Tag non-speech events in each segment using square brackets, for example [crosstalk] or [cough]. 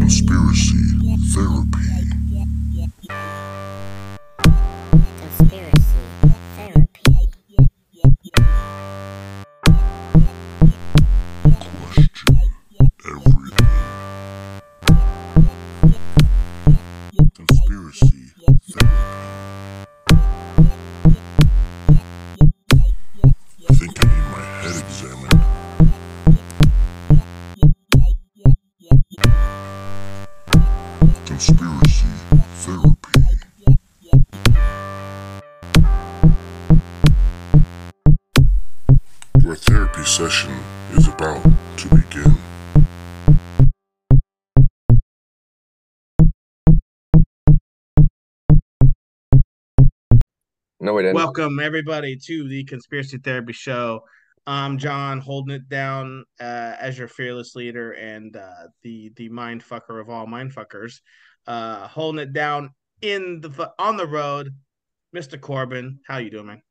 Conspiracy therapy. No, we didn't. Welcome everybody to the Conspiracy Therapy Show. I'm John, holding it down uh, as your fearless leader and uh, the the mind fucker of all mind fuckers. Uh, holding it down in the on the road, Mr. Corbin. How you doing, man?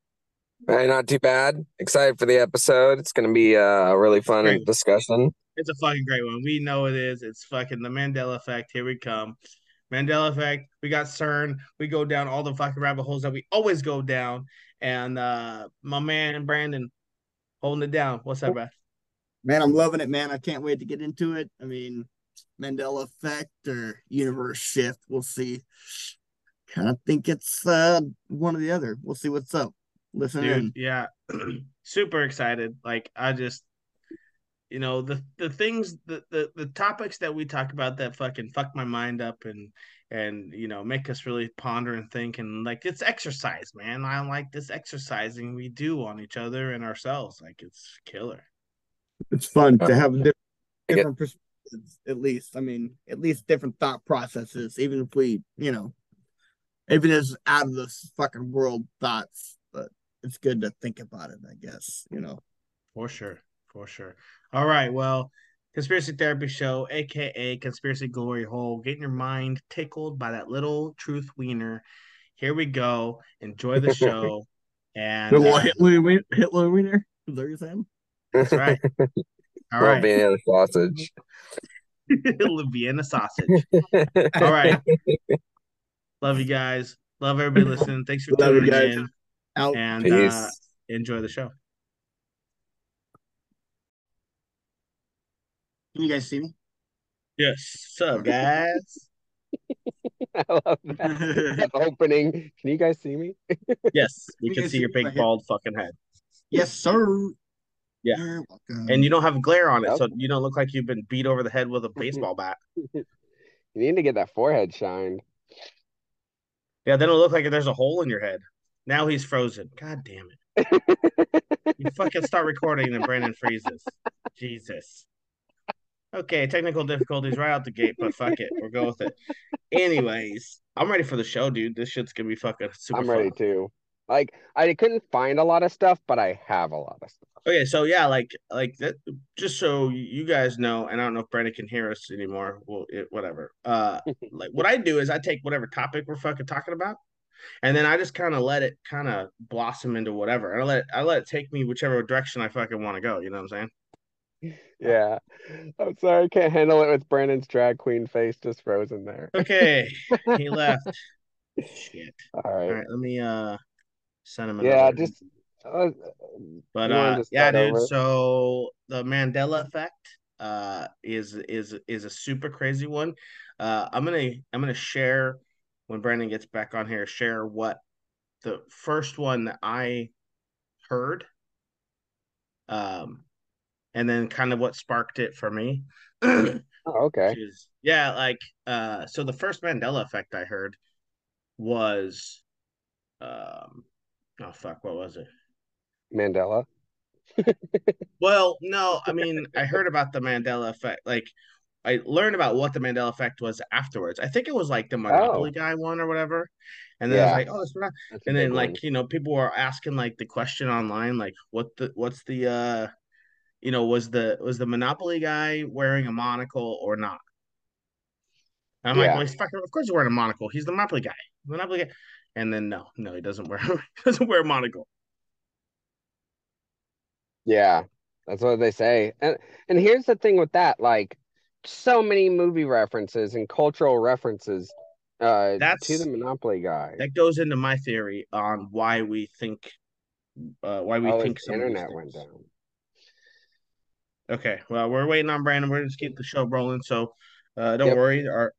Hey, not too bad. Excited for the episode. It's going to be uh, a really fun Great. discussion. It's a fucking great one. We know it is. It's fucking the Mandela effect. Here we come. Mandela effect. We got CERN. We go down all the fucking rabbit holes that we always go down. And uh my man Brandon holding it down. What's up, man? Man, I'm loving it, man. I can't wait to get into it. I mean, Mandela effect or universe shift. We'll see. Kind of think it's uh one or the other. We'll see what's up. Listen Dude, in. yeah. [clears throat] Super excited. Like I just you know, the the things the, the the topics that we talk about that fucking fuck my mind up and and you know make us really ponder and think and like it's exercise, man. I like this exercising we do on each other and ourselves. Like it's killer. It's fun to have uh, different, I get- different perspectives, at least. I mean, at least different thought processes, even if we, you know, even as out of this fucking world thoughts. But it's good to think about it, I guess, you know. For sure. For sure. All right. Well, Conspiracy Therapy Show, aka Conspiracy Glory Hole, getting your mind tickled by that little truth wiener. Here we go. Enjoy the [laughs] show. And The uh, Hitler, wiener- Hitler wiener. Is that what saying? that's right. [laughs] All Well, right. being a sausage. [laughs] the Vienna sausage. All right. Love you guys. Love everybody listening. Thanks for Love you tuning guys. in Out. and Peace. uh, enjoy the show. Can you guys see me? Yes. What's up, guys? [laughs] I love [laughs] that opening. Can you guys see me? [laughs] Yes, we You can see see your my big head? bald fucking head. yes, sir. Yeah. You're welcome. And you don't have glare on it, Yep. so you don't look like you've been beat over the head with a baseball bat. You need to get that forehead shined. Yeah, then it'll look like there's a hole in your head. Now he's frozen. God damn it. You fucking start recording and Brandon freezes. Jesus. Okay, technical difficulties right out the gate, but fuck it. We'll go with it. Anyways, I'm ready for the show, dude. This shit's gonna be fucking super I'm ready fun. too. Like I couldn't find a lot of stuff, but I have a lot of stuff. Okay, so yeah, like like that. Just so you guys know, and I don't know if Brandon can hear us anymore. Well, it, whatever. Uh, [laughs] like what I do is I take whatever topic we're fucking talking about, and then I just kind of let it kind of blossom into whatever. And I let it, I let it take me whichever direction I fucking want to go. You know what I'm saying? Yeah. I'm sorry, I can't handle it with Brandon's drag queen face just frozen there. Okay, [laughs] he left. Shit. All All right. right, let me uh send him. Yeah, just uh, But uh, yeah, dude. over? So the Mandela effect uh is is is a super crazy one. Uh, I'm gonna I'm gonna share when Brandon gets back on here. Share what the first one that I heard. Um, and then kind of what sparked it for me. [clears throat] Oh, okay. Is- yeah, like uh, so the first Mandela effect I heard was, um, oh fuck, what was it? Mandela. [laughs] Well, no, I mean, I heard about the Mandela effect. Like, I learned about what the Mandela effect was afterwards. I think it was like the Monopoly guy one or whatever. And then I was like, oh, it's not. That's And then like, one. you know, people were asking like the question online, like, what the what's the uh you know, was the was the Monopoly guy wearing a monocle or not? And I'm like, well, he's fucking, of course he's wearing a monocle. He's the Monopoly guy. Monopoly guy. And then no, no, he doesn't wear [laughs] he doesn't wear a monocle. Yeah. That's what they say. And and here's the thing with that, like so many movie references and cultural references uh to the Monopoly guy. That goes into my theory on why we think, uh, why we oh, think his some of internet went down. Okay, well, we're waiting on Brandon. We're just keep the show rolling. So, uh, don't Yep. worry. Our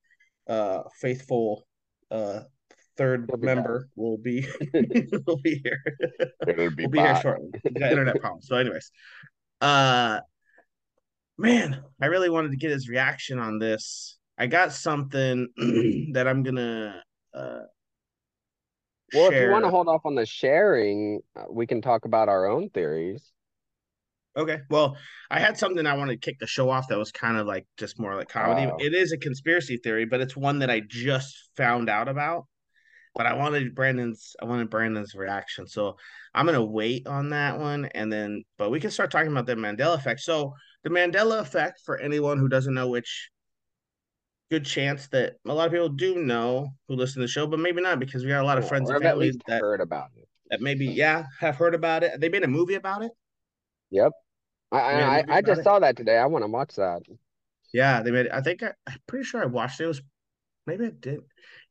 uh, faithful uh, third He'll be back. member will be [laughs] [laughs] will be here. Be we'll be here shortly. He's got internet [laughs] problems. So, anyways, uh, man, I really wanted to get his reaction on this. I got something [clears throat] that I'm gonna uh, Well, if you want to hold off on the sharing, uh, we can talk about our own theories. Okay. Well, I had something I wanted to kick the show off that was kind of like just more like comedy. Wow. It is a conspiracy theory, but it's one that I just found out about. But I wanted Brandon's I wanted Brandon's reaction. So I'm gonna wait on that one and then but we can start talking about the Mandela effect. So the Mandela effect, for anyone who doesn't know which good chance that a lot of people do know who listen to the show, but maybe not because we got a lot of friends or and have at family least that, heard about it. that maybe, yeah, have heard about it. They made a movie about it. Yep. I I, I just saw that today. I want to watch that. Yeah, they made it. I think I, I'm pretty sure I watched it. It was maybe I did.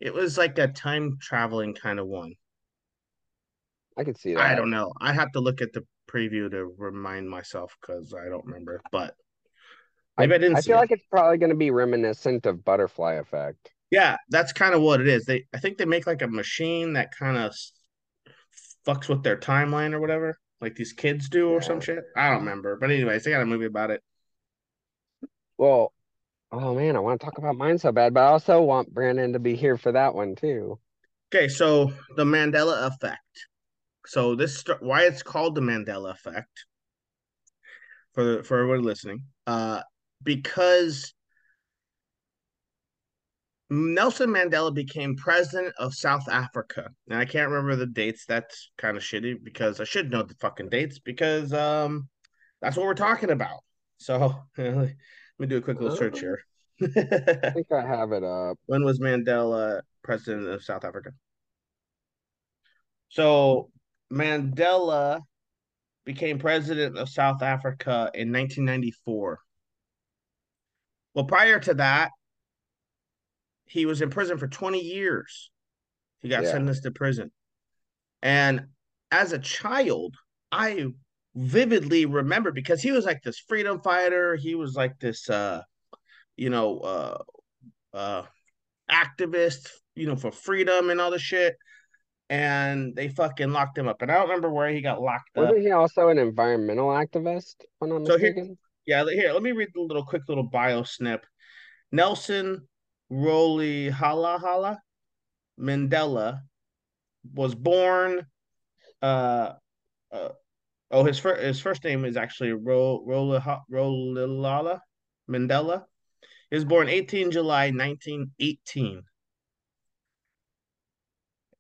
It was like a time traveling kind of one. I can see that. I don't know. I have to look at the preview to remind myself because I don't remember. But maybe I, didn't I feel it. like it's probably going to be reminiscent of Butterfly Effect. Yeah, that's kind of what it is. They I think they make like a machine that kind of fucks with their timeline or whatever, like these kids do or some shit. I don't remember. But anyways, they got a movie about it. Well, oh man, I want to talk about mine so bad, but I also want Brandon to be here for that one too. Okay, so the Mandela effect. So this why it's called the Mandela effect for for everyone listening. Uh because Nelson Mandela became president of South Africa. And I can't remember the dates. That's kind of shitty because I should know the fucking dates because um that's what we're talking about. So [laughs] let me do a quick little search here. I think I have it up. [laughs] when was Mandela president of South Africa? So Mandela became president of South Africa in 1994. Well, prior to that, he was in prison for 20 years. He got Yeah. sentenced to prison. And as a child, I vividly remember because he was like this freedom fighter. He was like this uh you know uh uh activist, you know, for freedom and all the shit. And they fucking locked him up. And I don't remember where he got locked up. Wasn't he also an environmental activist, So here- Yeah, here, let me read the little quick little bio snip. Nelson Roli Halahala Mandela was born uh, uh oh his first his first name is actually Ro Rola Rolala Mandela. He was born 18 July 1918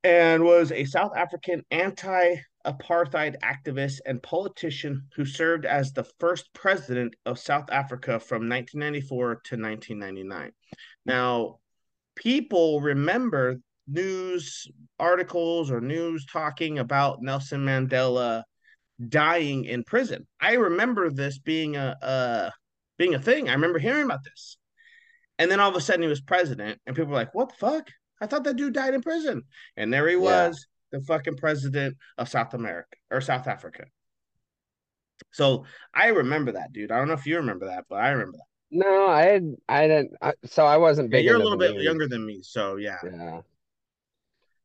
and was a South African anti-apartheid activist and politician who served as the first president of South Africa from 1994 to 1999. Now, people remember news articles or news talking about Nelson Mandela dying in prison. I remember this being a, a being a thing. I remember hearing about this. And then all of a sudden he was president and people were like, "What the fuck? I thought that dude died in prison." And there he Yeah. was, the fucking president of South America or South Africa. So I remember that, dude. I don't know if you remember that, but I remember that. No, I had, I didn't. I, so I wasn't Yeah, big you're a little bit younger than me, so yeah. Yeah.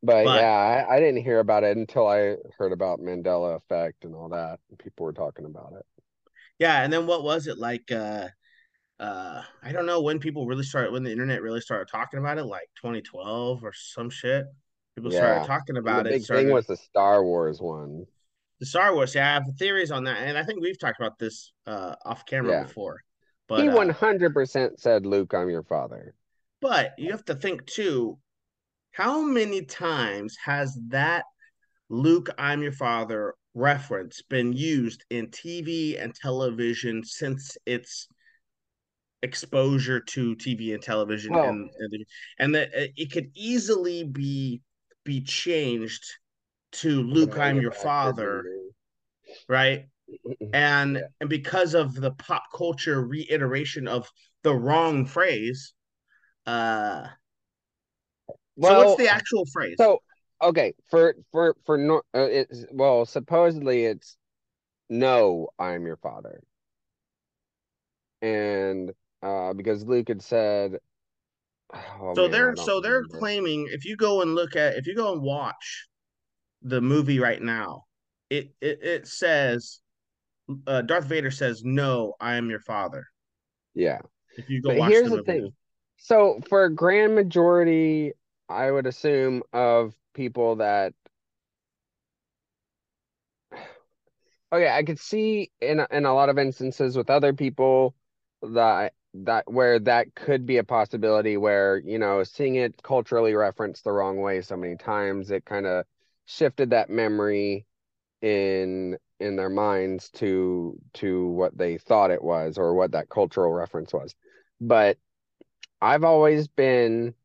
But, But- yeah, I, I didn't hear about it until I heard about Mandela effect and all that. People were talking about it. Yeah, and then what was it like uh uh I don't know when people really started when the internet really started talking about it, like 2012 or some shit. People started talking about the it. big started- thing was the Star Wars one. the Star Wars. Yeah, I have theories on that, and I think we've talked about this uh off camera Yeah. before. But he uh, 100% said, Luke, I'm your father. but you have to think too, how many times has that Luke, I'm your father reference been used in TV and television since its exposure to TV and television and and that uh, it could easily be be changed to Luke, I'm your father, right? And Yeah. and because of the pop culture reiteration of the wrong phrase, uh, so what's the actual phrase? so okay for for for no, uh, it's well supposedly it's no, I'm your father, and uh, because Luke had said, [sighs] oh, so man, they're so they're remember. claiming if you go and look at if you go and watch the movie right now, it it, it says uh, Darth Vader says, "No, I am your father." yeah. If you go But watch here's the the thing. So for a grand majority, I would assume of people that [sighs] okay, I could see in in a lot of instances with other people that that where that could be a possibility where, you know, seeing it culturally referenced the wrong way so many times, it kind of shifted that memory in in their minds to to what they thought it was or what that cultural reference was. But I've always been,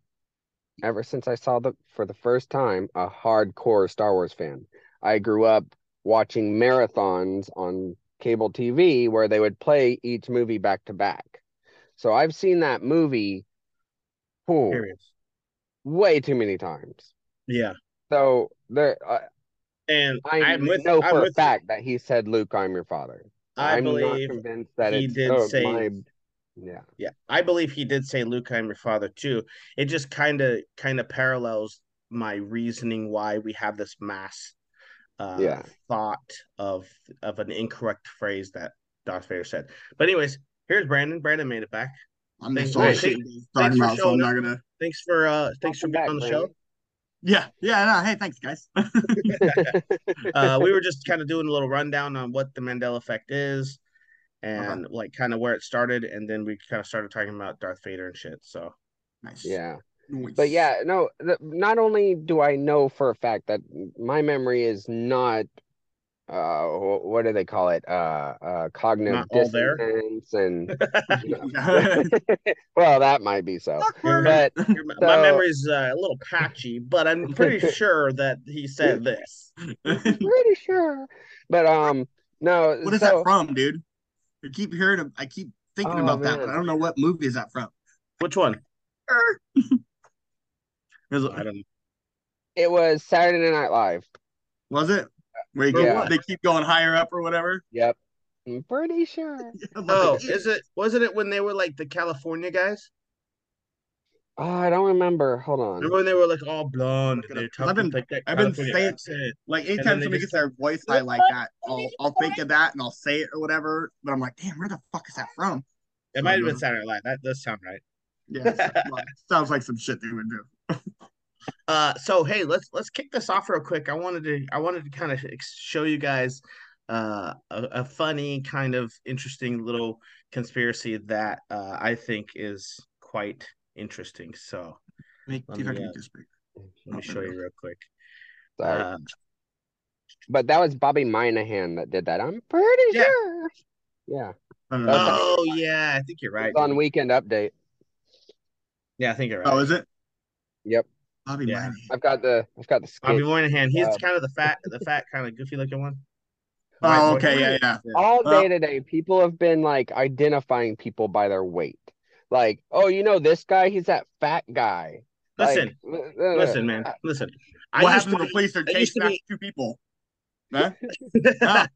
ever since I saw the for the first time, a hardcore Star Wars fan. I grew up watching marathons on cable TV where they would play each movie back to back. So I've seen that movie way too many times. Yeah, So there, and I I'm with know I'm for a with you. fact that he said, "Luke, I'm your father." I I'm believe not convinced that he it's did oh, say- my. Yeah, Yeah, I believe he did say Luke, I'm your father too. It just kind of kind of parallels my reasoning why we have this mass uh Yeah. thought of of an incorrect phrase that Darth Vader said. But anyways, here's Brandon. Brandon made it back. I'm Thanks- just all thanks- thanks he's for showing up. not gonna. Thanks for uh thanks for being back, on the Brandon. show. Yeah, yeah, no, hey, thanks, guys. [laughs] [laughs] Uh we were just kind of doing a little rundown on what the Mandela effect is and like kind of where it started and then we kind of started talking about Darth Vader and shit. So nice. yeah. Nice. But yeah, no. The, not only do I know for a fact that my memory is not, uh, what do they call it? Uh, uh, cognitive Not all there? dissonance, and you [laughs] know. [laughs] well, that might be so. But Your- my memory's uh, a little patchy, but I'm pretty [laughs] sure that he said this. pretty sure. But um, no. what is so, that from, dude? I keep hearing. Of, I keep thinking Oh, about that, but. I don't know what movie is that from. Which one? I don't know. It was Saturday Night Live. was it? Where you For get- what? they keep going higher up or whatever. Yep. I'm pretty sure. [laughs] Oh, is it? Wasn't it when they were like the California guys? Oh, I don't remember. Hold on. Remember when they were like all blonde? Look They up. I've been- like that I've been saying- accent. Like anytime they somebody just- gets their voice high like that, I'll I'll think of that and I'll say it or whatever. But I'm like, damn, where the fuck is that from? It might have been. Saturday Night That does sound right. Yeah, so- well, sounds like some shit they would do. [laughs] Uh, so hey, let's let's kick this off real quick. I wanted to I wanted to kind of show you guys uh a, a funny kind of interesting little conspiracy that uh I think is quite interesting. So Make, Let see if I me, uh, get this big. let me show you real quick. Sorry. Uh, But that was Bobby Minahan that did that. I'm pretty Yeah. sure. Yeah. I don't know. Okay. oh yeah, I think you're right. It's on. Weekend Update. Yeah, I think you're right. Oh, is it? Yep. Bobby Yeah. Moynihan. I've got the I've got the Bobby skit. Moynihan. He's Uh, kind of the fat, the fat kind of goofy looking one. Oh, okay, yeah, yeah. All Uh, day today, people have been like identifying people by their weight. Like, oh, you know this guy? He's that fat guy. Listen, Like, uh, listen, man, listen. I what used happens when to the police are I used chasing to after be- two people? Huh? [laughs]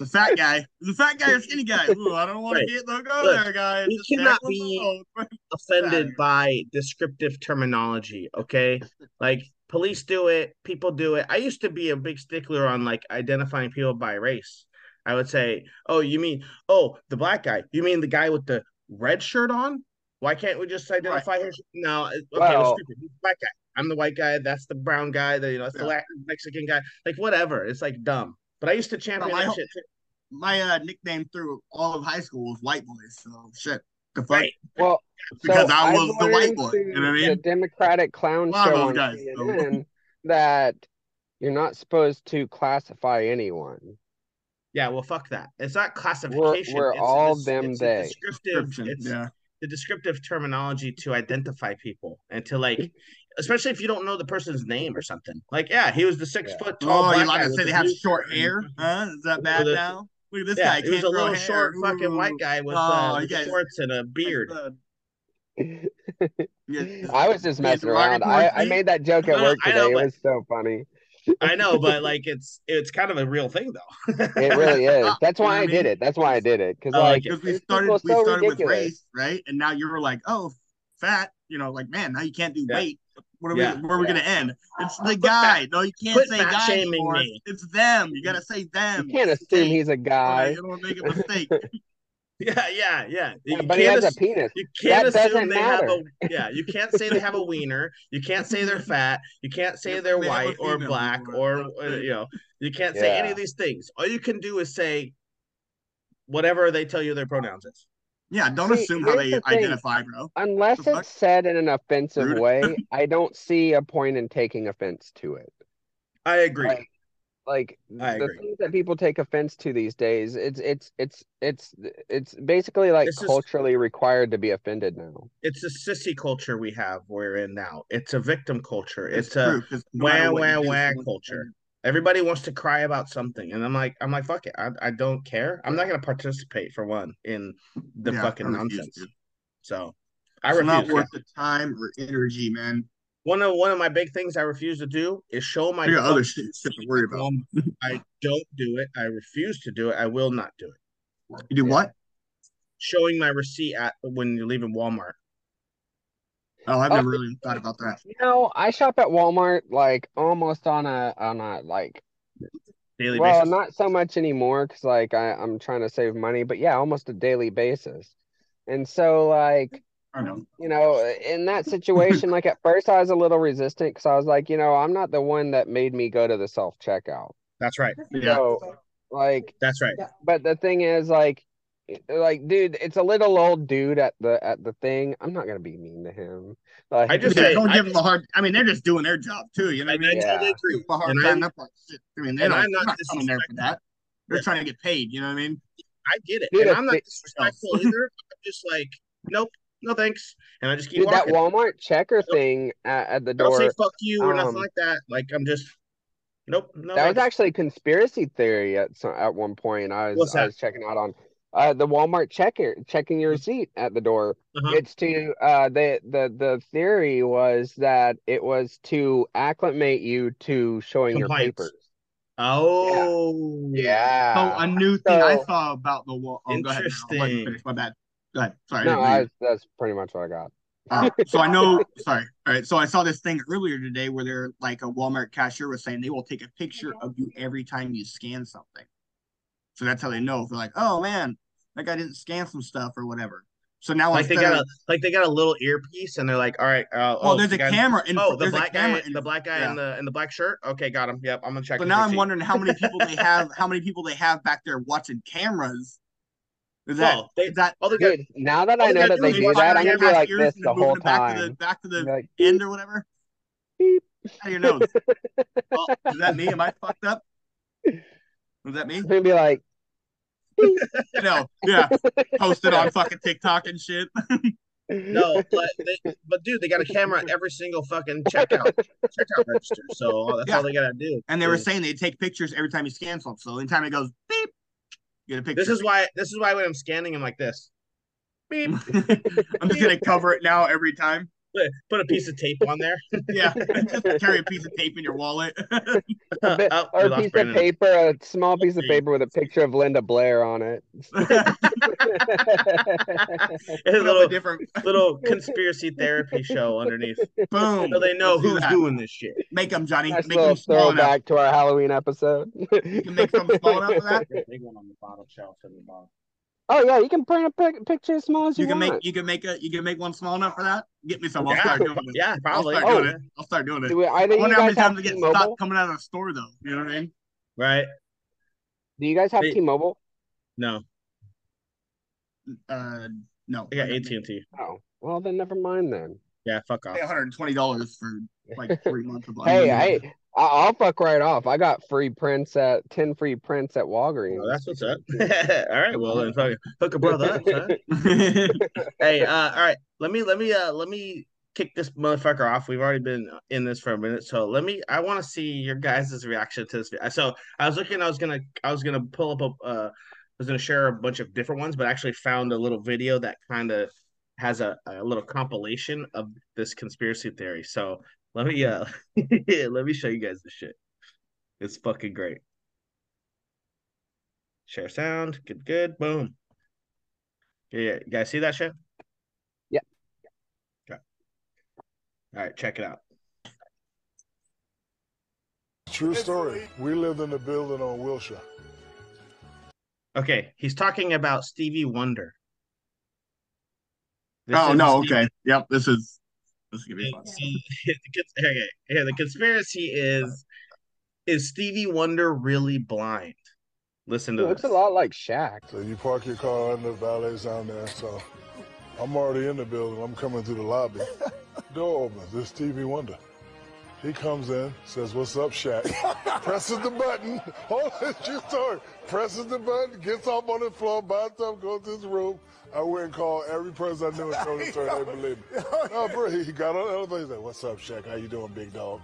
The fat guy. The fat guy or skinny guy? Ooh, I don't want Right. to get no go Look, there, guys. we cannot be- [laughs] offended by descriptive terminology. Okay, like police do it, people do it. I used to be a big stickler on like identifying people by race. I would say, "Oh, you mean oh the black guy? You mean the guy with the red shirt on? Why can't we just identify him? No, okay, Well- let's keep it. He's black guy. I'm the white guy. That's the brown guy. The you know, that's the Yeah. Latin Mexican guy. Like whatever. It's like dumb. But I used to champion my that shit. too. My uh, nickname through all of high school was White Boy. So shit. The fuck? Right. Well, [laughs] Because so I I've was the white boy, through you know what I The? Democratic clown One show those on guys, so- CNN that you're not supposed to classify anyone. Yeah, well, fuck that. It's not classification. we're it's all des- them, it's a they. descriptive. It's yeah. the descriptive terminology to identify people and to like, especially if you don't know the person's name or something. Like, yeah, he was the six Yeah. foot tall. Oh, black you're not guy gonna say they have blue short hair? Huh? Is that bad the- now? Look at this Yeah, guy. he was can't a grow little hair. short fucking white guy with, Oh, uh, with guys- shorts and a beard. [laughs] I was just messing around. I, I made that joke at [laughs] No, no, work today. know, It was so funny. I know, [laughs] but like it's it's kind of a real thing though. It really is. That's You know why I I did it. That's why I did it. Because I like, like because we started we so started with race, right? And now you were like, oh, fat. You know, like man, now you can't do Yeah. weight. What are Yeah. we? Where are we Yeah. gonna end? It's the Quit guy. fat- no, you can't say guy shaming anymore. me. It's them. You gotta say them. You can't It's assume they. he's a guy. You don't make a mistake. [laughs] yeah, yeah, yeah. You but he can't has a penis. You can't That assume doesn't they have matter. a [laughs] yeah. You can't say they have a wiener. You can't say they're fat. You can't say they're they white or black anymore. or uh, you know. You can't say any of these things. All you can do is say whatever they tell you their pronouns is. Yeah, don't See, assume how they the identify, bro. Unless it's said in an offensive Rude. way, [laughs] I don't see a point in taking offense to it. I agree. Like, like I the agree. things that people take offense to these days, it's it's it's it's it's basically like culturally required to be offended now. it's a sissy culture we have we're in now. It's a victim culture. It's, It's a true, 'cause no matter wah wah wah culture. Everybody wants to cry about something, and I'm like, I'm like, fuck it. I, I don't care. I'm not gonna participate for one in the Yeah, fucking nonsense. to. So I It's not worth the time or energy, man. One of one of my big things I refuse to do is show my. Got other shit, to worry about. I don't do it. I refuse to do it. I will not do it. You do what? Showing my receipt at when you're leaving Walmart. Oh, I've Oh. never really thought about that. You know, I shop at Walmart like almost on a on a like Daily well, basis. not so much anymore because like I, I'm trying to save money, but yeah, almost a daily basis. And so like I know. you know, in that situation, like at first I was a little resistant because I was like, you know, I'm not the one that made me go to the self checkout. That's right. Yeah. So like, That's right. but the thing is like, like, dude, it's a little old dude at the at the thing. I'm not gonna be mean to him. Like, I just Yeah, say- don't I give them a hard. I mean, they're just doing their job too. You know what I mean? Yeah. totally Give agree. 'em a hard And time. I, That part, shit. I mean, they and don't. I'm They're not not coming there for that. They're Yeah. trying to get paid. You know what i mean i get it dude, and i'm not they- disrespectful [laughs] either. I'm just like, nope, no thanks. And I just keep dude, that. Walmart checker thing at, at the door I don't say fuck you or nothing um, like that. Like I'm just nope, no That was thanks. actually conspiracy theory at some, at one point. I was I was checking out on uh the Walmart checker checking your receipt at the door. Uh-huh. It's to uh the the the theory was that it was to acclimate you to showing your papers. Oh Yeah. Oh, a new thing I saw about the wall. Oh, go ahead. I'll let you Interesting. finish. My bad. Go ahead. Sorry. no, I I, that's pretty much what I got. Uh, so I know. [laughs] Sorry. All right. So I saw this thing earlier today where they're like a Walmart cashier was saying they will take a picture of you every time you scan something. So that's how they know. If they're like, oh man, that guy didn't scan some stuff or whatever. So now Like they instead got a like they got a little earpiece and they're like, all right, uh, well, oh, there's the a guy- camera in. Oh, the black guy, in- the black guy in the in the black shirt. Okay, got him. Yep, I'm gonna check. So now I'm receipt. wondering how many [laughs] people they have. How many people they have back there watching cameras? Is that Well, they- is that all they got, Dude, now that I know that they do that, I'm gonna be like this the whole it back to the time. back to the like, end or whatever. Beep. Out of your nose. [laughs] oh, is that me? Am I fucked up? [laughs] Was that me? I'm gonna be like, No. Yeah. Posted on fucking TikTok and shit. no, but they, but dude, they got a camera at every single fucking checkout checkout register. So that's Yeah. all they gotta do. And they were saying they take pictures every time you scan something. So anytime it goes beep, you get a picture. This is why. This is why when I'm scanning, I'm like this. Beep. [laughs] I'm just gonna cover it now every time. Put- Put a piece of tape on there. [laughs] Yeah. just carry a piece of tape in your wallet. [laughs] a bit, oh, or a piece Brandon. of paper, a small piece of paper with a picture of Linda Blair on it. [laughs] A a little different little conspiracy therapy show underneath, boom. so they know Let's who's that. doing this shit. Make them, Johnny. nice Make them small enough. throwback to our Halloween episode. You can make something small enough for that. Big one on the bottom shelf in the bottom. Oh yeah, you can print a pic- picture as small as you, You can want. make you can make a you can make one small enough for that. Get me some. I'll Yeah, start doing it. yeah, I'll probably. start doing Oh. it. I'll start doing it. Do we, either I you wonder how guys many have times I get T-Mobile? stopped coming out of the store though. You know what I mean? Right? Do you guys have Hey. T-Mobile? No, Uh, no. I got AT and T. Oh, well then never mind then. Yeah, fuck off. 120 dollars for like [laughs] three months of Hey, hey, I- I'll fuck right off. I got free prints at ten free prints at Walgreens. Oh, that's what's up. [laughs] all right, well then, fucking hook a brother up, [laughs] [laughs] hey, uh, all right. Let me let me uh let me kick this motherfucker off. We've already been in this for a minute, so let me. I want to see your guys' reaction to this. So I was looking. I was gonna. I was gonna pull up a uh I was going to share a bunch of different ones, but I actually found a little video that kind of has a, a little compilation of this conspiracy theory. So let me uh [laughs] let me show you guys the shit. It's fucking great. Share sound, good, good, boom. Yeah, you guys see that shit? Yeah. Okay. All right, check it out. True story. We lived in a building on Wilshire. Okay, he's talking about Stevie Wonder. This oh no, Stevie- okay. Yep, this is this is gonna be fun. [laughs] the cons- okay, yeah, the conspiracy is is Stevie Wonder really blind? Listen to It to looks a lot like Shaq. So you park your car under the valet's down there. So I'm already in the building. I'm coming through the lobby. [laughs] Door opens. It's Stevie Wonder. He comes in, says, "What's up, Shaq?" [laughs] presses the button. [laughs] Hold on, true story. Presses the button, gets off on the floor, buys stuff, goes to his room. I went and called every person I knew and told the story. They [laughs] believe me. No, bro, he got on the elevator. He said, "What's up, Shaq? How you doing, big dog?"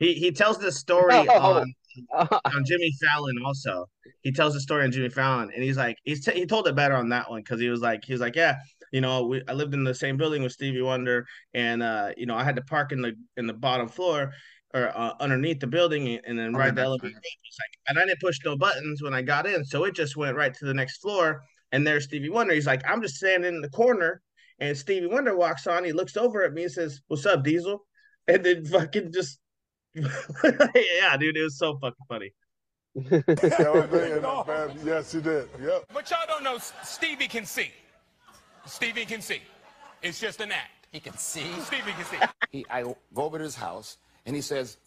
He he tells this story Oh. on on Jimmy Fallon also. He tells the story on Jimmy Fallon, and he's like, he's t- he told it better on that one because he was like, he was like, yeah, you know, we, I lived in the same building with Stevie Wonder, and uh, you know, I had to park in the in the bottom floor or uh, underneath the building, and then Okay, ride the elevator. fine. up. He's like, and I didn't push no buttons when I got in, so it just went right to the next floor, and there's Stevie Wonder. He's like, I'm just standing in the corner, and Stevie Wonder walks on. He looks over at me and says, "What's up, Diesel?" And then fucking just. [laughs] yeah, dude, it was so fucking funny. [laughs] That was me, and I'm bad. Yes, he did. Yep. But y'all don't know Stevie can see. Stevie can see. It's just an act. He can see. Stevie can see. [laughs] He, I go over to his house and he says,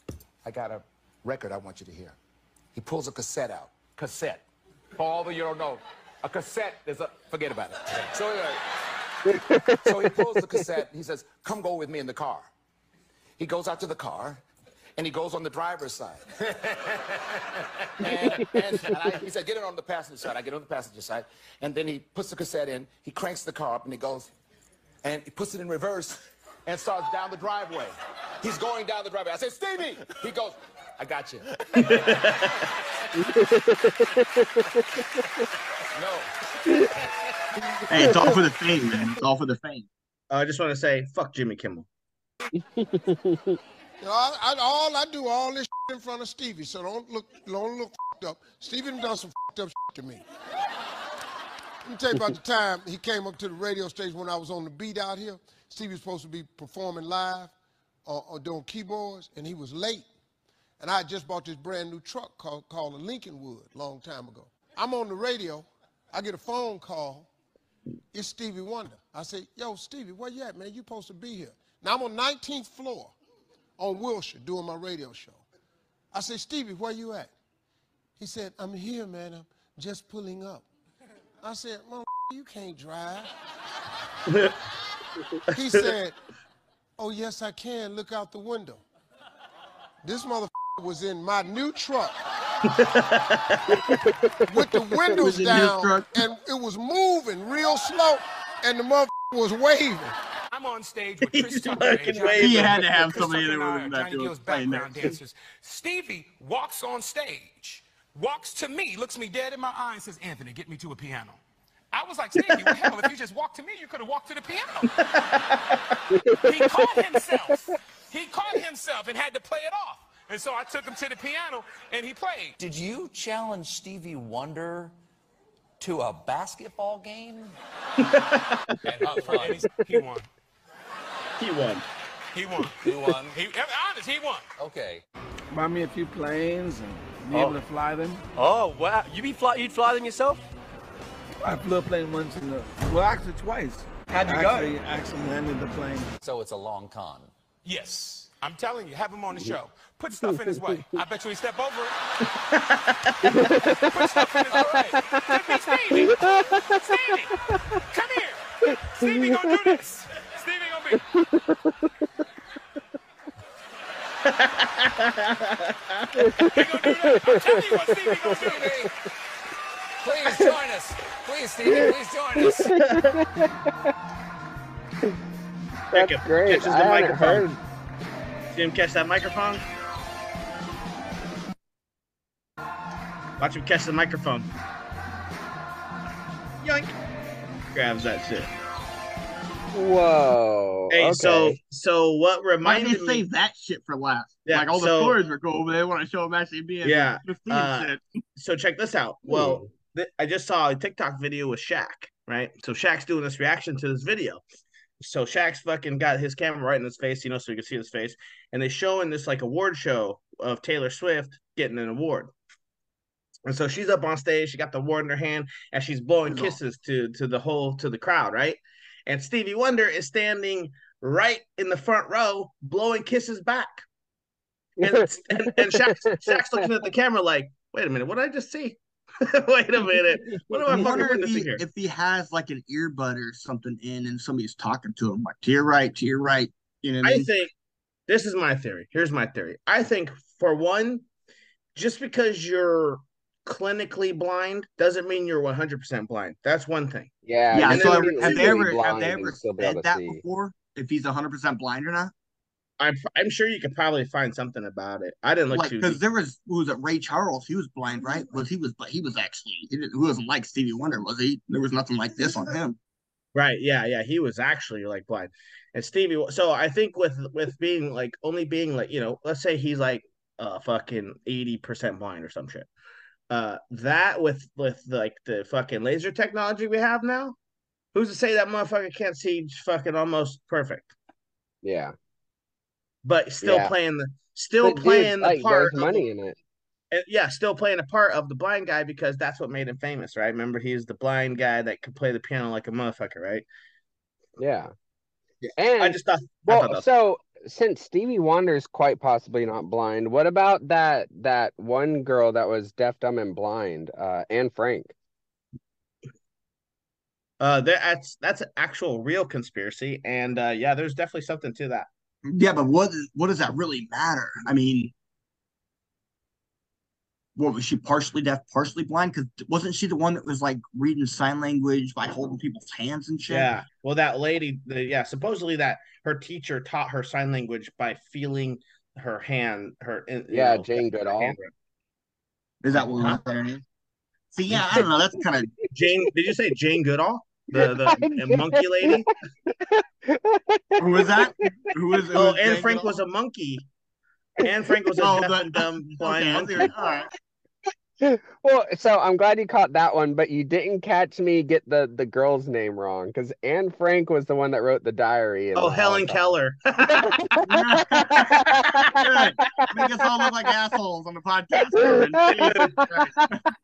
I got a record I want you to hear. He pulls a cassette out. Cassette. For all of you don't know, a cassette is a, forget about it. So, anyway, so he pulls the cassette and he says, Come go with me in the car. He goes out to the car and he goes on the driver's side. [laughs] and, and, and I, he said, Get it on the passenger side. I get on the passenger side. And then he puts the cassette in, he cranks the car up and he goes, and he puts it in reverse and starts down the driveway. He's going down the driveway. I said, Stevie! He goes, I got you. [laughs] no. Hey, it's all for the fame, man. It's all for the fame. Uh, I just want to say, fuck Jimmy Kimmel. [laughs] You know, I, I, all I do all this in front of Stevie, so don't look, don't look up. Stevie done some up to me. Let me tell you about the time he came up to the radio station when I was on the beat out here. Stevie was supposed to be performing live or, or doing keyboards, and he was late. And I just bought this brand new truck called, called a Lincoln Wood long time ago. I'm on the radio. I get a phone call. It's Stevie Wonder. I say, yo, Stevie, where you at, man? You supposed to be here. Now I'm on 19th floor on Wilshire doing my radio show. I say, Stevie, where you at? He said, I'm here, man. I'm just pulling up. I said, well, you can't drive. he said, oh, yes, I can. Look out the window. This motherfucker was in my new truck with the [laughs] windows was in his down, and it was moving real slow, and the motherfucker was waving. I'm on stage with [laughs] Chris Tucker and fucking He had to have Chris somebody Tucker there and with I him are that Johnny was Gill's playing background that. dancers. Stevie walks on stage, walks to me, looks me dead in my eye, and says, Anthony, get me to a piano. I was like, Stevie, well, hell, if you just walked to me, you could have walked to the piano. he caught himself. He caught himself and had to play it off. And so I took him to the piano and he played. Did you challenge Stevie Wonder to a basketball game? And, [laughs] uh, he won. He won. He won. He won. He, I'm honest, he won. Okay. buy me a few planes and be oh. able to fly them. Oh wow! You be fly? You'd fly them yourself? I flew a plane once in the well, actually twice. How'd you go? actually, Actually landed the plane. So it's a long con. Yes. I'm telling you, have him on the show. Put stuff in his way. I bet you he step over it. [laughs] Put stuff in his way. Give me Stevie. Stevie, come here. Stevie gonna do this. Please join us. Please, Stevie, please join us. That's him. great. Catches the I microphone. heard. See him catch that microphone? Watch him catch the microphone. yoink, grabs that shit. Whoa. Hey, okay. so so what Why reminded they me? save that shit for last? Yeah, like all the so- stories are cool, but they want to show them actually being Yeah, uh. So check this out. Well, th- I just saw a TikTok video with Shaq, right? So Shaq's doing this reaction to this video. So Shaq's fucking got his camera right in his face, you know, so you can see his face. And they showing this like award show of Taylor Swift getting an award. And so she's up on stage, she got the award in her hand, and she's blowing kisses to to the whole to the crowd, right? And Stevie Wonder is standing right in the front row, blowing kisses back. And [laughs] and, and Shaq's, Shaq's looking at the camera like, wait a minute, what did I just see? [laughs] wait a minute. What am I I fucking wonder if witnessing he, here? if he has like an earbud or something in and somebody's talking to him, like to your right, to your right. You know what I I mean? think this is my theory. Here's my theory. I think for one, just because you're clinically blind doesn't mean you're 100% blind. That's one thing. yeah, Yeah. So have, they're have they ever have they ever still be able said that see. before? If he's 100% blind or not? I'm I'm sure you could probably find something about it. I didn't look Like, too because deep. there was who was it? Ray Charles. He was blind, right? Was he was? But he was actually he, he wasn't like Stevie Wonder, was he? There was nothing like this on him. Right. Yeah. Yeah. He was actually like blind. And Stevie, so I think with with being like only being like, you know, let's say he's like uh fucking 80% blind or some shit. Uh that with with like the fucking laser technology we have now, who's to say that motherfucker can't see fucking almost perfect, Yeah. but still Yeah. playing the still But dude, playing the like, part there's money the- in it. and yeah, still playing a part of the blind guy because that's what made him famous, right? Remember, he's the blind guy that could play the piano like a motherfucker, right? Yeah. Yeah, And I just thought, I thought well, so since Stevie Wonder's quite possibly not blind, what about that that one girl that was deaf, dumb, and blind, uh, Anne Frank? Uh, that's that's an actual real conspiracy, and uh, yeah, there's definitely something to that. Yeah, but what what does that really matter? I mean, what was she partially deaf, partially blind? Because wasn't she the one that was like reading sign language by holding people's hands and shit? Yeah, well, that lady, the, yeah, supposedly that her teacher taught her sign language by feeling her hand, her Yeah, know, Jane Goodall. Is that what was her name? See, yeah, I don't know. That's kind of [laughs] Jane, did you say Jane Goodall, the the [laughs] monkey lady? who was that? Who was? who Oh, Anne Jane Frank Goodall? was a monkey. Anne Frank was a Oh, deaf dumb blind Okay, I monkey. see what- all right. [laughs] Well, so I'm glad you caught that one, but you didn't catch me get the the girl's name wrong because Anne Frank was the one that wrote the diary. Oh, the Helen Keller. [laughs] [laughs] Good. Make us all look like assholes on the podcast.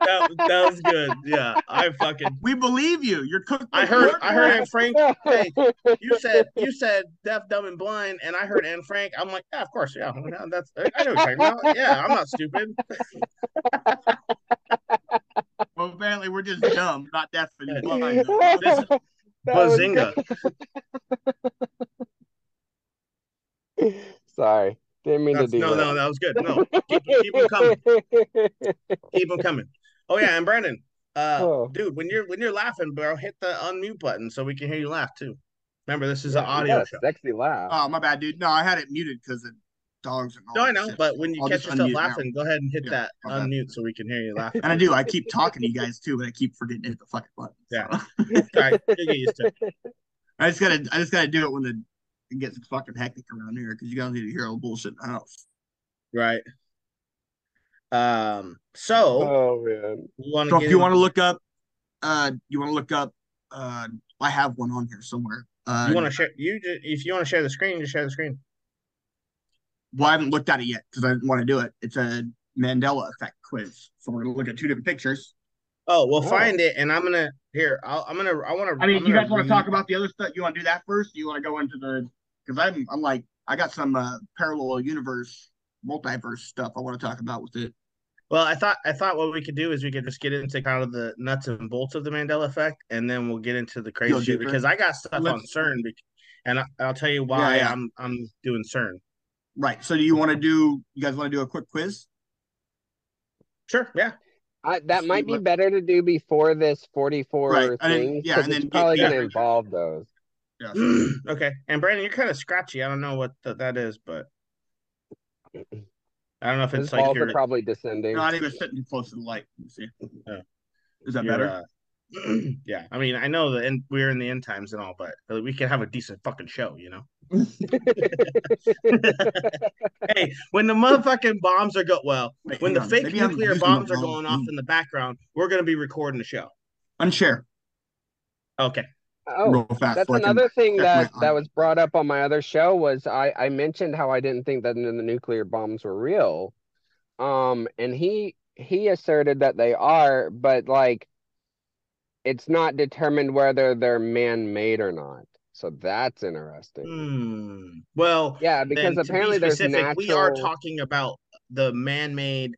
That, that was good. Yeah, I fucking we believe you. You're cooked. I heard I heard Anne Frank. Hey, you said you said deaf, dumb, and blind, and I heard Anne Frank. I'm like, yeah, of course, yeah, yeah, that's I know what you're talking about. Yeah, I'm not stupid. Well, apparently we're just dumb, not deaf and Yeah. blind. [laughs] This is That was Bazinga. [laughs] Sorry, didn't mean That's- to do no, that. no, no, that was good. No, keep, keep them coming. [laughs] Keep them coming. Oh yeah, and Brandon, uh, Oh. dude, when you're when you're laughing, bro, hit the unmute button so we can hear you laugh too. Remember, this is Yeah, an audio show. Sexy laugh. Oh, my bad, dude. No, I had it muted because of dogs and all No, I know, but when you I'll catch just yourself unmute now. laughing, go ahead and hit Yeah, that my bad. unmute so we can hear you laughing. And I do. I keep talking to you guys too, but I keep forgetting to hit the fucking button. Yeah. so. [laughs] All right, you'll get used to it. [laughs] I just gotta, I just gotta do it when the it gets fucking hectic around here because you guys need to hear all the bullshit in the house. Right. Um. So Oh man. we want So if you want to look up, uh, you want to look up, uh, I have one on here somewhere. Uh, you want to share you just, if you want to share the screen, just share the screen. Well, I haven't looked at it yet because I didn't want to do it. It's a Mandela effect quiz, so we're gonna look at two different pictures. Oh, well, Oh. find it, and I'm gonna here. I'll, I'm gonna. I want to. I mean, you guys want to talk about the other stuff? You want to do that first? You want to go into the? Because I'm, I'm like, I got some uh, parallel universe, multiverse stuff I want to talk about with it. Well, I thought I thought what we could do is we could just get into kind of the nuts and bolts of the Mandela effect, and then we'll get into the crazy shit because I got stuff on Let's- CERN, bec- and I, I'll tell you why Yeah, yeah. I'm I'm doing CERN. Right. So, do you want to do? You guys want to do a quick quiz? Sure, yeah. I, that See might be what- better to do before this 44 Right, and then- thing yeah, and then get- probably yeah. going to involve those. Yeah. [clears throat] okay, and Brandon, you're kind of scratchy. I don't know what th- that is, but I don't know if His it's like balls your are probably descending. Not even sitting close to the light. Let see. Yeah. Is that your, better? uh, [clears throat] yeah, I mean, I know that and we're in the end times and all, but we can have a decent fucking show, you know. [laughs] hey, when the motherfucking bombs are go well, Wait, when hang the on. fake Maybe nuclear bombs are wrong going off in the background, we're gonna be recording the show. Unshare Okay. Oh, fast. that's so another thing that that was brought up on my other show was I I mentioned how I didn't think that the nuclear bombs were real. Um, and he he asserted that they are, but like it's not determined whether they're man-made or not. So that's interesting. Hmm. Well, Yeah, because to be apparently there's specific, we are talking about the man-made,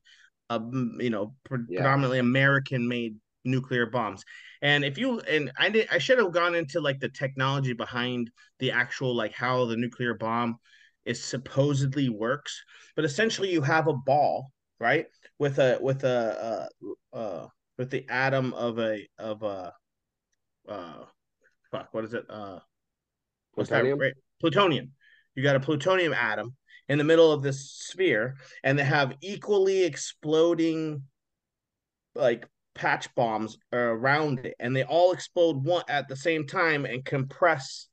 uh, you know, pre- Yeah. predominantly American-made nuclear bombs. And if you and I did, I should have gone into like the technology behind the actual like how the nuclear bomb is supposedly works. But essentially, you have a ball, right, with a with a uh, uh with the atom of a of a uh fuck what is it? Uh what's that right plutonium? you got a plutonium atom in the middle of this sphere and they have equally exploding like patch bombs around it and they all explode one at the same time and compress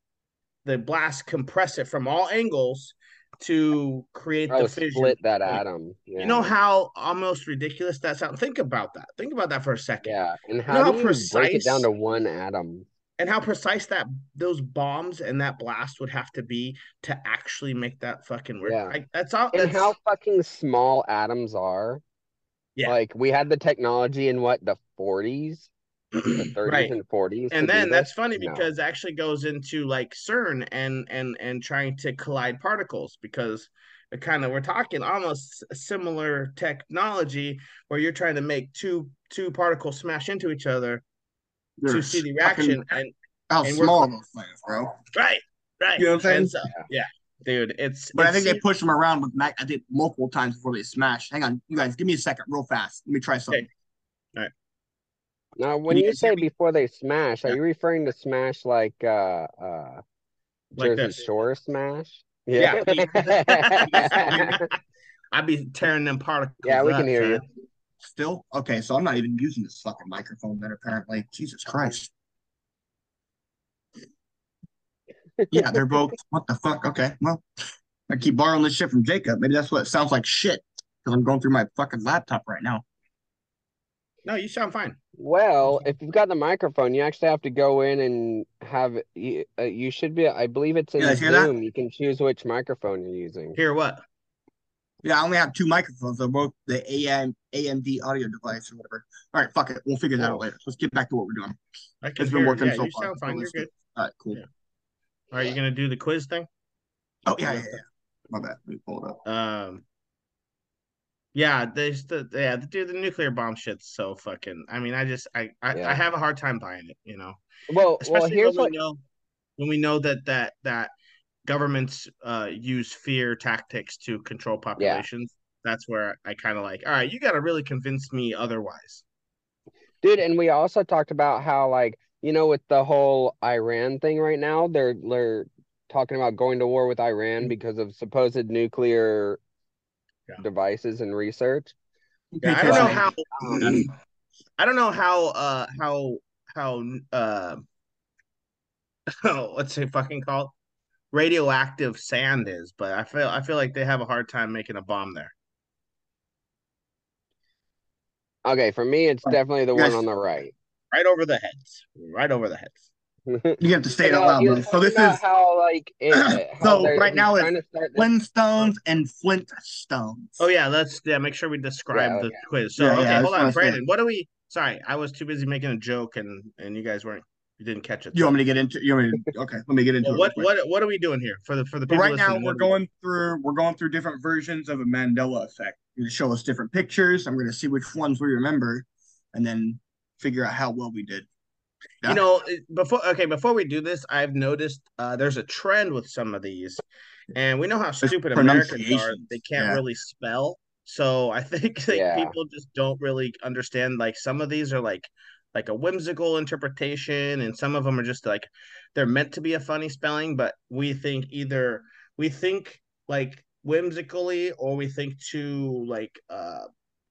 the blast compress it from all angles to create oh the fission split that atom. Yeah. you know how almost ridiculous that sounds think about that think about that for a second Yeah, and know how how do you break it down precise- to one atom? and how precise that those bombs and that blast would have to be to actually make that fucking work. Yeah. I, that's all. And how fucking small atoms are. Yeah. Like we had the technology in what the 40s, the 30s [clears throat] Right. and 40s. and then that's this? funny No. because it actually goes into like CERN and and and trying to collide particles because it kind of we're talking almost similar technology where you're trying to make two two particles smash into each other to see the reaction and How and small those things, bro? right right You know what I'm saying? so- yeah dude it's But I think they push them around with Mac. I think multiple times before they smash. Hang on, you guys, give me a second, real fast. Let me try something. Now, when you you say before they smash, are you referring to smash like uh uh Like Jersey this. Shore smash? Yeah, Yeah. [laughs] I'd be tearing them particles Yeah, we up, can hear you. Still? Okay, so I'm not even using this fucking microphone then apparently. Jesus Christ. Yeah, they're both [laughs] what the fuck? Okay. Well, I keep borrowing this shit from Jacob. Maybe that's what it sounds like shit. Because I'm going through my fucking laptop right now. No, you sound fine. Well, if you've got the microphone, you actually have to go in and have you, uh, you should be, I believe it's in You guys hear that? Zoom. You can choose which microphone you're using. Hear what? Yeah, I only have two microphones. They're both the AM AMD audio device or whatever. All right, fuck it. We'll figure that out later. Let's get back to what we're doing. I can It's been hear- working yeah, so you far. sound fine. You're good. All right, cool. Yeah. All right, you gonna do the quiz thing? Oh yeah, yeah, yeah. My bad. Let me pull it up. Um. Yeah, there's the yeah, the dude, the nuclear bomb shit's so fucking. I mean, I just I I, Yeah. I have a hard time buying it. You know, Well, well, especially here's when what we know when we know that that that governments uh use fear tactics to control populations. That's where I kind of like. All right, you got to really convince me otherwise. Dude, and we also talked about how like, you know, with the whole Iran thing right now, they're they're talking about going to war with Iran because of supposed nuclear Yeah. devices and research. Yeah, I don't know how. Um, I don't know how. Uh, how how uh, [laughs] what's it fucking called? Radioactive sand is, but I feel I feel like they have a hard time making a bomb there. okay, for me, it's definitely the Yes. one on the right. Right over the heads. Right over the heads. You have to say it You out loud, he bro. So this about is how like it, it- [clears throat] how So, right now it's trying to start this- Flintstones and Flintstones. Oh yeah, let's yeah make sure we describe Yeah, the quiz. So Yeah, yeah, okay, I hold on, Brandon. What do we? Sorry, I was too busy making a joke and and you guys weren't. You didn't catch it. You want me to get into? You want me to? [laughs] Okay, let me get into Well, it. what what what are we doing here for the for the So people right now we're what are we going through we're going through different versions of a Mandela effect. You're gonna show us different pictures. I'm gonna see which ones we remember, and then figure out how well we did. Yeah. You know, before okay, before we do this, I've noticed uh, there's a trend with some of these, and we know how stupid Americans are. They can't yeah. really spell, so I think [laughs] like Yeah. people just don't really understand. Like some of these are like like a whimsical interpretation, and some of them are just like they're meant to be a funny spelling, but we think either we think like whimsically or we think too like uh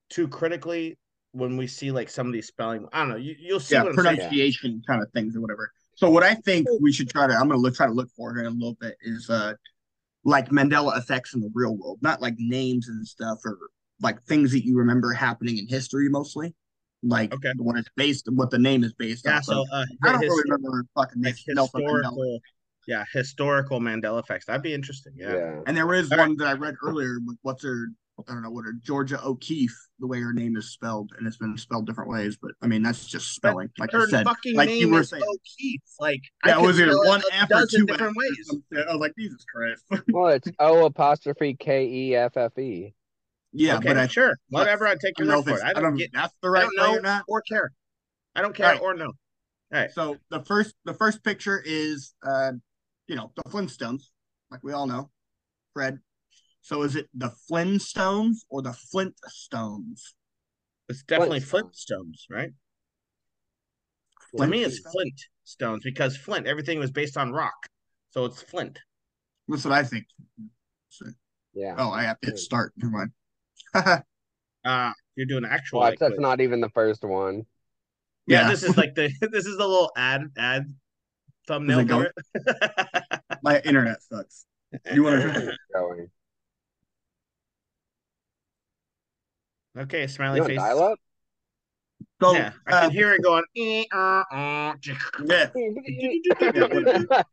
too critically when we see like some of these spelling. I don't know. You, you'll see yeah, what I'm pronunciation kind of things or whatever. So what I think we should try to I'm gonna look try to look for here in a little bit is uh like Mandela effects in the real world, not like names and stuff or like things that you remember happening in history mostly. Like Okay. what it's based what the name is based Yeah. off So uh, I don't his- really remember fucking like this historical. Yeah, historical Mandela effects. That'd be interesting. Yeah. Yeah. And there is All right. one that I read earlier with what's her I don't know what her Georgia O'Keeffe, the way her name is spelled, and it's been spelled different ways, but I mean that's just spelling. Like Her you said. fucking like name you were is saying. O'Keeffe. Like Yeah, I was it one a F or two different Fs ways. I was like, Jesus Christ. [laughs] Well, it's O apostrophe K E F F E. yeah, okay, but I sure, whatever. I take your don't word for it. I I don't don't get. that's the I right don't know or not. or care. I don't care Right. or no. All right. So the first the first picture is uh you know the Flintstones, like we all know. Fred. So is it the Flintstones or the Flintstones? It's definitely Flintstones. Flintstones, right? For me, it's Flintstones? Flint stones because Flint, everything was based on rock. So it's Flint. That's what I think. So- Yeah. oh, I have to hit start. Never mind. [laughs] Uh you're doing actual Watch, like, that's quiz. not even the first one. yeah, Yeah. this is like the [laughs] this is the little ad ad thumbnail it for [laughs] My internet sucks. You want to? it. Going. Okay, smiley You face. dial up? So, yeah, I uh, can hear it going. "Eh, uh, uh." yeah. [laughs]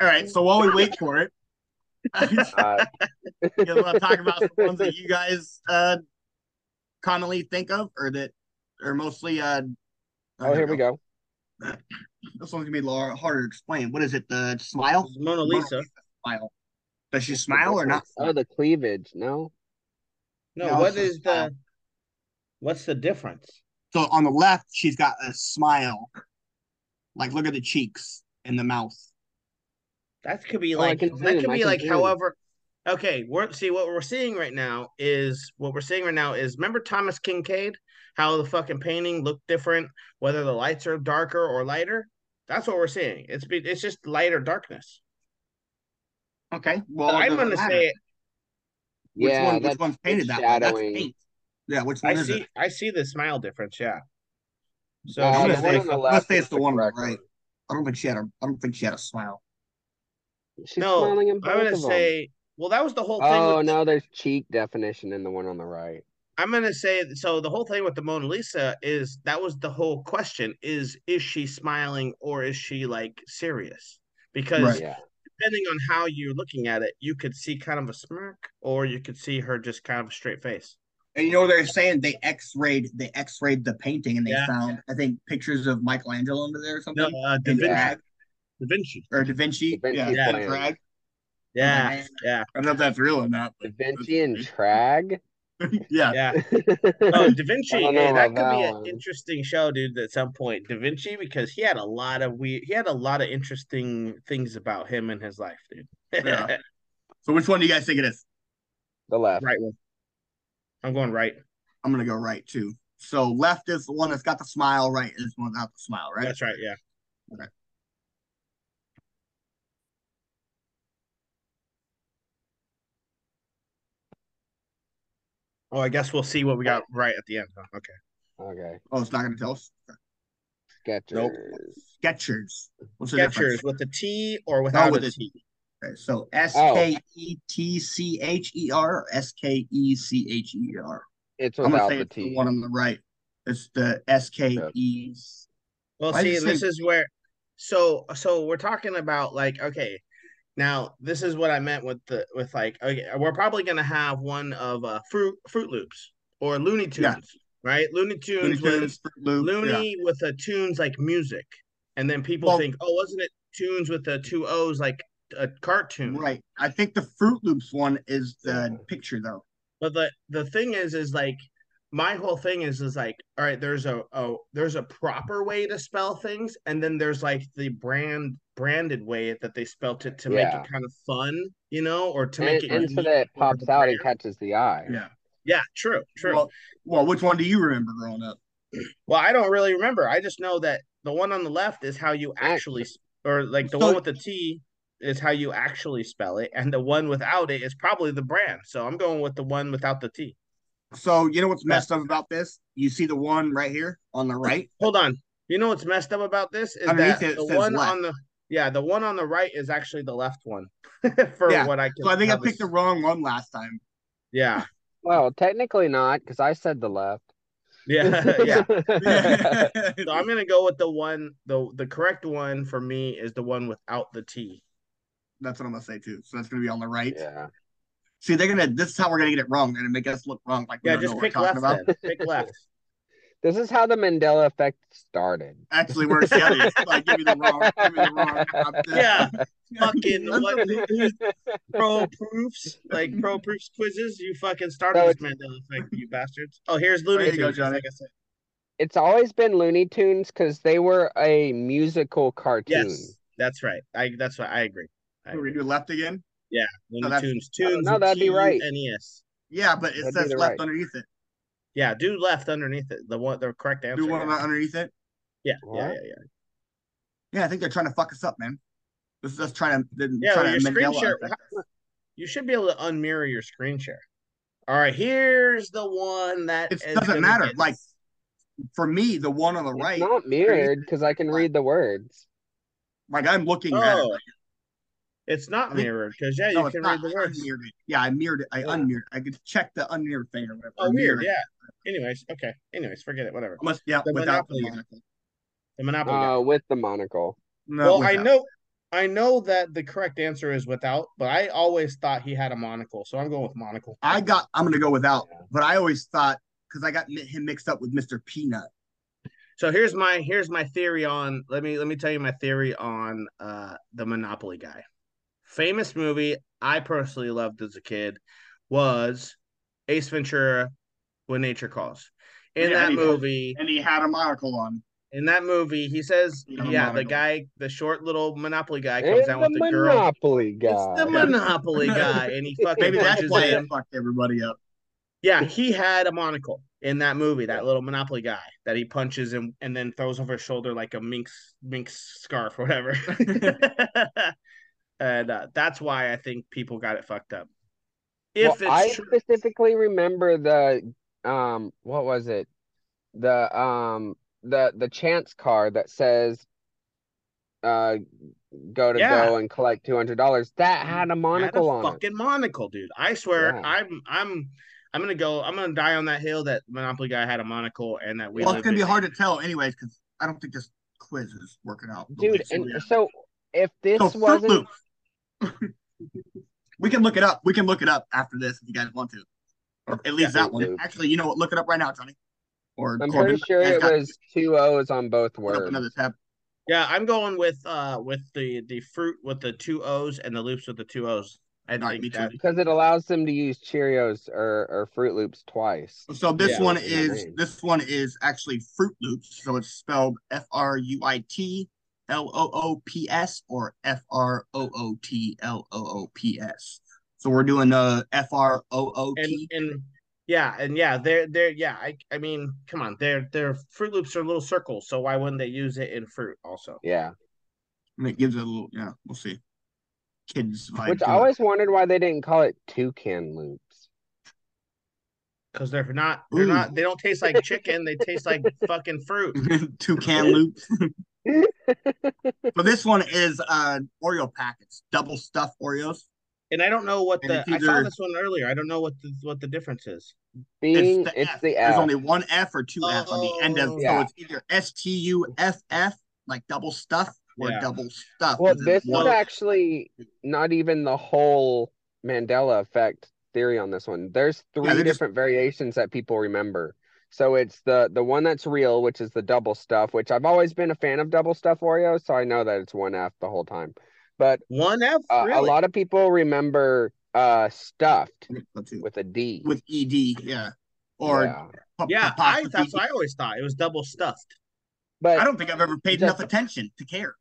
All right. So while we wait for it, [laughs] Uh, you want to talk about some ones that [laughs] you guys uh commonly think of, or that are mostly uh. oh, here we go. [clears throat] This one's gonna be a harder to explain. What is it? The smile? Mona Lisa. Smile. Does she smile or not? Oh, the cleavage. No. No, No, what it's smile. the what's the difference? So on the left, she's got a smile. Like, look at the cheeks and the mouth. That could be Oh, like can that could be like however okay we're see what we're seeing right now is what we're seeing right now is remember Thomas Kinkade how the fucking painting looked different whether the lights are darker or lighter that's what we're seeing it's be, it's just light or darkness Okay. Well, I'm gonna matter. say it Which yeah, one? Which one's painted that way? That's shadowing. paint. Yeah. Which one I is see it? I see the smile difference yeah so I'm gonna say- on the I'm gonna say it's the one on the correct right. I don't think she had a. I don't think she had a smile. She's no smiling in I'm gonna of them. say well that was the whole thing Oh with no, there's cheek definition in the one on the right. I'm gonna say so. The whole thing with the Mona Lisa is that was the whole question: is is she smiling or is she like serious? Because Right. Yeah. depending on how you're looking at it, you could see kind of a smirk, or you could see her just kind of a straight face. And you know what they're saying? They X-rayed. They X-rayed the painting, and they Yeah. found I think pictures of Michelangelo under there or something. No, uh, Da Vinci. drag, Da Vinci. or Da Vinci. Da Vinci yeah, Yeah. in drag. Yeah, man. yeah, I don't know if that's real or not. Da But Vinci and Trag. [laughs] yeah. yeah. [laughs] Oh, Da Vinci. Hey, know that about could be that an interesting show, dude. At some point, Da Vinci, because he had a lot of we. He had a lot of interesting things about him and his life, dude. Yeah. [laughs] So which one do you guys think it is? the left. right one. I'm going right. I'm gonna go right too. So left is the one that's got the smile. Right is the one without the smile. Right. That's right. Yeah. Okay. Oh, I guess we'll see what we got oh. right at the end. huh? Okay. Okay. Oh, it's not gonna tell us. Skechers. Nope. Skechers. What's the Skechers difference? with a T or without with a a T. Okay, so S Oh. K E T C H E R or S K E C H E R. It's I'm gonna say the it's the T. one on the right. It's the S K E. Well, Why see, this say- is where. So, so we're talking about like, okay, now this is what I meant with the with like, okay, we're probably gonna have one of uh Fruit Fruit Loops or Looney Tunes, Yeah. right? Looney Tunes, Looney with Tunes, Fruit Loops, yeah. With a tunes like music, and then people Well- think, oh, wasn't it tunes with the two O's like a cartoon? Right. I think the Fruit Loops one is the picture though. But the the thing is, is like my whole thing is is like, all right, there's a oh there's a proper way to spell things, and then there's like the brand branded way that they spelt it to make it kind of fun, you know, or to And, make it and so that it pops out and catches the eye. Yeah. Yeah, true, true. Well, well, which one do you remember growing up? Well, I don't really remember. I just know that the one on the left is how you actually, or like the So- one with the T is how you actually spell it, and the one without it is probably the brand. So I'm going with the one without the T. So you know what's messed up about this? You see the one right here on the right. Hold on. You know what's messed up about this is Underneath that it the one left. on the yeah, the one on the right is actually the left one. [laughs] For Yeah, what I can So I think I have picked the wrong one last time. Yeah. [laughs] Well, technically not, because I said the left. Yeah. [laughs] yeah. So I'm gonna go with the one the the correct one for me is the one without the T. That's what I'm gonna say too. So that's gonna be on the right. yeah. See, they're gonna. This is how we're gonna get it wrong. They're gonna make us look wrong. Like Yeah, just pick left about. Pick left. This is how the Mandela effect started. Actually, works the other. Like, give me the wrong. Give me the wrong. Yeah. [laughs] Fucking what what- pro proofs like [laughs] pro proofs quizzes. You fucking started No, this Mandela effect, you bastards. Oh, here's Looney There you go, Tunes. Johnny. Like I said. It's always been Looney Tunes because they were a musical cartoon. Yes, that's right. I that's what I agree. I We agree. do left again. Yeah, Looney that's- Tunes, Oh, tunes. no, that'd be right. NES. Yeah, but it That'd says left right. underneath it. Yeah, do left underneath it. The one, the correct answer. Do one yeah. underneath it. yeah, yeah, What? yeah, yeah. Yeah, I think they're trying to fuck us up, man. This is us trying to. Yeah, trying well, your to screen share. [laughs] You should be able to unmirror your screen share. All right, here's the one that it doesn't matter, get- like, For me, the one on the It's right, not mirrored because I can read the words. like I'm looking at it. Oh, Like, it's not I think- mirrored because yeah, no, you can not. read the I words. unmirrored. Yeah, I mirrored it. I Yeah. unmirrored. I could check the unmirrored thing or whatever. Oh, Mirrored weird. Yeah. Anyways, okay. Anyways, forget it. Whatever. Almost, yeah, The without the Monopoly. monocle. The Monopoly. guy. Uh, with the monocle. No, well, I know, I know that the correct answer is without, but I always thought he had a monocle, so I'm going with monocle. I got. I'm gonna go without, but I always thought because I got him mixed up with Mr. Peanut. So here's my here's my theory on. Let me let me tell you my theory on uh the Monopoly guy. Famous movie I personally loved as a kid was Ace Ventura: When Nature Calls. In Yeah, that he- movie, And he had a monocle on. in that movie, he says, Yeah, yeah, the guy, the short little Monopoly guy, comes And down the with the girl. Monopoly guy. It's the Monopoly [laughs] guy, and he [laughs] fucking Maybe that's punches why him. it fucked everybody up. Yeah, he had a monocle in that movie, that little Monopoly guy that he punches and, and then throws over his shoulder like a minx minx scarf or whatever. [laughs] and uh, that's why I think people got it fucked up. If well, I true, specifically remember the um what was it? The um the the chance card that says uh go to Yeah. go and collect two hundred dollars. That had a had a monocle on it. fucking monocle, dude. I swear, Yeah. I'm I'm I'm gonna go. I'm gonna die on that hill that Monopoly guy had a monocle and that we. well, it's gonna be hard to tell, anyways, because I don't think this quiz is working out. Dude, Okay, so and yeah. so if this So wasn't Loops. We can look it up. We can look it up after this if you guys want to. Or at least Yeah, that one. Fruit Actually, you know what? Look it up right now, Johnny. Or I'm Corbin. pretty sure it was two O's on both put up words. another tab. Yeah, I'm going with uh with the the fruit with the two O's and the loops with the two O's. I Alright, me think too. that Because it allows them to use Cheerios or, or Fruit Loops twice. So this Yeah, one in their is this one is actually Fruit Loops. So it's spelled F R U I T L O O P S or F R O O T L O O P S. So we're doing uh F R O O and and yeah, and yeah, they're they're yeah. I I mean, come on, they're they're Fruit Loops are little circles, so why wouldn't they use it in fruit also? Yeah. And it gives it a little yeah, we'll see. Kids vibe. Which I always wondered why they didn't call it toucan loops. Because they're not they're Ooh. not they don't taste like chicken. They taste like [laughs] fucking fruit. it. Toucan loops. [laughs] so this one is uh Oreo packets, double stuffed Oreos. And I don't know what And the it's I saw this one earlier. I don't know what the what the difference is. Being it's the it's F. the There's only one F or two F on the end of Oh. so it's either S T U F F like double stuff or Yeah. double stuff. Well, this is one- actually not even the whole Mandela effect theory on this one. There's three they're just- different variations that people remember. So it's the the one that's real, which is the double stuff, which I've always been a fan of double stuff Oreos, so I know that it's one F the whole time. But One F uh, really? a lot of people remember uh stuffed with a D. with ED, yeah. Or yeah. pa- yeah, I that's what I always thought. It was double stuffed. But I don't think I've ever paid Just- enough attention to care.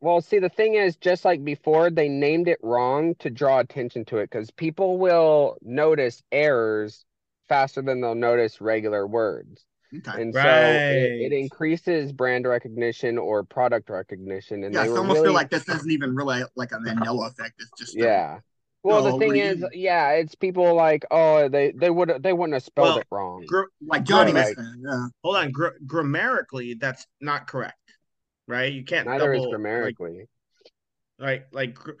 Well, see, the thing is, just like before, they named it wrong to draw attention to it because people will notice errors faster than they'll notice regular words. Okay. And so it, it increases brand recognition or product recognition. And Yeah, they I almost really, feel like this isn't even really like a Mandela effect. It's just yeah. Well, the No, thing what is, you- yeah, it's people like, oh, they they would they wouldn't have spelled Well, it wrong. Gr- like Johnny Right. was saying, yeah. hold on, gr- grammatically, that's not correct, right? You can't Neither is double, like, grammatically. right? Like gr-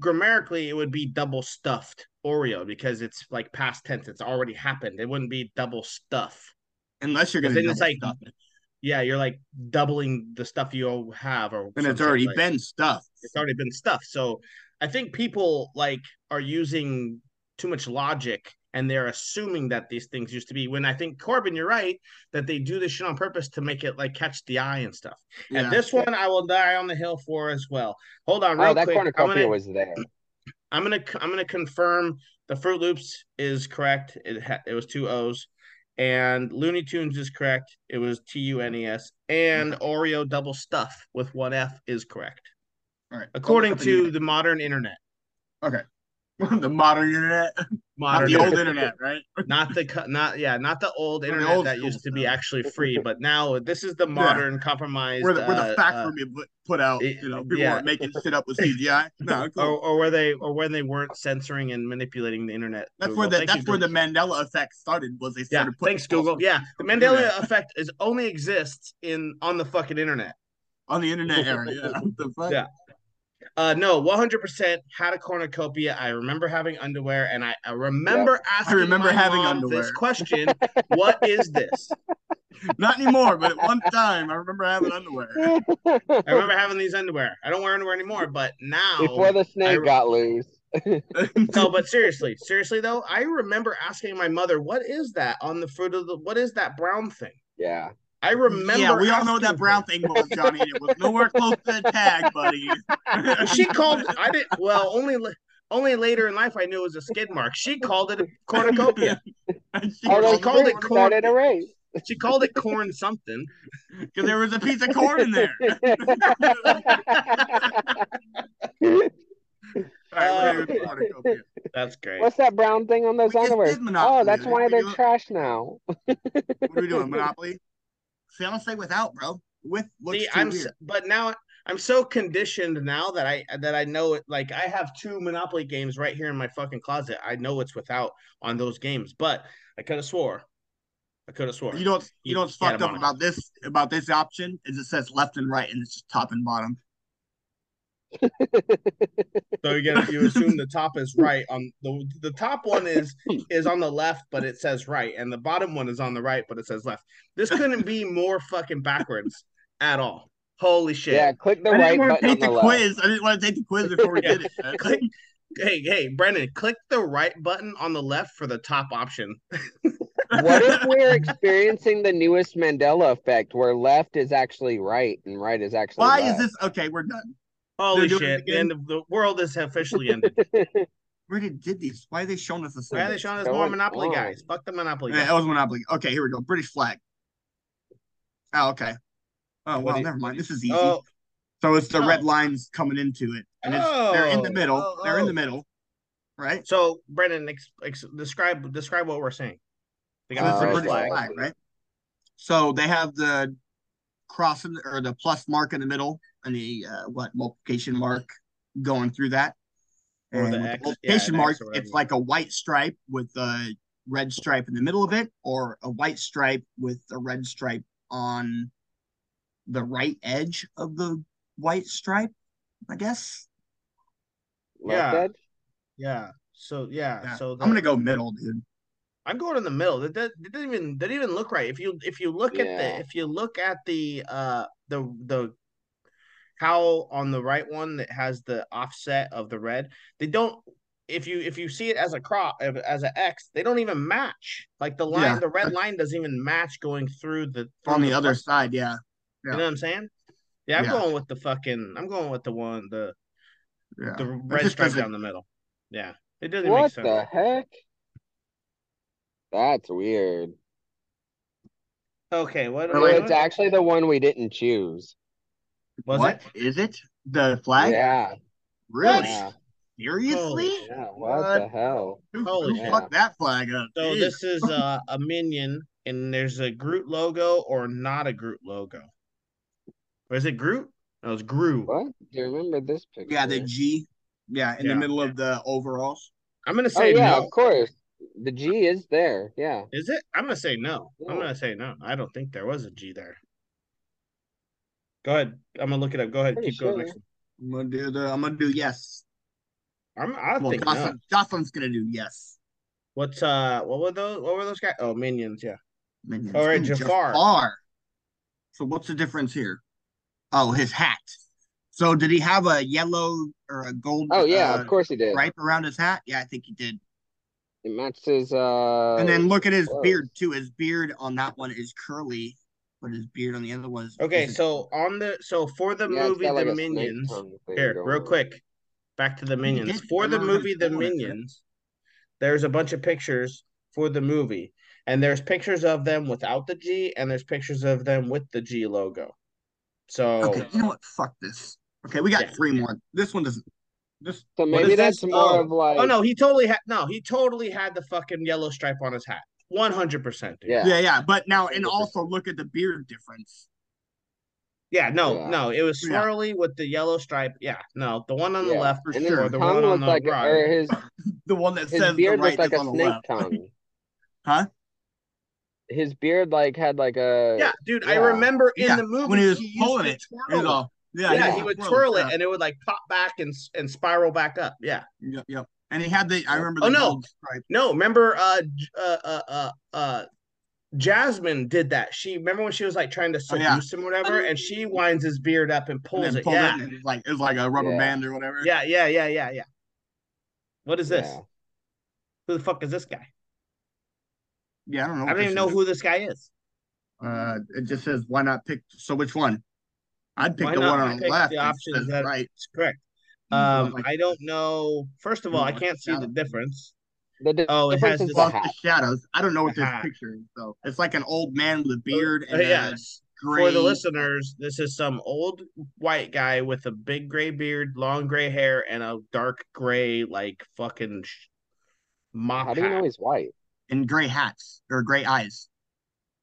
grammatically, it would be double stuffed Oreo because it's like past tense. It's already happened. It wouldn't be double stuff. Unless you're gonna then it's like, it. yeah, you're like doubling the stuff you have, or and it's already like- been stuffed. It's already been stuffed. So I think people like are using too much logic and they're assuming that these things used to be. When I think Corbin, you're right that they do this shit on purpose to make it like catch the eye and stuff. Yeah. And this one, I will die on the hill for as well. Hold on, oh, real Oh, that quick. Cornucopia gonna, was there. I'm gonna, I'm gonna confirm the Fruit Loops is correct. It ha- it was two O's, and Looney Tunes is correct. It was T U N E S, and mm-hmm. Oreo double stuff with one F is correct All right. according to the modern internet. Okay. [laughs] the modern internet, [laughs] not the old internet, right? not the not yeah, not the old the internet old that used to be stuff. actually free, but now this is the modern compromised. Where the, where the uh, facts uh, put, out, you know, people yeah. weren't making shit up with CGI. [laughs] No, or, cool. or where they or when they weren't censoring and manipulating the internet. that's Google. where the Thank that's you, where the Mandela effect started. Was they yeah. started putting Thanks, Google. Yeah, the Mandela effect is only exists in on the fucking internet. on the internet era. Yeah, [laughs] What the fuck? Yeah. Uh, no, one hundred percent had a cornucopia. I remember having underwear, and I, I remember asking. remember my having mom underwear. This question: What is this? [laughs] Not anymore, but at one time I remember having underwear. [laughs] I remember having these underwear. I don't wear underwear anymore, but now Before the snake I- got loose. [laughs] no, but seriously, seriously though, I remember asking my mother, "What is that on the fruit of the? What is that brown thing?" Yeah. I remember. yeah, we all know that brown thing was, Johnny. It was nowhere close to the tag, buddy. [laughs] She called. I didn't. Well, only only later in life I knew it was a skid mark. She called it a cornucopia. [laughs] [laughs] She She called it corn- started a race. She called it corn something. because there was a piece of corn in there. All right, we're gonna uh, cornucopia. That's great. What's that brown thing on those We underwear? Oh, that's why they're do trash now. What are we doing? Monopoly? See, I'm gonna say without, bro. With looks See, I'm, weird. but now I'm so conditioned now that I that I know it. Like I have two Monopoly games right here in my fucking closet. I know it's without on those games, but I could have swore. I could have swore. You know what's you know what's fucked up about this about this option is it says left and right and it's just top and bottom. So again, you assume the top is right on the the top one is is on the left, but it says right, and the bottom one is on the right, but it says left. This couldn't be more fucking backwards at all. Holy shit! Yeah, click the I right didn't want to on take the the left. quiz. I didn't want to take the quiz before we did it. [laughs] Click, hey, hey, Brendan, click the right button on the left for the top option. What if [laughs] we're experiencing the newest Mandela effect where left is actually right and right is actually Why is this okay? We're done. Holy shit! The end of the world is officially ended. [laughs] Where did did these? Why are they showing us the Why are they showing us Going more Monopoly on. guys? Fuck the Monopoly Yeah, guys. that was Monopoly. Okay, here we go. British flag. Oh, okay. Oh well, never mind. This is easy. Oh, so it's the red oh. lines coming into it, and it's they're in the Oh, middle. oh, They're in the middle, right? so Brendan, ex- ex- describe describe what we're seeing. They got it's the British British flag. flag, right? So they have the cross in, or the plus mark in the middle, and the uh, what multiplication mark going through that. Or and the X, yeah, multiplication an mark, X it's like a white stripe with a red stripe in the middle of it, or a white stripe with a red stripe on the right edge of the white stripe. I guess. Left Yeah. edge? Yeah. So yeah. Yeah. So I'm gonna go middle, dude. I'm going in the middle. That that that didn't even that even look right. If you if you look at the if you look at the uh the the how on the right one that has the offset of the red, they don't. If you if you see it as a crop as an X, they don't even match. Like the line, Yeah. the red line doesn't even match going through the On from the other plus- side, yeah. You know what I'm saying? Yeah, I'm Yeah. going with the fucking. I'm going with the one the Yeah. the red just stripe down the middle. Yeah, it doesn't make sense. What sense. the heck? That's weird. Okay, what, Really? what It's actually the one we didn't choose. was what it? is it? The flag? Yeah. Really? Yeah. Seriously? Yeah. What, What? the hell? Who, Holy who shit. fucked that flag up? So Jeez. this is [laughs] uh, a minion, and there's a Groot logo or not a Groot logo. Or is it Groot? No, it's Gru. What? Do you remember this picture? yeah, the G. Yeah, in Yeah. the middle of the overalls. I'm gonna Oh say yeah, no. of course. The G is there. Yeah. Is it? I'm gonna say no. I'm gonna say no. I don't think there was a G there. Go ahead. I'm gonna look it up. Go ahead. Pretty Keep going. sure. Next. I'm gonna do the. I'm gonna do yes. I'm. I Well, think no. Jocelyn, Jocelyn's gonna do yes. What's uh? What were those? What were those guys? Oh, minions. Yeah. Minions. All right, Ooh, Jafar. Jafar. So what's the difference here? Oh, his hat. So did he have a yellow or a gold? Oh yeah, uh, of course he did. stripe around his hat? Yeah, I think he did. It matches uh and then look at his clothes. beard too. His beard on that one is curly, but his beard on the other one is Okay. is- So on the so for the Yeah, movie like The Minions. Here, real quick. Back to the Minions. For the movie The. Minions, there's a bunch of pictures for the movie, and there's pictures of them without the G, and there's pictures of them with the G logo. So Okay, you know what? Fuck this. Okay, we got Yeah. three more. This one doesn't. This So maybe that's this? more Oh. of like Oh no, he totally had no, he totally had the fucking yellow stripe on his hat. One hundred percent. yeah. yeah, yeah. But now, and 100%. also look at the beard difference. Yeah, no, Yeah. no, it was Yeah. with the yellow stripe. Yeah, no, the one on the Yeah. left For and sure. his the one on the like right. or his [laughs] The one that his says the beard right like is a on the snake left. [laughs] tongue. Huh? His beard like had like a Yeah, dude, I remember in Yeah, the movie when he was used pulling to it, It was all- yeah, yeah, yeah. he would twirl twirl it yeah. and it would like pop back and and spiral back up. Yeah. Yep, yep. And he had the. I remember the Oh, no. No, remember uh uh uh uh, uh Jasmine did that. She remember when she was like trying to Oh, yeah. seduce him or whatever, and she winds his beard up and And pulls then it. pulled Yeah. it, and it like it was like a rubber Yeah. band or whatever. yeah, yeah, yeah, yeah, yeah. What is this? Yeah. Who the fuck is this guy? Yeah, I don't know. I don't even know is. who this guy is. Uh, it just says why not pick. So which one? I'd pick Why the one on the left. the that options that- right. It's correct. Um, like- I don't know. First of all, I can't see the difference. The di- Oh, it has is this- the Fuck the hat. shadows. I don't know what this picture is though. It's like an old man with a beard Uh, and a yes. gray. For the listeners, this is some old white guy with a big gray beard, long gray hair, and a dark gray, like fucking sh- mop How do you know he's white? and gray hats or gray eyes.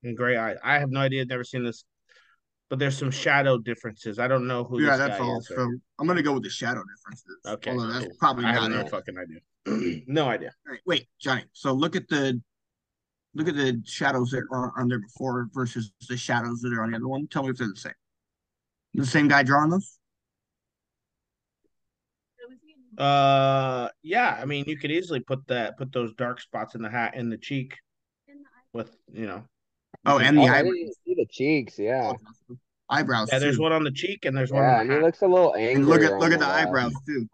and gray eyes. I have no idea. I've never seen this, but there's some shadow differences. I don't know who yeah, that's all. is. here. I'm gonna go with the shadow differences. Okay, Although that's cool. probably I not have no it. fucking idea. [clears throat] no idea. All right, wait, Johnny. So look at the look at the shadows that are on there before versus the shadows that are on the other one. Tell me if they're the same. The same guy drawing those? Uh, yeah. I mean, you could easily put that, put those dark spots in the hat in the cheek, with you know. Oh, and the Oh, I eyebrows. didn't see the cheeks. Yeah. Oh, eyebrows Yeah, there's too. one on the cheek and there's one Yeah, on and the he looks a little angry. And look at look at the left. Uh, eyebrows too.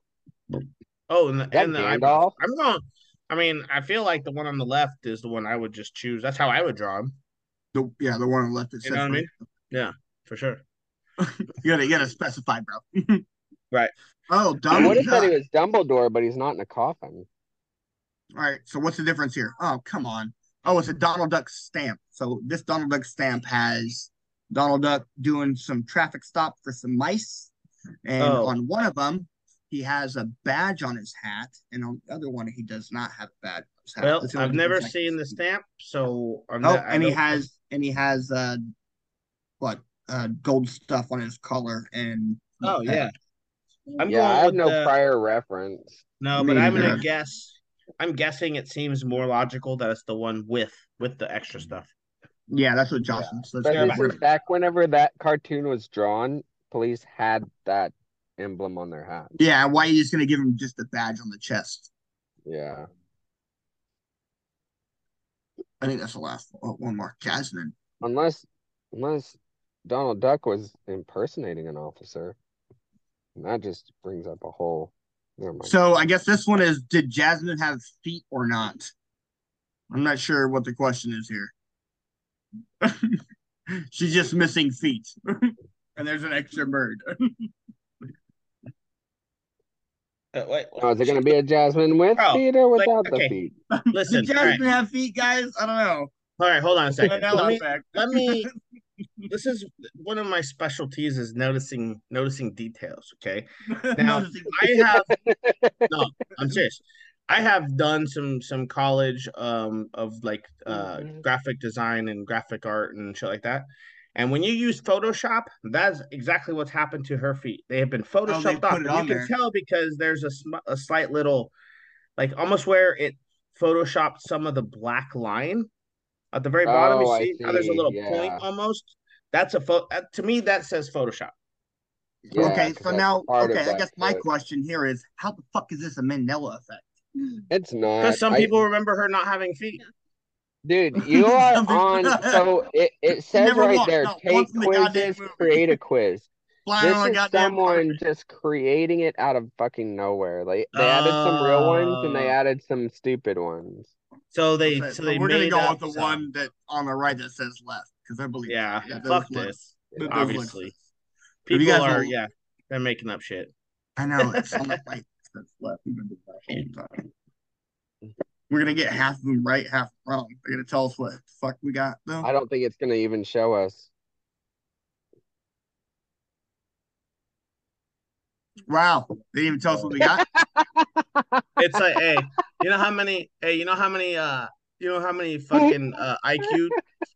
Oh, and the, that and the eyebrows. I'm going. I mean, I feel like the one on the left is the one I would just choose. That's how I would draw him. The, yeah, the one on the left that You know what I right. mean? For sure. [laughs] You gotta you gotta specify, bro. [laughs] Right. Oh, I would Donald have said he was Dumbledore, but he's not in a coffin. All right, so what's the difference here? Oh, come on. Oh, it's a Donald Duck stamp. So this Donald Duck stamp has Donald Duck doing some traffic stop for some mice, and Oh. on one of them he has a badge on his hat, and on the other one he does not have a badge on his hat. Well, That's the only I've never difference I can seen the stamp, so I'm Oh, not, and he has and he has uh what uh gold stuff on his collar and Oh yeah. I'm yeah, I have no the, prior reference. no, Me but I'm gonna neither. guess. I'm guessing it seems more logical that it's the one with with the extra mm-hmm. stuff. yeah, that's what Jocelyn says. But this is back whenever that cartoon was drawn. Police had that emblem on their hat. Yeah, why are you just gonna give him just a badge on the chest? Yeah. I think that's the last oh, one more. Jasmine. Unless unless Donald Duck was impersonating an officer. And that just brings up a whole never mind. So I guess this one is did Jasmine have feet or not? I'm not sure what the question is here. [laughs] She's just missing feet. [laughs] and there's an extra bird. [laughs] Uh, wait, Oh, is it gonna be a Jasmine with Oh, feet or like, without okay. the feet? listen. did all right, Jasmine have feet, guys? I don't know. all right, hold on a second. Let me let me this is one of my specialties is noticing noticing details okay [laughs] now i have no i'm serious i have done some some college um of like uh Mhm. graphic design and graphic art and shit like that And when you use Photoshop, that's exactly what's happened to her feet. They have been photoshopped put off. you there. can tell because there's a, sm- a slight little, like almost where it photoshopped some of the black line at the very bottom. Oh, you see, how there's a little yeah. point almost. That's a photo. Uh, to me, that says Photoshop. Yeah, okay, 'cause so now, okay, I guess my foot. question here is, how the fuck is this a Mandela effect? It's not. Because some I- people remember her not having feet. Dude, [laughs] you are on. So it, it [laughs] says right walked there, out take once in the quizzes, create a quiz. [laughs] Flying This is someone carpet. just creating it out of fucking nowhere. Like they added some real ones and they Oh. added some stupid ones. So they, Okay, so they we're gonna go up with the some. one that on the right that says left because I believe Yeah, that fuck does look- this. that look Obviously, sus. If you people guys are will- yeah, they're making up shit. I know it's on [laughs] the right that left. We've been doing that whole time. We're gonna get half of them right, half wrong. They're gonna tell us what the fuck we got though. I don't think it's gonna even show us. Wow, they didn't even tell us what we got. [laughs] It's like, hey, you know how many? Hey, you know how many? Uh, you know how many [laughs] fucking uh IQ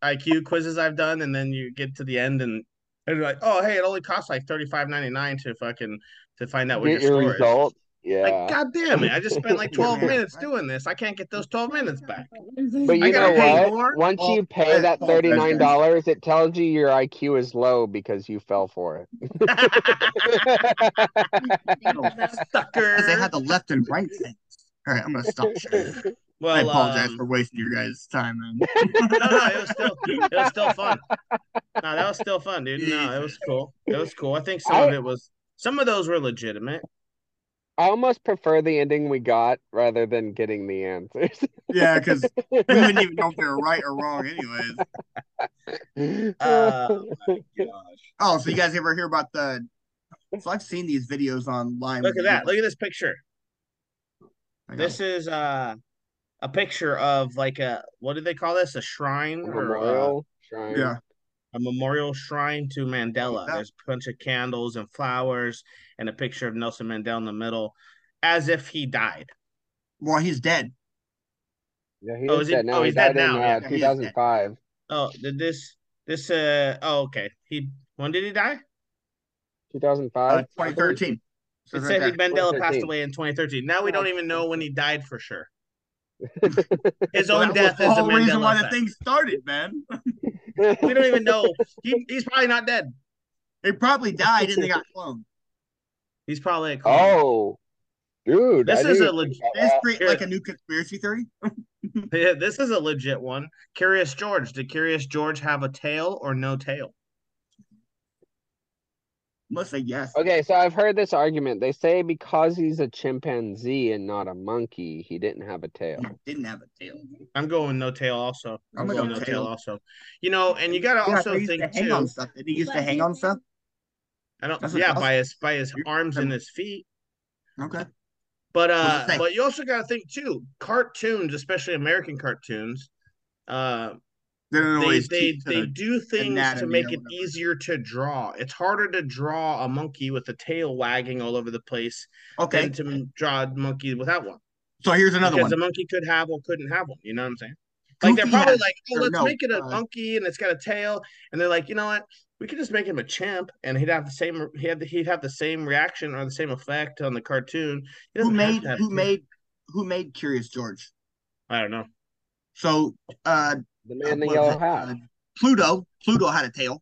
IQ quizzes I've done, and then you get to the end and and you're like, oh, hey, it only costs like thirty five ninety nine to fucking to find out what Get your your score is. result. Yeah. Like, god damn it! I just spent like [laughs] twelve minutes doing this. I can't get those twelve minutes back. But I you know what? more? Once Well, you I pay that thirty nine guys. dollars, it tells you your IQ is low because you fell for it. [laughs] Sucker. Because they had the left and right things. All right, I'm gonna stop sharing. Well, I apologize um, for wasting your guys' time, man. [laughs] no, no, it was still it was still fun. No, that was still fun, dude. No, it was cool. It was cool. I think some of it was some of those were legitimate. I almost prefer the ending we got rather than getting the answers. yeah, because [laughs] we wouldn't even know if they were right or wrong, anyways. [laughs] Uh, my gosh. Oh, so you guys ever hear about the? So I've seen these videos online. Look at that. Look at this picture. This is uh a picture of like a what do they call this? A shrine or uh, Memorial shrine. Yeah, a memorial shrine to Mandela. Yeah. There's a bunch of candles and flowers and a picture of Nelson Mandela in the middle, as if he died. well, he's dead. Yeah, he Oh, is is he- dead now. oh, he he's dead died in now, uh, yeah. Yeah, he is dead. 2005. Oh, did this this uh oh okay. He when did he die? 2005. Uh, 2013. It Says right said he. Mandela passed away in 2013. Now we don't even know when he died for sure. His [laughs] own that death the is the whole reason Mandela why the thing started, man. We don't even know. He, he's probably not dead. They probably died and they got cloned. He's probably a clone. Oh, dude. This I is a even leg- This create like a new conspiracy theory. [laughs] Yeah, this is a legit one. Curious George. Did Curious George have a tail or no tail? Must say yes. Okay, so I've heard this argument. They say because he's a chimpanzee and not a monkey, he didn't have a tail. He didn't have a tail. I'm going no tail also. I'm, I'm gonna going no tail. tail. also. You know, and you gotta Yeah, also they used think to hang too. on stuff. Did he used to hang on stuff? I don't That's yeah, else- by his by his arms and his feet. Okay. But uh but you also gotta think too, cartoons, especially American cartoons, uh They they they, do things to make it easier to draw. It's harder to draw a monkey with a tail wagging all over the place Okay. than to draw a monkey without one. So here's another because one. a monkey could have or couldn't have one. You know what I'm saying? Like they're probably has- like, oh, let's no, make it a uh, monkey and it's got a tail, and they're like, you know what? We could just make him a chimp, and he'd have the same. He had he'd have the same reaction or the same effect on the cartoon. Who made who made who made Curious George? I don't know. So uh The man in the what yellow hat. Pluto. Pluto had a tail,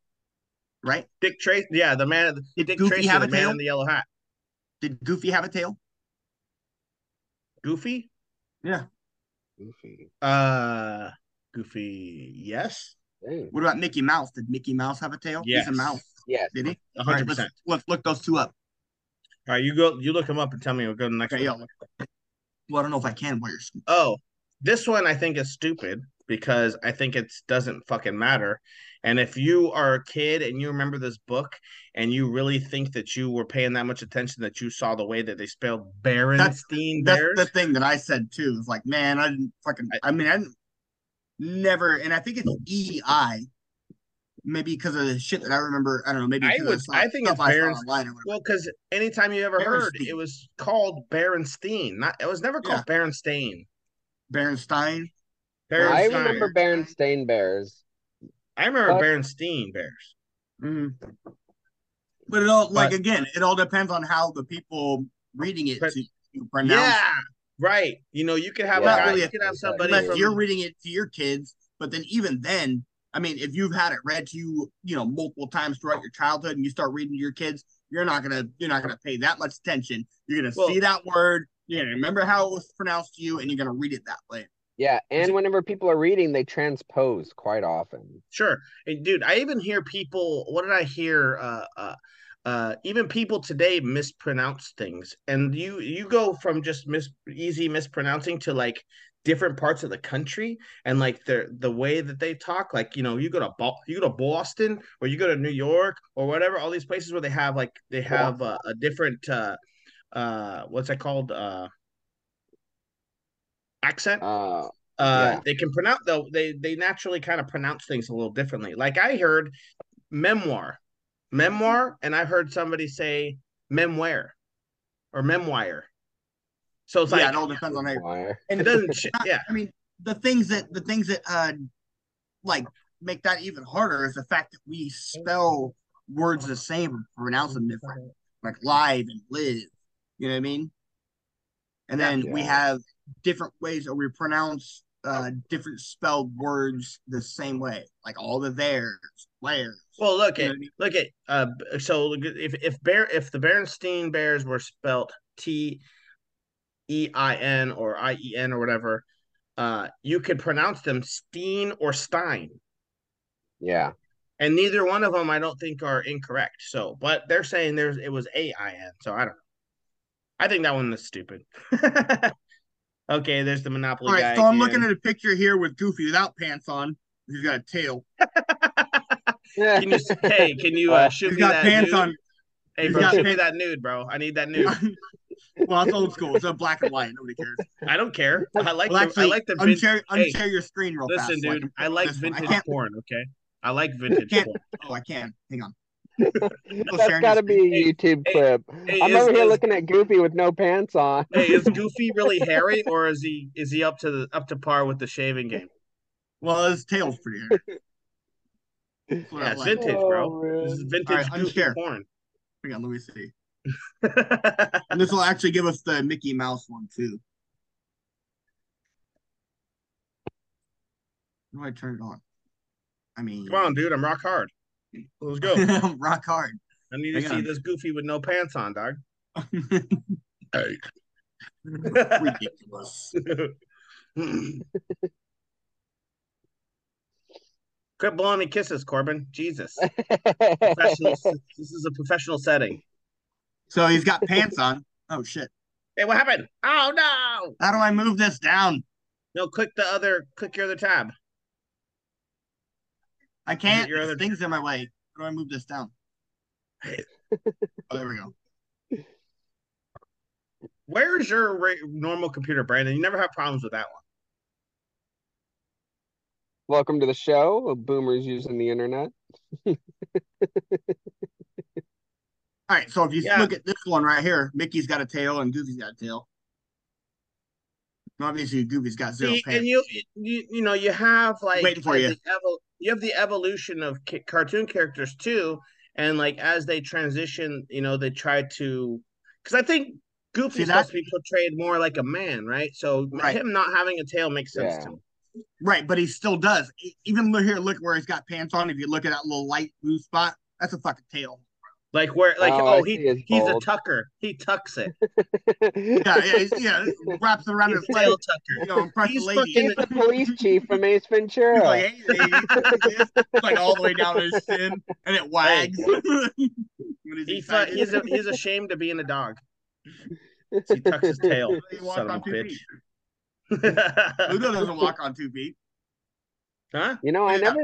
right? Dick Tracy, yeah, the man. Did Dick Goofy Tracy, have the a man tail? in the yellow hat. Did Goofy have a tail? Goofy. Yeah. Goofy. Uh, Goofy. Yes, Dang. What about Mickey Mouse? Did Mickey Mouse have a tail? Yes. He's a mouse. Yes. Did he? a All right, hundred let's, percent. let's look those two up. All right, you go. You look him up and tell me. We'll go to the next Okay, one. yeah. Well, I don't know if I can while you're speaking. Oh, this one I think is stupid because I think it doesn't fucking matter. And if you are a kid and you remember this book and you really think that you were paying that much attention that you saw the way that they spelled Berenstein That's Bears, the thing that I said too. Is like, man, I didn't fucking. I mean, I never, and I think it's E I. Maybe because of the shit that I remember. I don't know. Maybe I would- I think it's I Berens- well, because anytime you ever heard, it was called Berenstein. Not it was never called Berenstain. Berenstein. I Berenstein. remember Berenstain Bears. I remember But- Berenstein Bears. Mhm. But it all like again, it all depends on how the people reading it But- to, to pronounce. Yeah, right. You know, you could have Yeah, a guy, really you a- could have somebody Unless from you're reading it to your kids, but then even then, I mean, if you've had it read to you, you know, multiple times throughout your childhood, and you start reading to your kids, you're not gonna you're not gonna pay that much attention. You're gonna Well- see that word, you're gonna remember how it was pronounced to you, and you're gonna read it that way. Yeah, and whenever people are reading, they transpose quite often. Sure. And dude, I even hear people what did I hear? Uh uh uh even people today mispronounce things. And you you go from just mis easy mispronouncing to like different parts of the country and like the the way that they talk like you know you go to Bo- you go to Boston or you go to New York or whatever all these places where they have like they have a, a different uh uh what's that called uh accent Uh, uh Yeah. they can pronounce though they they naturally kind of pronounce things a little differently like i heard memoir memoir and i heard somebody say memoir or memoir so it's yeah, like it all depends on how. you're- it doesn't ch- yeah I mean, the things that the things that uh like make that even harder is the fact that we spell words the same and pronounce them different, like live and live. You know what I mean? And then we have different ways that we pronounce uh different spelled words the same way, like all the theirs, layers. well look You know at I mean? look at uh so if if bear if the Berenstein Bears were spelt T E I N or I E N or whatever uh you could pronounce them Steen or Stein Yeah. and neither one of them I don't think are incorrect. So, but they're saying there's it was A I N. So I don't know. I think that one is stupid. [laughs] okay, there's the Monopoly All right, guy. so I'm again. looking at a picture here with Goofy without pants on. He's got a tail. Can you [laughs] hey? Can you uh, shoot He's me got that pants nude? on. Hey, he's bro, got shoot me pants- that nude, bro. I need that nude. [laughs] well, it's old school. It's a black and white. Nobody cares. I don't care. I like Well, the actually, I like the vin- unshare, hey, unshare your screen real Listen, fast. so I dude, can I put like this one. I vintage can't- porn. Okay, I like vintage can't- porn. Oh, I can. Hang on. [laughs] That's sharing got to be a YouTube hey, clip. Hey, I'm is, over here is- looking at Goofy with no pants on. hey, is [laughs] Goofy really hairy, or is he is he up to the up to par with the shaving game? Well, his tail's pretty hairy. That's Yeah, it's like. vintage, bro. Oh, This is vintage All right, Goofy unshare. porn. Hang on, let me see. And this will actually give us the Mickey Mouse one too. How do I turn it on? I mean, Come on, dude. I'm rock hard. Let's go. [laughs] rock hard. I need to see on. this Goofy with no pants on, dog. Hey, Ridiculous. [laughs] Quit blowing me kisses, Corbin. Jesus. Professional, [laughs] this is a professional setting. So he's got pants on. Oh shit! Hey, what happened? Oh no! How do I move this down? No, click the other. Click your other tab. I can't. your other- Things in my way. How do I move this down? [laughs] Oh, there we go. Where's your ra- normal computer, Brandon? You never have problems with that one. Welcome to the show. Boomers using the internet. [laughs] All right. So if you Yeah. look at this one right here, Mickey's got a tail and Goofy's got a tail. Obviously, Goofy's got zero See, pants. and you, you, you know, you have like Waiting for like you. the evol- you have the evolution of ca- cartoon characters too, and like as they transition, you know, they try to, because I think Goofy's See, supposed to be portrayed more like a man, right? So Right. him not having a tail makes sense Yeah. to me. Right, but he still does. Even look here, look where he's got pants on. If you look at that little light blue spot, that's a fucking tail. Like where, like Oh, oh, he see his he's a tucker. He tucks it. [laughs] Yeah, yeah, he's, yeah. Wraps around He's his leg. tail tucker. You know, impress the He's lady. fucking- He's the police chief from Ace He's Ventura. like, hey, lady. It's like all the way down his chin, and it wags. [laughs] When he's He fu- excited. he's a, he's ashamed of being a dog. So [laughs] he tucks his tail. He Son of a bitch. Pluto doesn't walk on two feet. huh? You know, I Yeah. never,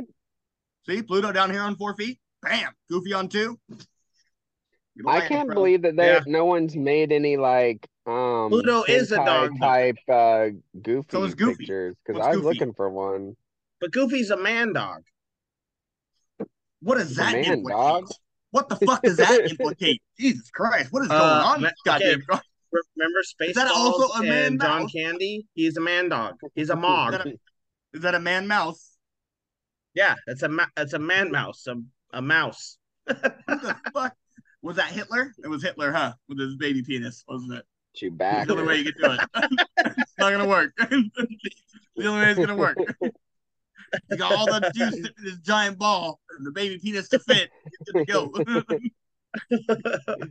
See, Pluto down here on four feet. Bam, Goofy on two. You I can't bro. believe that there Yeah. no one's made any like um Pluto is a dog, type uh goofy, So Goofy. pictures because I was Goofy? looking for one. But Goofy's a man dog. What does that man, implicate? dog. What the fuck does that [laughs] implicate? Jesus Christ, what is going Uh, on? ma- this goddamn okay. [laughs] Re- Remember Spaceballs that also a man and John mouse? Candy? He's a man dog. He's a Is mog. that a, is that a man mouse? Yeah, it's a ma- it's a man mouse, a, a mouse. [laughs] Who the fuck was that? Hitler? It was Hitler, huh? With his baby penis, wasn't it? Chewbacca. The only way you can do it. [laughs] it's not gonna work. [laughs] the only way it's gonna work. You got all the juice in this giant ball, and the baby penis to fit. Good to go. [laughs]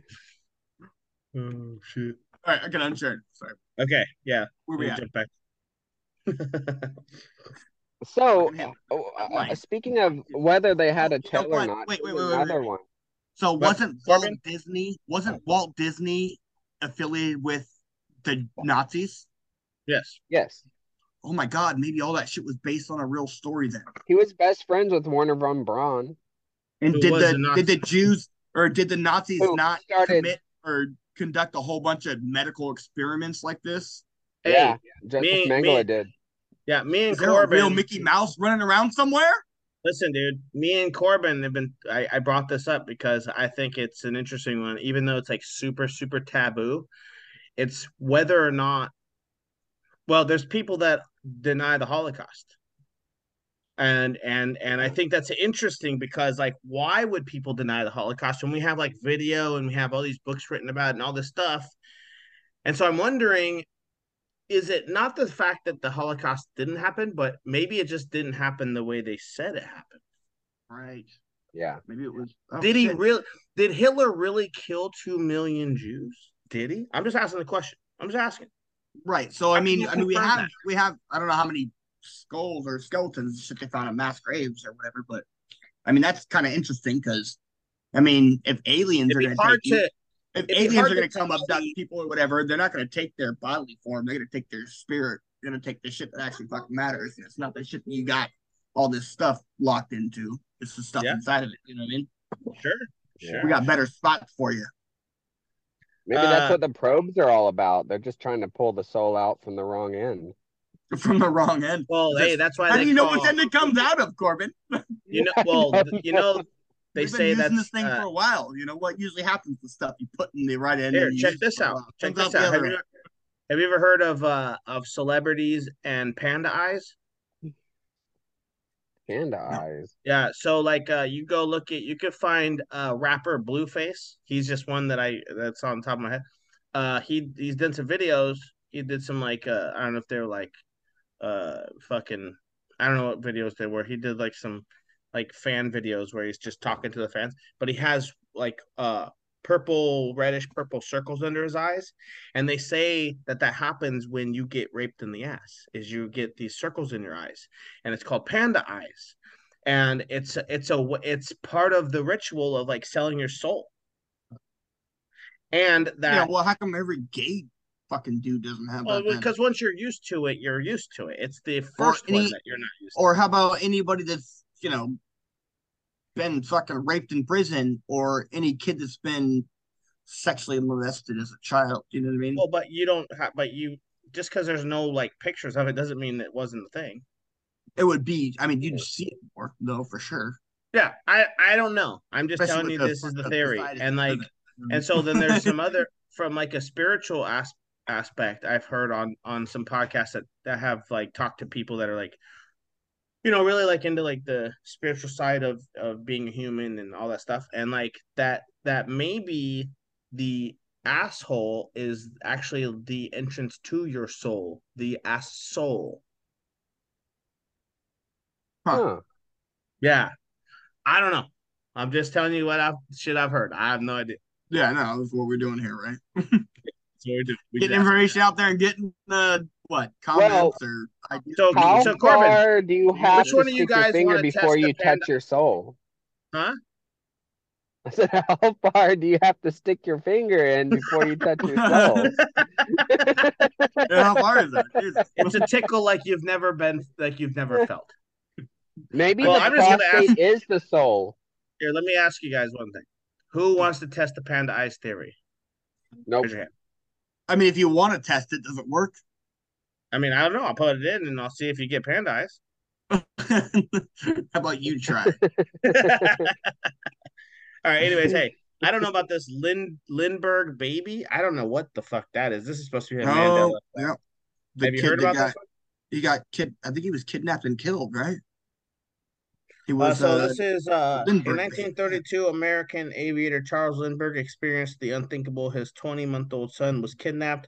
Oh shit. all right, I can unshare. Sorry, Okay, yeah. where we we'll at? jump back. So, uh, uh, speaking of whether they had a tail or not, Wait, wait, here's wait, wait, another wait. one. So What, wasn't Walt Disney wasn't Walt Disney affiliated with the Nazis? Yes. Yes, Oh my god, maybe all that shit was based on a real story then. he was best friends with Wernher von Braun. And Who did the, the did the Jews or did the Nazis Who not started- commit or conduct a whole bunch of medical experiments like this? Hey, yeah, Joseph me- Mengele me- did. yeah, me and Is there Corbin. a real Mickey Mouse running around somewhere? Listen, dude, me and Corbin have been. I, I brought this up because I think it's an interesting one, even though it's like super, super taboo. It's whether or not. Well, there's people that deny the Holocaust, and and and I think that's interesting because like, why would people deny the Holocaust when we have like video and we have all these books written about it and all this stuff? And so I'm wondering, is it not the fact that the Holocaust didn't happen, but maybe it just didn't happen the way they said it happened? Right. Yeah, Maybe it was. oh, did he shit. really? Did Hitler really kill two million Jews? Did he? I'm just asking the question. I'm just asking. Right. So I mean, I mean, we have that? we have I don't know how many skulls or skeletons shit they found in mass graves or whatever, but I mean that's kind of interesting because I mean, if aliens It'd are be hard take you- to. If be aliens are going to come tell abduct people or whatever, they're not going to take their bodily form. They're going to take their spirit. They're going to take the shit that actually fucking matters. And It's not the shit that you got all this stuff locked into. It's the stuff Yeah. inside of it. You know what I mean? Sure. Yeah. Sure. We got better spots for you. maybe that's Uh, what the probes are all about. They're just trying to pull the soul out from the wrong end. From the wrong end. Well, hey, that's why How they do you know call, which end it comes out of, Corbin? You know, well, I [laughs] you know, they We've been say using that's this thing uh, for a while. You know what usually happens to stuff you put in the right end. Here, check this out. Check this out. Have you, end. have you ever heard of uh of celebrities and panda eyes? Panda eyes. Yeah, so like uh you go look at you could find uh rapper Blueface. He's just one that I that's on top of my head. Uh he he's done some videos. He did some like uh I don't know if they're like uh fucking I don't know what videos they were. He did like some like fan videos where he's just talking to the fans, but he has like uh purple reddish purple circles under his eyes and they say that that happens when you get raped in the ass is you get these circles in your eyes and it's called panda eyes and it's it's a it's part of the ritual of like selling your soul. And that Yeah, well, how come every gay fucking dude doesn't have well, because once you're used to it you're used to it. It's the first one that you're not used to. or how about anybody that's you know been fucking raped in prison, or any kid that's been sexually molested as a child? You know what I mean? well but you don't have but you just because there's no like pictures of it doesn't mean it wasn't a thing it would be. I mean, you'd see it more though for sure. yeah i i don't know i'm just Especially telling you the this is the up theory and like and so then there's some other from like a spiritual as- aspect i've heard on on some podcasts that that have like talked to people that are like you know really like into like the spiritual side of of being a human and all that stuff. And like that that maybe the asshole is actually the entrance to your soul the ass soul Huh. Huh. yeah. I don't know. I'm just telling you what i've shit i've heard. I have no idea. Yeah, no, that's what we're doing here, right? so we do we Getting just- information out there and getting uh what comments or ideas. So- How so Corbin, far do you have which to one of you stick your guys finger wanna before test you panda- touch your soul? huh I said, how far do you have to stick your finger in before you touch your soul? [laughs] Yeah, how far is that? [laughs] It's a tickle like you've never been like you've never felt Maybe Well, the I'm just gonna prostate ask- is the soul. Here, let me ask you guys one thing. Who wants to test the panda eyes theory? Nope. Raise your hand. I mean, if you want to test it, does it work? I mean, I don't know. I'll put it in and I'll see if you get panda eyes. [laughs] How about you try? [laughs] All right. Anyways, hey, I don't know about this [laughs] Lin Lindbergh baby. I don't know what the fuck that is. This is supposed to be a Oh, Mandela. yeah. The Have you kid heard about got, this? One? He got kid. I think he was kidnapped and killed, right? He Uh, was so uh, this is uh, in Lindbergh. 1932, American aviator Charles Lindbergh experienced the unthinkable. His 20-month-old son was kidnapped,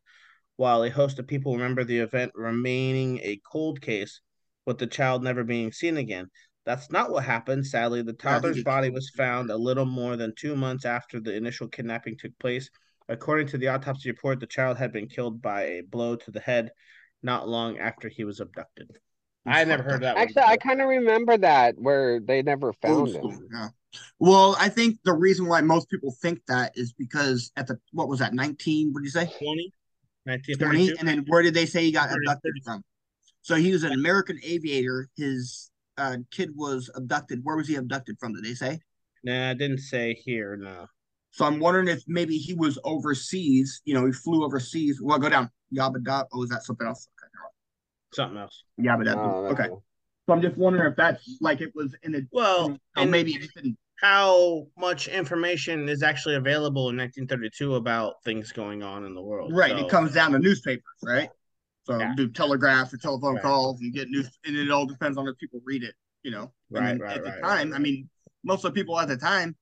while a host of people remember the event remaining a cold case, with the child never being seen again. That's not what happened. Sadly, the Yeah, I think toddler's body was found a little more than two months after the initial kidnapping took place. According to the autopsy report, the child had been killed by a blow to the head not long after he was abducted. I never heard up. that one. Actually, I kind of remember that where they never found school, him. yeah. Well, I think the reason why most people think that is because at the what was that 19? What did you say? 20, 20 1932. and then where did they say he got 30, abducted from so he was an american aviator his uh, kid was abducted where was he abducted from did they say Nah, I didn't say here. No. so i'm wondering if maybe he was overseas you know he flew overseas well go down yabba dabba oh is that something else Something else. okay. yabba dabba No, okay no. so i'm just wondering if that's like it was in a Well, oh, and maybe it didn't how much information is actually available in 1932 about things going on in the world? right So, it comes down to newspapers right so Yeah. do telegraphs or telephone Right. calls and get news and it all depends on if people read it you know And Right, then right, at the right, time right, i mean most of the people at the time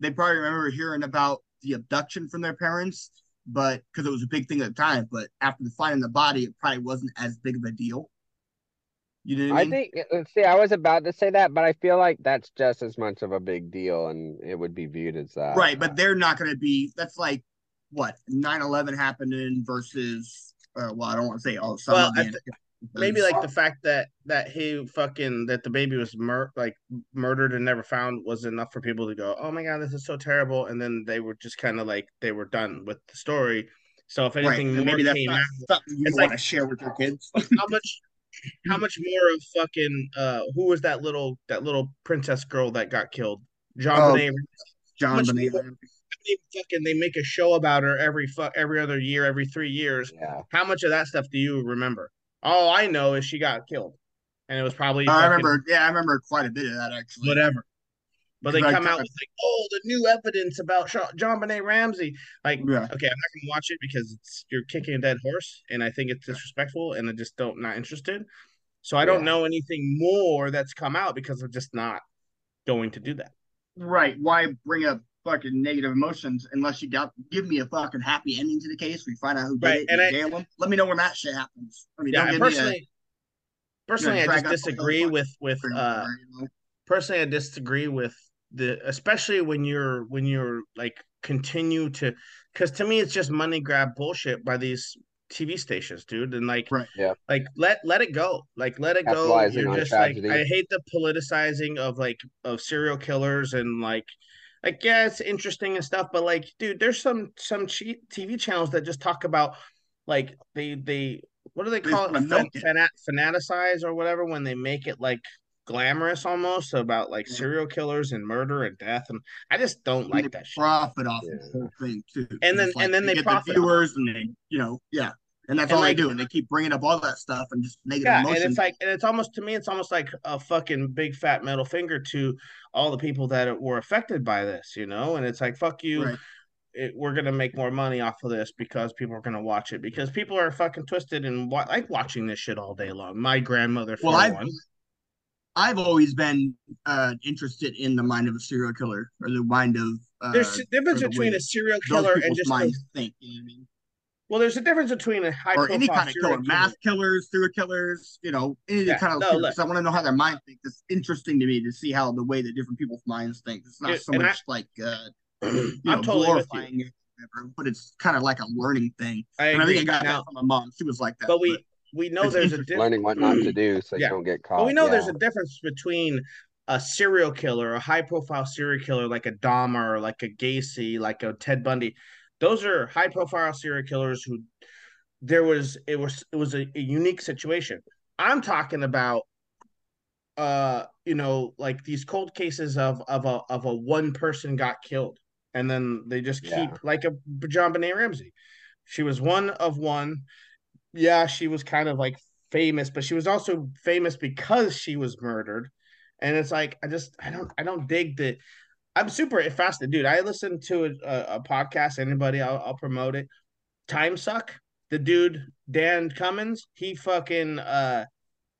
they probably remember hearing about the abduction from their parents but because it was a big thing at the time but after the finding the body it probably wasn't as big of a deal you know what i I mean think, uh, see, I was about to say that, but I feel like that's just as much of a big deal and it would be viewed as that. right but they're not going to be that's like what 9-11 happening versus uh, well i don't want to say all the Well, I being- th- maybe like the fact that that he fucking that the baby was mur- like murdered and never found was enough for people to go, oh my god, this is so terrible, and then they were just kind of like they were done with the story. So if anything and more maybe that's came not out, something you It's want like- to share with your kids [laughs] how much how much more of fucking uh who was that little that little princess girl that got killed? John Oh, john much Bonet. more- They fucking they make a show about her every fuck every other year, every three years. Yeah. How much of that stuff do you remember? All I know is she got killed, and it was probably I fucking remember, yeah, I remember quite a bit of that actually. whatever. But they I come out with like, oh, the new evidence about JonBenét Ramsey. Like, Yeah. okay, I'm not gonna watch it because it's you're kicking a dead horse, and I think it's disrespectful, and I just don't not interested. So I don't know anything more that's come out because I'm just not going to do that. Right. Why bring up fucking negative emotions unless you got give me a fucking happy ending to the case? We find out who did Right, it and and I- jail them. Let me know when that shit happens. I mean, Yeah, don't give me a personally, personally, I just out the whole disagree with with uh you know? Personally i disagree with the especially when you're when you're like continue to because to me it's just money grab bullshit by these tv stations dude and like Right. Yeah. like let let it go like let it go you're just like i hate the politicizing of like of serial killers and like like yeah it's interesting and stuff but like dude there's some some cheap tv channels that just talk about like they they what do they They call it, just wanna Fan, milk it. fanat, fanaticize or whatever when they make it like glamorous almost about like serial killers and murder and death and i just don't And like they that shit profit off Yeah. the whole thing too. And then- It's and then they get profit the off viewers and they, you know, yeah. And that's And all like- they do. And they keep bringing up all that stuff and just negative yeah emotions. and it's like and it's almost to me it's almost like a fucking big fat middle finger to all the people that were affected by this you know and it's like fuck you right. it, we're gonna make more money off of this because people are gonna watch it because people are fucking twisted and wa- like watching this shit all day long. My grandmother, for Well, I've one, I've always been uh interested in the mind of a serial killer or the mind of uh there's a difference the between a serial killer and just a, minds think. You know what I mean? well, there's a difference between a high or any kind of serial killer, mass killers, serial killers, you know, any Yeah, kind of no, killers. I want to know how their mind thinks. It's interesting to me to see how the way that different people's minds think. It's not Yeah, so and I- much like uh, [clears throat] you I'm totally glorifying it, whatever, but it's kind of like a learning thing. I and I think I got now, that from my mom. She was like that. but we we know it's there's a difference. Learning what not to [clears throat] do so Yeah. you don't get caught. But we know there's a difference between a serial killer, a high profile serial killer like a Dahmer, like a Gacy, like a Ted Bundy. Those are high profile serial killers who there was it was it was a, a unique situation. I'm talking about uh you know like these cold cases of of a of a one person got killed and then they just keep Yeah. like a JonBenét Ramsey. She was one of one. Yeah, she was kind of like famous, but she was also famous because she was murdered. And it's like I just I don't I don't dig the. I'm super fascinated, dude. I listened to a, a, a podcast. Anybody, I'll, I'll promote it. Time suck. The dude Dan Cummins, he fucking uh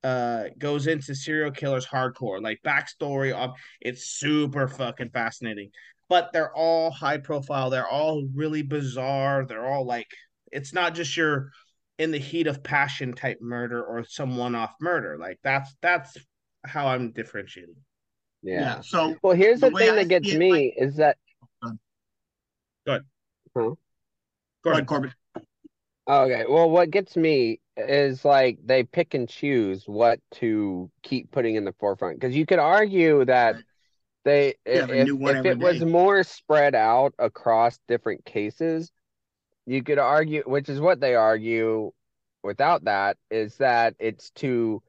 uh goes into serial killers hardcore, like backstory of it's super fucking fascinating. But they're all high profile. They're all really bizarre. They're all like it's not just your in the heat of passion type murder or some one off murder. Like that's that's how I'm differentiating. Yeah. Yeah. So Well, here's The the, thing I that gets it, me like- is that go ahead, Corbin. Okay, well, what gets me is like they pick and choose what to keep putting in the forefront. Because you could argue that they, You have a if, if every it was more spread out across different cases, you could argue, which is what they argue without that, is that it's to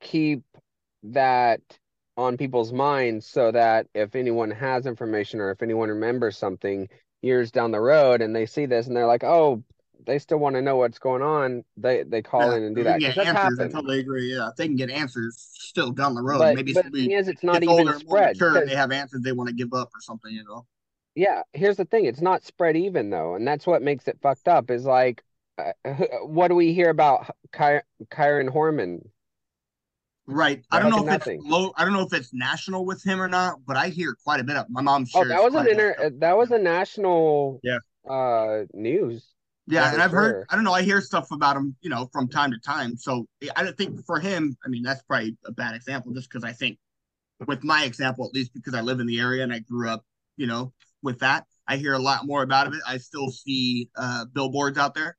keep that on people's minds so that if anyone has information or if anyone remembers something years down the road and they see this and they're like, oh, they still want to know what's going on, they they call Yeah, in and do that. can 'Cause get answers. I totally agree. Yeah, if they can get answers still down the road, But, maybe but the thing is, it's not even older, spread. mature, they have answers they want to give up or something. You know. Yeah, here's the thing, it's not spread even though, and that's what makes it fucked up is like uh, [laughs] what do we hear about Ky Kyron Horman? Right. I don't know if Fucking it's low. I don't know if it's national with him or not, but I hear quite a bit of. My mom Oh, that was an inter that was a national Yeah. uh news. Yeah, and I've sure. heard. I don't know. I hear stuff about him, you know, from time to time. So I don't think for him. I mean, that's probably a bad example, just because I think, with my example, at least because I live in the area and I grew up, you know, with that, I hear a lot more about it. I still see uh billboards out there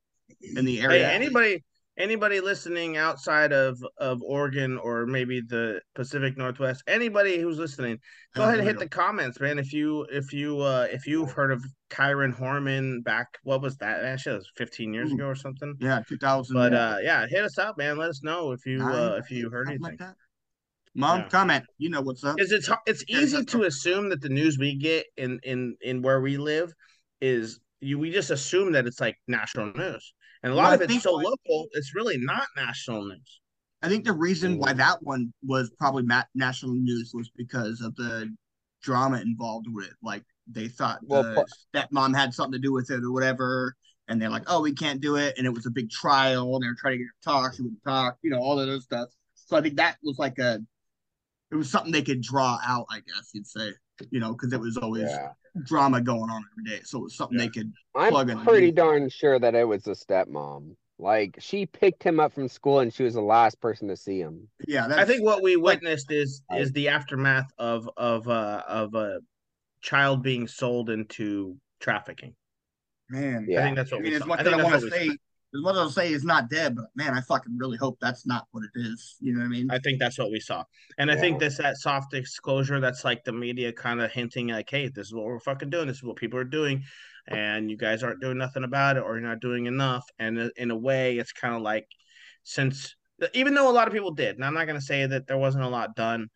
in the Hey, area. anybody anybody listening outside of of Oregon or maybe the Pacific Northwest, anybody who's listening, go Oh, ahead and hit the comments, man. If you if you uh if you've heard of Kyron Horman back, what was that? That shit was 15 years Ooh. ago or something. Yeah, two thousand. But uh yeah, hit us up, man. Let us know if you uh if you heard anything. like that. Mom, Yeah. comment. You know what's up. Because it's it's easy to assume that the news we get in in in where we live is you we just assume that it's like national news. And a lot Well, of it's so why- local, it's really not national news. I think the reason why mm-hmm. that one was probably ma- national news was because of the drama involved with it. Like they thought Well, the pl- stepmom had something to do with it or whatever, and they're like, "Oh, we can't do it," and it was a big trial, and they were trying to get her to talk, she wouldn't talk, you know, all of those stuff. So I think that was like a, it was something they could draw out, I guess you'd say, you know, because it was always Yeah. drama going on every day, so it was something they could I'm plug in. pretty darn sure that it was the stepmom. Like she picked him up from school and she was the last person to see him. Yeah, that's, I think what we like- witnessed is is the aftermath of of uh of a child being sold into trafficking. man. Yeah. I think that's what I mean, we as saw. much I as think I want to say, as much as I'll say is not dead, but man, I fucking really hope that's not what it is. You know what I mean? I think that's what we saw. And I think Yeah. this that soft disclosure that's like the media kind of hinting like, hey, this is what we're fucking doing. This is what people are doing. And you guys aren't doing nothing about it or you're not doing enough. And uh, in a way, it's kind of like since even though a lot of people did, and I'm not gonna say that there wasn't a lot done.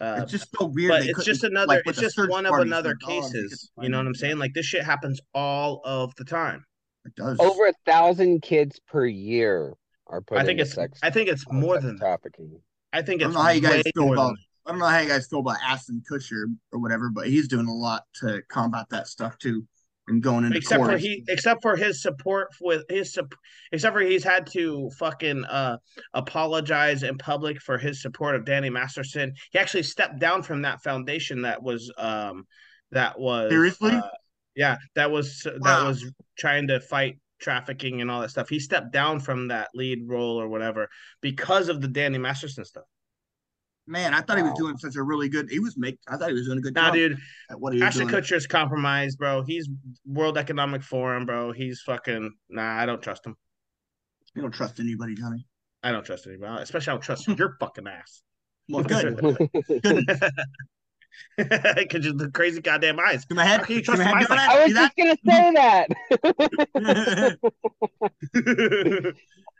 Uh, it's just so weird. but it's just another like, it's just one of another like, oh, they couldn't cases you know what i'm saying like this shit happens all of the time It does. Over a thousand kids per year are put i think into it's sex, i think it's more than trafficking. i think it's. I it's don't know how you guys feel than about. I don't know how you guys feel about Ashton Kutcher or whatever, but he's doing a lot to combat that stuff too, and going into except for he except for his support with his sup- except for he's had to fucking uh apologize in public for his support of Danny Masterson. He actually stepped down from that foundation that was um that was Seriously? uh, yeah, that was that was trying to fight trafficking and all that stuff. He stepped down from that lead role or whatever because of the Danny Masterson stuff. Man, I thought he was doing such a really good. He was make. I thought he was doing a good Nah, job dude, at what he Ashton doing. Kutcher's compromised, bro. He's World Economic Forum, bro. He's fucking nah. I don't trust him. You don't trust anybody, Johnny. I don't trust anybody. Especially I don't trust your fucking ass. Well, good. [laughs] [laughs] good. [laughs] Because you're the crazy goddamn eyes. See my head. Can you See trust my head my doing I was that? just gonna say that. [laughs] [laughs] See that?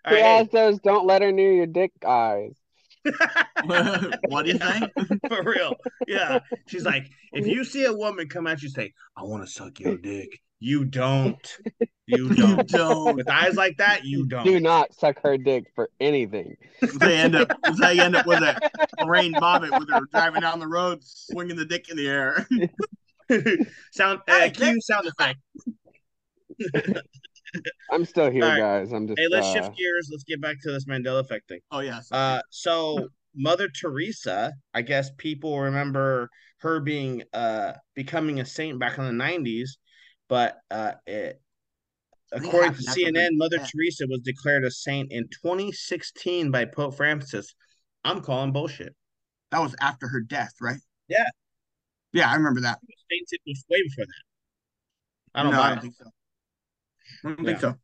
All Who right, has those don't let her near your dick eyes? what do you think? for real. Yeah. She's like, if you see a woman come at you, say, I want to suck your dick. You don't. You [laughs] You don't. don't. With eyes like that, you don't. don't. suck her dick for anything. They end up. [laughs] They end up with a Lorena Bobbitt with her driving down the road, swinging the dick in the air. [laughs] sound uh, cue sound effect. I'm still here, right. guys. I'm just Hey, let's uh, shift gears. Let's get back to this Mandela effect thing. Oh yes. Uh, so Mother Teresa, I guess people remember her being uh becoming a saint back in the '90s, but uh, it, I think it according to happened after her CNN, Mother death. Teresa was declared a saint in 2016 by Pope Francis. I'm calling bullshit. that was after her death, right? Yeah. Yeah, I remember that. Sainted was way before that. I don't no, I don't think so. I don't Yeah. think so.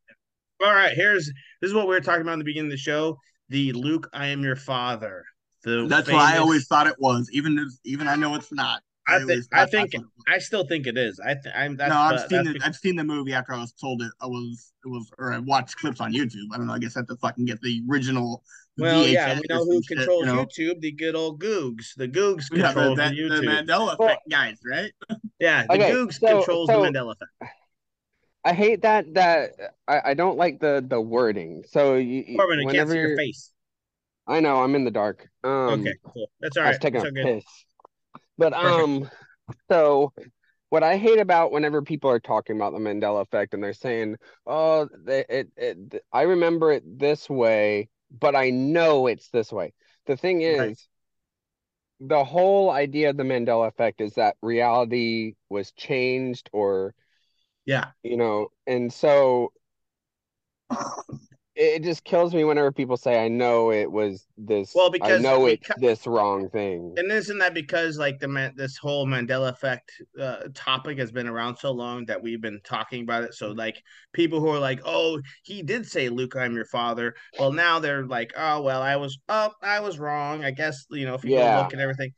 All right, here's this is what we were talking about in the beginning of the show. The Luke, I am your father. The That's what I always thought it was, even if, even I know it's not. I think always I thought think that's what it was. I still think it is. I th- I'm that's no, I've but seen that's the because- I've seen the movie after I was told it. I was it was or I watched clips on YouTube. I don't know. I guess I have to fucking get the original. well, yeah, we know who some shit, controls you know? YouTube. The good old Googs. The Googs Yeah, the, control that, the the YouTube. Mandela Well- effect guys, right? yeah, the Okay, Googs so- controls so- the Mandela effect. I hate that that I, I don't like the the wording. So you you- Corbin, I can't whenever see your face. I know I'm in the dark. Um, okay, cool. That's all right. I was taking It's a okay. piss. But [laughs] um, so what I hate about whenever people are talking about the Mandela effect and they're saying, "Oh, they, it, it, I remember it this way, but I know it's this way." The thing is, Right. the whole idea of the Mandela effect is that reality was changed, or Yeah, you know, and so [laughs] it just kills me whenever people say, "I know it was this." Well, because I because know we it's this wrong thing. and isn't that because like the man, this whole Mandela effect uh, topic has been around so long that we've been talking about it. So like people who are like, "Oh, he did say Luke, I'm your father." Well, now they're like, "Oh, well, I was oh, I was wrong." I guess you know if you Yeah. look at everything,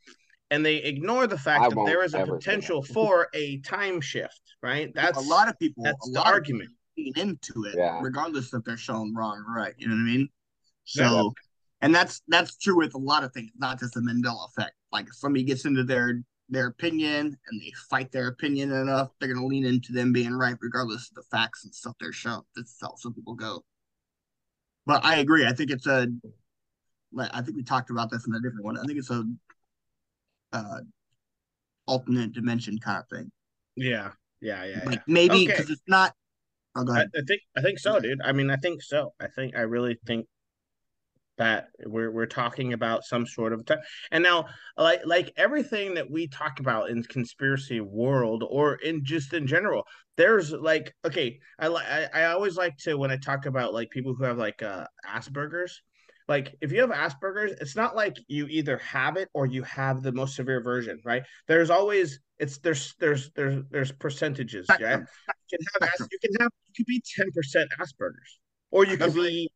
and they ignore the fact I that there is a potential for a time shift. Right? That's a lot of people. that's the argument. People lean into it, Yeah. regardless if they're shown wrong or right. You know what I mean? So, Yeah. and that's that's true with a lot of things, not just the Mandela effect. Like if somebody gets into their their opinion and they fight their opinion enough, they're gonna lean into them being right, regardless of the facts and stuff they're shown. That's how some people go. But I agree. I think it's a. Like I think we talked about this in a different one. I think it's a. Uh, alternate dimension kind of thing. Yeah, yeah, yeah. yeah. Like maybe Okay. because it's not. Oh, I. I think I think so, dude. I mean, I think so. I think I really think that we're we're talking about some sort of time. And now, like like everything that we talk about in conspiracy world or in just in general, there's like okay, I like I, I always like to when I talk about like people who have like uh Asperger's. Like if you have Asperger's, it's not like you either have it or you have the most severe version, right? There's always it's there's there's there's there's percentages, yeah. You can have As- you can have you could be ten percent Asperger's, or you could be.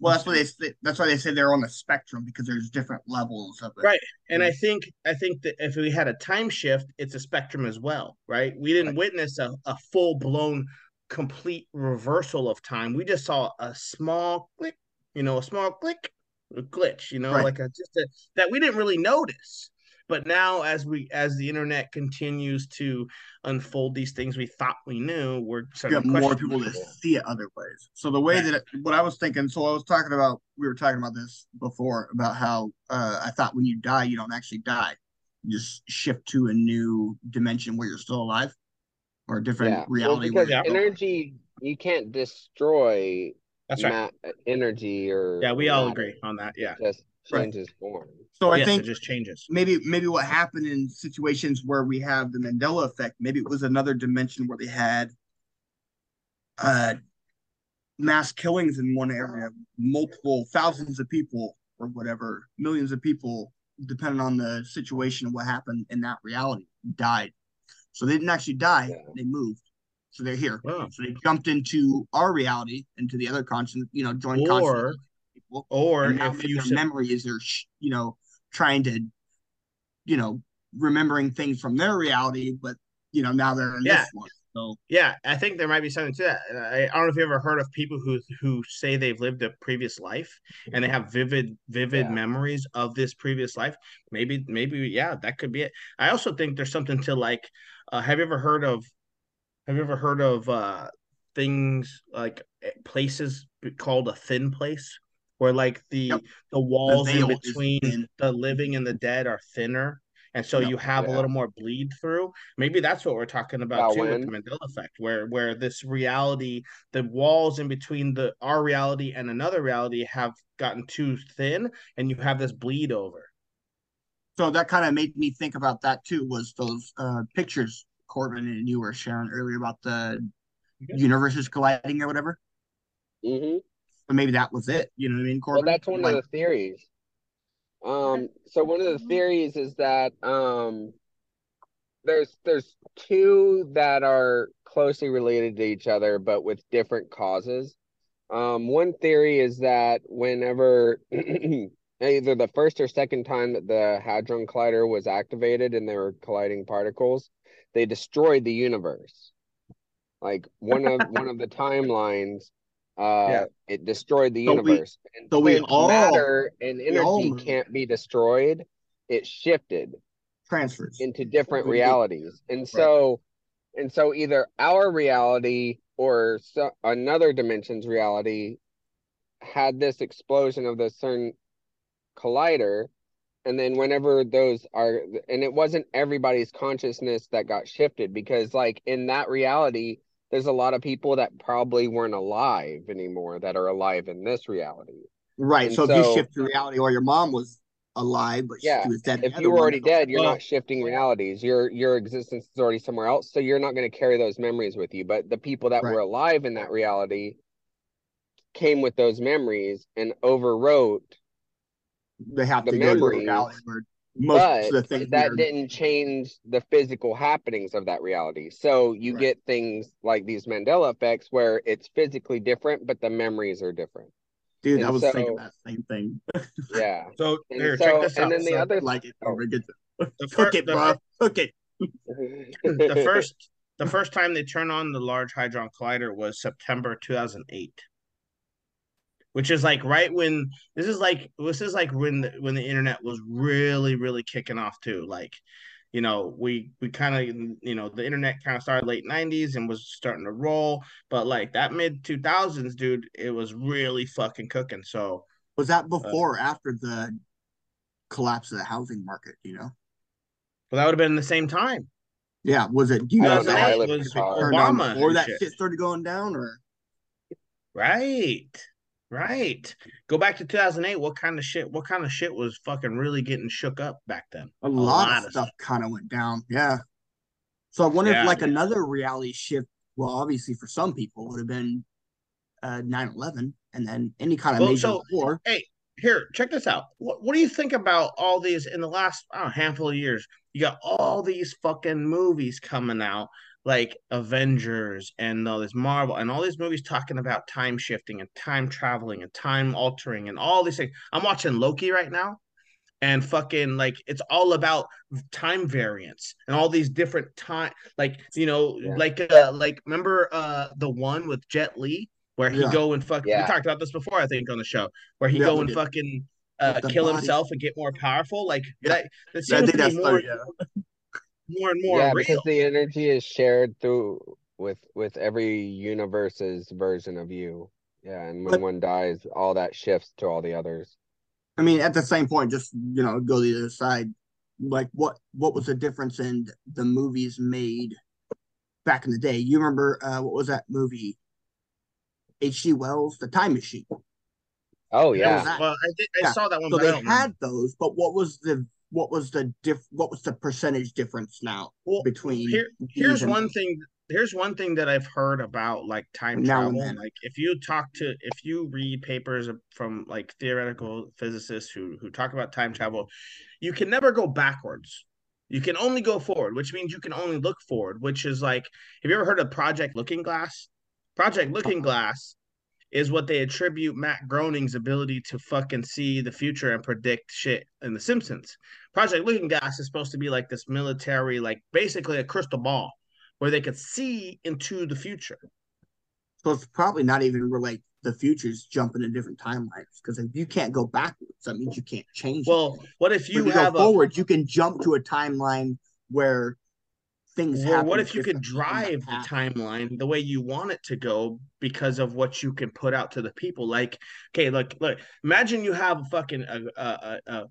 Well, that's why they say, that's why they say they're on the spectrum because there's different levels of it. Right. And I think I think that if we had a time shift, it's a spectrum as well, right? We didn't witness a, a full blown complete reversal of time. We just saw a small click, you know, a small click, a glitch, you know, Right. like a just a, that we didn't really notice. But now as we as the internet continues to unfold these things we thought we knew, we're You starting got to more people to see it other ways. So the way Right. that it, what I was thinking, so I was talking about, we were talking about this before about how uh, I thought when you die, you don't actually die. You just shift to a new dimension where you're still alive, or a different Yeah, well, reality. because where energy you can't destroy That's right. energy or Yeah, we all agree on that. Yeah. It just Right. changes form. So I yes, think it just changes. maybe maybe what happened in situations where we have the Mandela effect, maybe it was another dimension where they had uh mass killings in one area, multiple thousands of people or whatever, millions of people, depending on the situation and what happened in that reality, died. So they didn't actually die, Yeah. they moved. So they're here. So they jumped into our reality, into the other conscience, you know, joined Or- consciousness people Or and now if you their said, memories they're sh- you know trying to you know remembering things from their reality but you know now they're in Yeah. this one so Yeah, I think there might be something to that. I, I don't know if you ever heard of people who who say they've lived a previous life and they have vivid vivid Yeah. memories of this previous life. Maybe maybe yeah, that could be it. I also think there's something to like. Uh, have you ever heard of? Have you ever heard of uh, things like eh, places called a thin place, where like the Yep. the walls in between the living and the dead are thinner. and so Yep. you have a little more bleed through. Maybe that's what we're talking about About too with the? Mandela effect, where where this reality, the walls in between the our reality and another reality have gotten too thin, and you have this bleed over. So that kind of made me think about that too. Was those uh, pictures Corbin and you were sharing earlier about the Okay. universes colliding or whatever? hmm But maybe that was it. You know what I mean, Well, Corbin? that's one Like, of the theories. Um, so one of the theories is that um, there's there's two that are closely related to each other, but with different causes. Um, one theory is that whenever [clears throat] either the first or second time that the Hadron Collider was activated and they were colliding particles, they destroyed the universe. Like one of [laughs] one of the timelines, uh, Yeah. it destroyed the So we- universe. And so we all- matter and we all energy can't be destroyed, it shifted transfers. into different realities. And so and so either our reality or so, another dimension's reality had this explosion of the CERN collider and then whenever those are and it wasn't everybody's consciousness that got shifted because like in that reality there's a lot of people that probably weren't alive anymore that are alive in this reality. Right. And So, if you shift to reality, or your mom was alive, but Yeah, she was dead. if you other were already dead, you're Well- not shifting realities. Your your existence is already somewhere else, so you're not going to carry those memories with you. But the people that Right. were alive in that reality came with those memories and overwrote, They have the to go to a memories, reality most but of the things that are- didn't change the physical happenings of that reality. So you Right. get things like these Mandela effects where it's physically different, but the memories are different. Dude, and I was so- thinking that same thing. [laughs] Yeah. So And here, so, check this out. and then the So other like it. Oh. Over good. the Cook [laughs] fir- it, the bro. Cook it. [laughs] the first the first time they turned on the large hadron collider was September 2008 which is like right when this is like this is like when the, when the internet was really really kicking off too like you know we we kind of you know the internet kind of started late 90s and was starting to roll but like that mid 2000s dude it was really fucking cooking so Was that uh, before or after the collapse of the housing market? You know. well that would have been the same time Yeah. Was it? Do you know that I it lived in was college. turned on Obama and that shit started going down, or Right. Right. Go back to 2008. What kind of shit? What kind of shit was fucking really getting shook up back then? a lot, of stuff kind of went down. Yeah. So I wonder Yeah, if like man. another reality shift. Well, obviously for some people would have been uh 9-11 and then any kind of Well, major so- war. Here, check this out. What What do you think about all these in the last I don't know, handful of years? You got all these fucking movies coming out, like Avengers and all this Marvel and all these movies talking about time shifting and time traveling and time altering and all these things. I'm watching Loki right now. and fucking like it's all about time variance and all these different time like you know Yeah. like uh like remember uh the one with Jet Li where he Yeah. go and fuck Yeah. we talked about this before I think on the show where he go and fucking uh kill body. himself and get more powerful like that that seems to be that's more. More and more yeah, real because the energy is shared through with with every universe's version of you. Yeah, and when But- one dies, all that shifts to all the others. I mean, at the same point, just you know, go the other side. Like, what what was the difference in the movies made back in the day? You remember uh, what was that movie? H.G. Wells, The Time Machine. Oh yeah. well I, did, I Yeah. saw that one So but they had those, but what was the what was the diff? What was the percentage difference now well between? here here's one thing here's one thing that i've heard about like time Now travel then. like if you talk to if you read papers from like theoretical physicists who who talk about time travel you can never go backwards you can only go forward which means you can only look forward which is like have you ever heard of project looking glass project looking uh-huh. glass is what they attribute Matt Groening's ability to fucking see the future and predict shit in The Simpsons. Project Looking Glass is supposed to be like this military, like basically a crystal ball where they could see into the future. So it's probably not even relate the futures jumping in different timelines because if you can't go backwards, that means you can't change. Well, what if you you have go a forward, you can jump to a timeline where things well, happen. what if you could differently in that drive the timeline the way you want it to go because of what you can put out to the people? Like, okay, look, look, imagine you have a fucking a a a, a,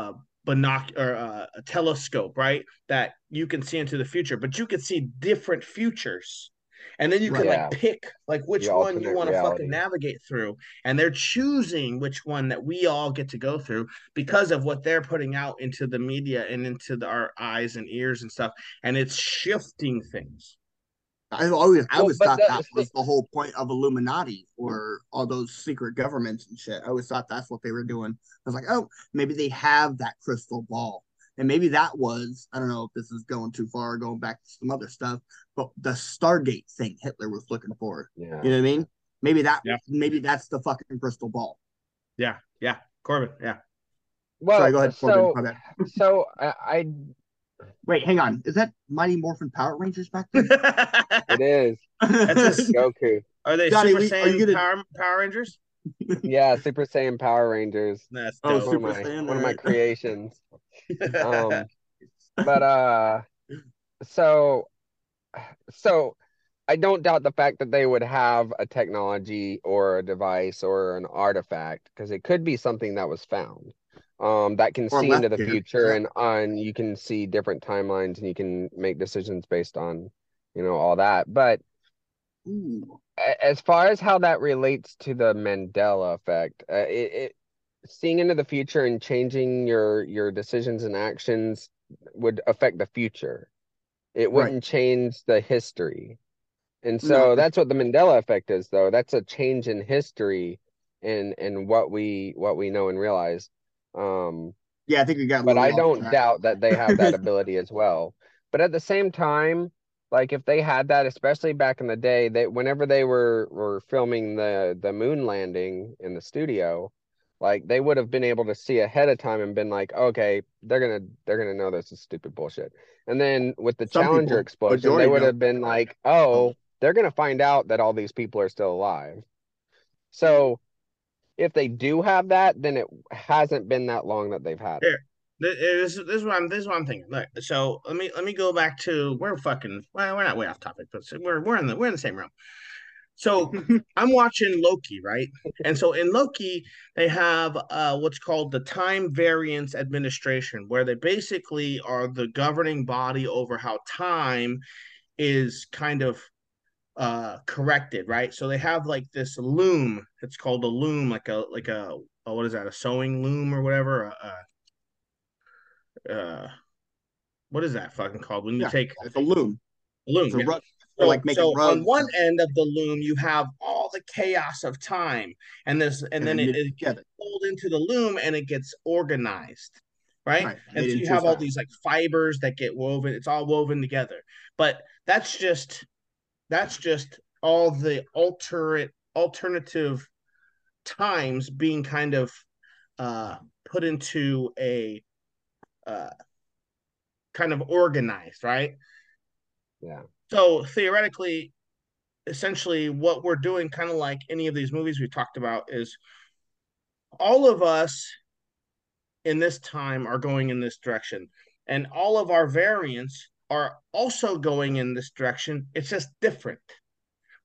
a binoc or uh, a telescope, right? That you can see into the future, but you can see different futures. And then you can Right. like pick like which The one you want to fucking navigate through. And they're choosing which one that we all get to go through because of what they're putting out into the media and into the, our eyes and ears and stuff. And it's shifting things. I always, I always but thought that- that was the whole point of Illuminati or all those secret governments and shit. I always thought that's what they were doing. I was like, oh, maybe they have that crystal ball. And maybe that was, I don't know if this is going too far, going back to some other stuff, but the Stargate thing Hitler was looking for. Yeah. You know what I mean? Maybe that, Yeah. maybe that's the fucking crystal ball. Yeah, yeah. Corbin, yeah. Well, Sorry, go ahead, Corbin. so My so I, I Wait, hang on. Is that Mighty Morphin Power Rangers back there? [laughs] it is [laughs] That's a- Goku. Are they Johnny, Super we- are you Saiyan gonna- Power, Power Rangers? Yeah, Super Saiyan Power Rangers. [laughs] That's Oh, dope. One of Super my Saiyan, one of my creations. [laughs] Um, but uh, so so I don't doubt the fact that they would have a technology or a device or an artifact because it could be something that was found um that can Or see into the left future yeah. and on you can see different timelines and you can make decisions based on you know all that but Ooh. As far as how that relates to the Mandela effect, uh, it, it seeing into the future and changing your your decisions and actions would affect the future. It wouldn't change the history. And so No. that's what the Mandela effect is though. That's a change in history and and what we what we know and realize. Um Yeah, I think we got. but I don't doubt that they have that [laughs] ability as well. But at the same time, like if they had that, especially back in the day, that whenever they were were filming the the moon landing in the studio, like they would have been able to see ahead of time and been like, okay, they're gonna they're gonna know this is stupid bullshit. And then with the Some Challenger people, explosion, they would don't. have been like, oh, oh, they're gonna find out that all these people are still alive. So if they do have that, then it hasn't been that long that they've had it. Th- This, this is what I'm. This is what I'm thinking. Look, so let me let me go back to we're fucking. Well, we're not way off topic, but we're we're in the we're in the same room. So [laughs] I'm watching Loki, right? And so in Loki, they have uh, what's called the Time Variance Administration, where they basically are the governing body over how time is kind of uh corrected, right? So they have like this loom. It's called a loom, like a like a, a what is that? A sewing loom or whatever? Uh, uh what is that fucking called when you Yeah, take a loom. loom? Yeah. rug. So, like making so on one end of the loom, you have all the chaos of time, and this, and, then then it, it gets pulled into the loom, and it gets organized, right? Right, And so you have all these like fibers that get woven. It's all woven together, but that's just that's just all the alternate alternative times being kind of uh put into a uh kind of organized, right? Yeah. So theoretically, essentially, what we're doing, kind of like any of these movies we talked about, is all of us in this time are going in this direction, and all of our variants are also going in this direction. It's just different.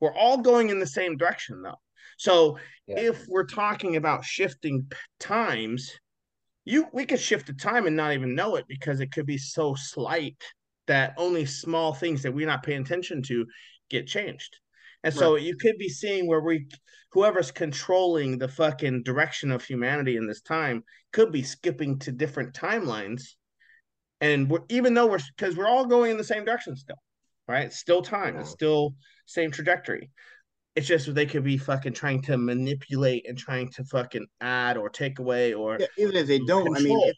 We're all going in the same direction, though. So Yeah. if we're talking about shifting times, you we could shift the time and not even know it because it could be so slight that only small things that we're not paying attention to get changed. And so you could be seeing where we whoever's controlling the fucking direction of humanity in this time could be skipping to different timelines. And we're even though we're because we're all going in the same direction still, right? It's still time, it's still same trajectory. It's just they could be fucking trying to manipulate and trying to fucking add or take away or Yeah, even if they don't, I mean, if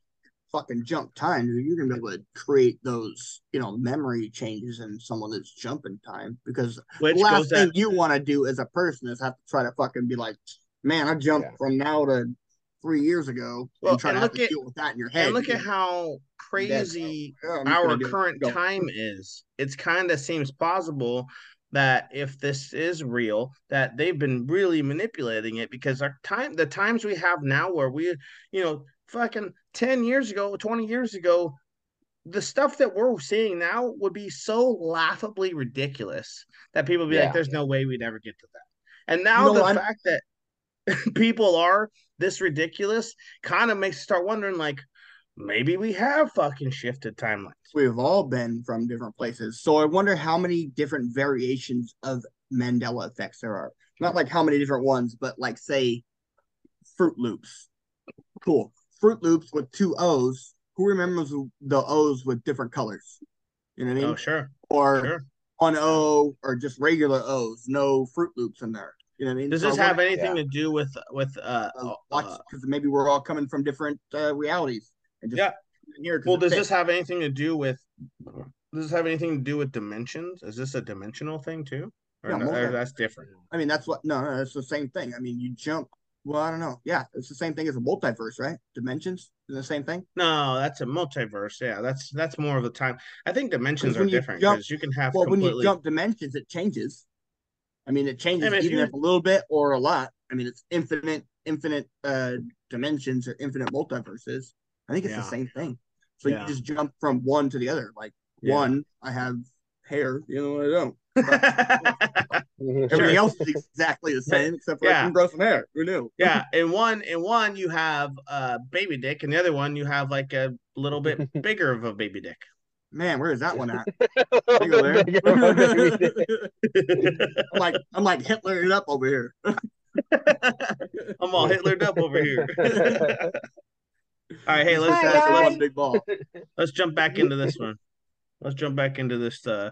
fucking jump time, you're gonna be able to create those, you know, memory changes in someone that's jumping time. Because which the last thing that you want to do as a person is have to try to fucking be like, man, I jumped Yeah. from now to three years ago, Well, and try and to have look to at- deal with that in your head. and look at You're how crazy yeah, our gonna do it. current time is it's kind of seems plausible that if this is real that they've been really manipulating it because our time the times we have now where we you know fucking 10 years ago 20 years ago the stuff that we're seeing now would be so laughably ridiculous that people be Yeah. like there's no way we'd ever get to that and now know, the I'm- fact that [laughs] people are this ridiculous kind of makes you start wondering like maybe we have fucking shifted timelines. We've all been from different places. So I wonder how many different variations of Mandela effects there are. Not like how many different ones, but like say Fruit Loops. Cool. Fruit Loops with two O's. Who remembers the O's with different colors? You know what I mean? Oh, sure. Or Sure. one O or just regular O's, no Fruit Loops in there. You know what I mean? Does So I this have wonder- anything to do with with uh, uh, uh, watch because maybe we're all coming from different uh, realities and just Yeah. here well does this have anything to do with does this have anything to do with dimensions? Is this a dimensional thing too? No, multi- that's different. I mean, that's what. No, no, it's the same thing. I mean, you jump. Well, I don't know. Yeah, it's the same thing as a multiverse, right? Dimensions is the same thing. No, that's a multiverse. Yeah, that's that's more of the time. I think dimensions are different because you can have Well, when you jump dimensions, it changes. I mean, it changes if even you- if a little bit or a lot. I mean, it's infinite, infinite uh dimensions or infinite multiverses. I think it's Yeah. the same thing. So Yeah. you just jump from one to the other. Like one, I have hair. You know, I don't. [laughs] Sure. Everything else is exactly the same [laughs] except for I Yeah. can grow some hair. Who knew? yeah, [laughs] in one in one you have a baby dick, and the other one you have like a little bit bigger of a baby dick. Man, where is that one at? Bigger Bigger there. one than we did. I'm like I'm like Hitler it up over here. I'm all Hitlered up over here. All right, hey, let's Hi, That's let's, one big ball. [laughs] let's jump back into this one. Let's jump back into this uh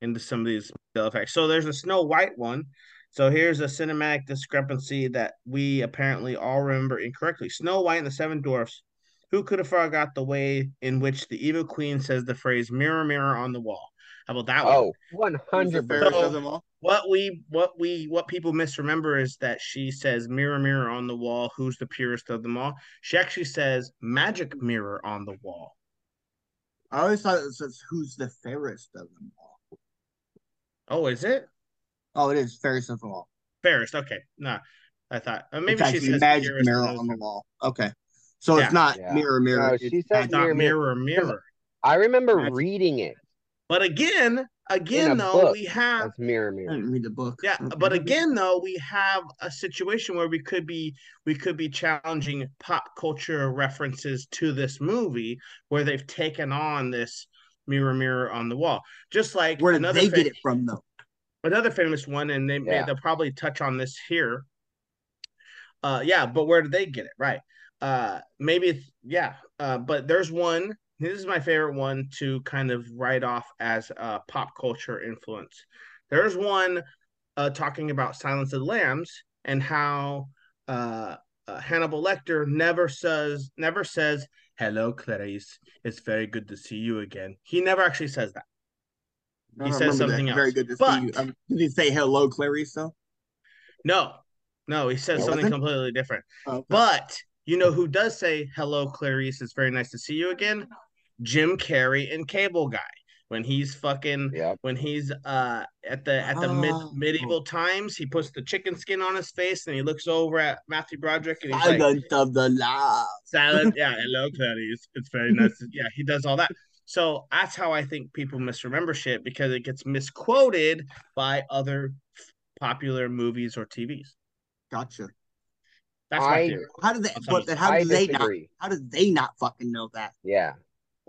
into some of these effects. So there's a Snow White one. So here's a cinematic discrepancy that we apparently all remember incorrectly. Snow White and the Seven Dwarfs. Who could have forgot the way in which the evil queen says the phrase "mirror, mirror on the wall"? How about that one? Oh, one Who's the hundred fairest percent. of them all? What we what we what people misremember is that she says mirror mirror on the wall, who's the purest of them all? She actually says magic mirror on the wall. I always thought it says who's the fairest of them all. Oh, is it? Oh, it is fairest of them all. Fairest. Okay. Nah. I thought uh, maybe it's she actually says magic purest mirror on the wall. Okay. So Yeah. it's not Yeah. mirror mirror. No, she I said magic- mirror, mirror. mirror mirror. I remember Magic. reading it But again, again though, book. we have as mirror I mirror. didn't read the book. Yeah, Okay. but again though, we have a situation where we could be we could be challenging pop culture references to this movie where they've taken on this mirror mirror on the wall. Just like where did another they fa- get it from though? another famous one and they may they'll probably touch on this here. Uh yeah, but where did they get it? Right. Uh maybe it's yeah, uh but there's one this is my favorite one to kind of write off as a pop culture influence. There's one uh talking about Silence of the Lambs and how uh, uh Hannibal Lecter never says never says hello Clarice it's very good to see you again. He never actually says that. He says something that. Very else. good to But- see you. Um, did he say hello, Clarice? Though. No. No, he says something completely different. Oh, okay. But you know who does say hello, Clarice? It's very nice to see you again. Jim Carrey and Cable Guy when he's fucking Yep. when he's uh at the at the mid Oh. medieval times. He puts the chicken skin on his face and he looks over at Matthew Broderick and he's like, Silence of the Lambs. "Salad, yeah, [laughs] hello, Clarice. It's very nice." Yeah, he does all that. So that's how I think people misremember shit because it gets misquoted by other popular movies or TVs. Gotcha. That's my theory. How do they? But then how I did they not? How do they not fucking know that? Yeah.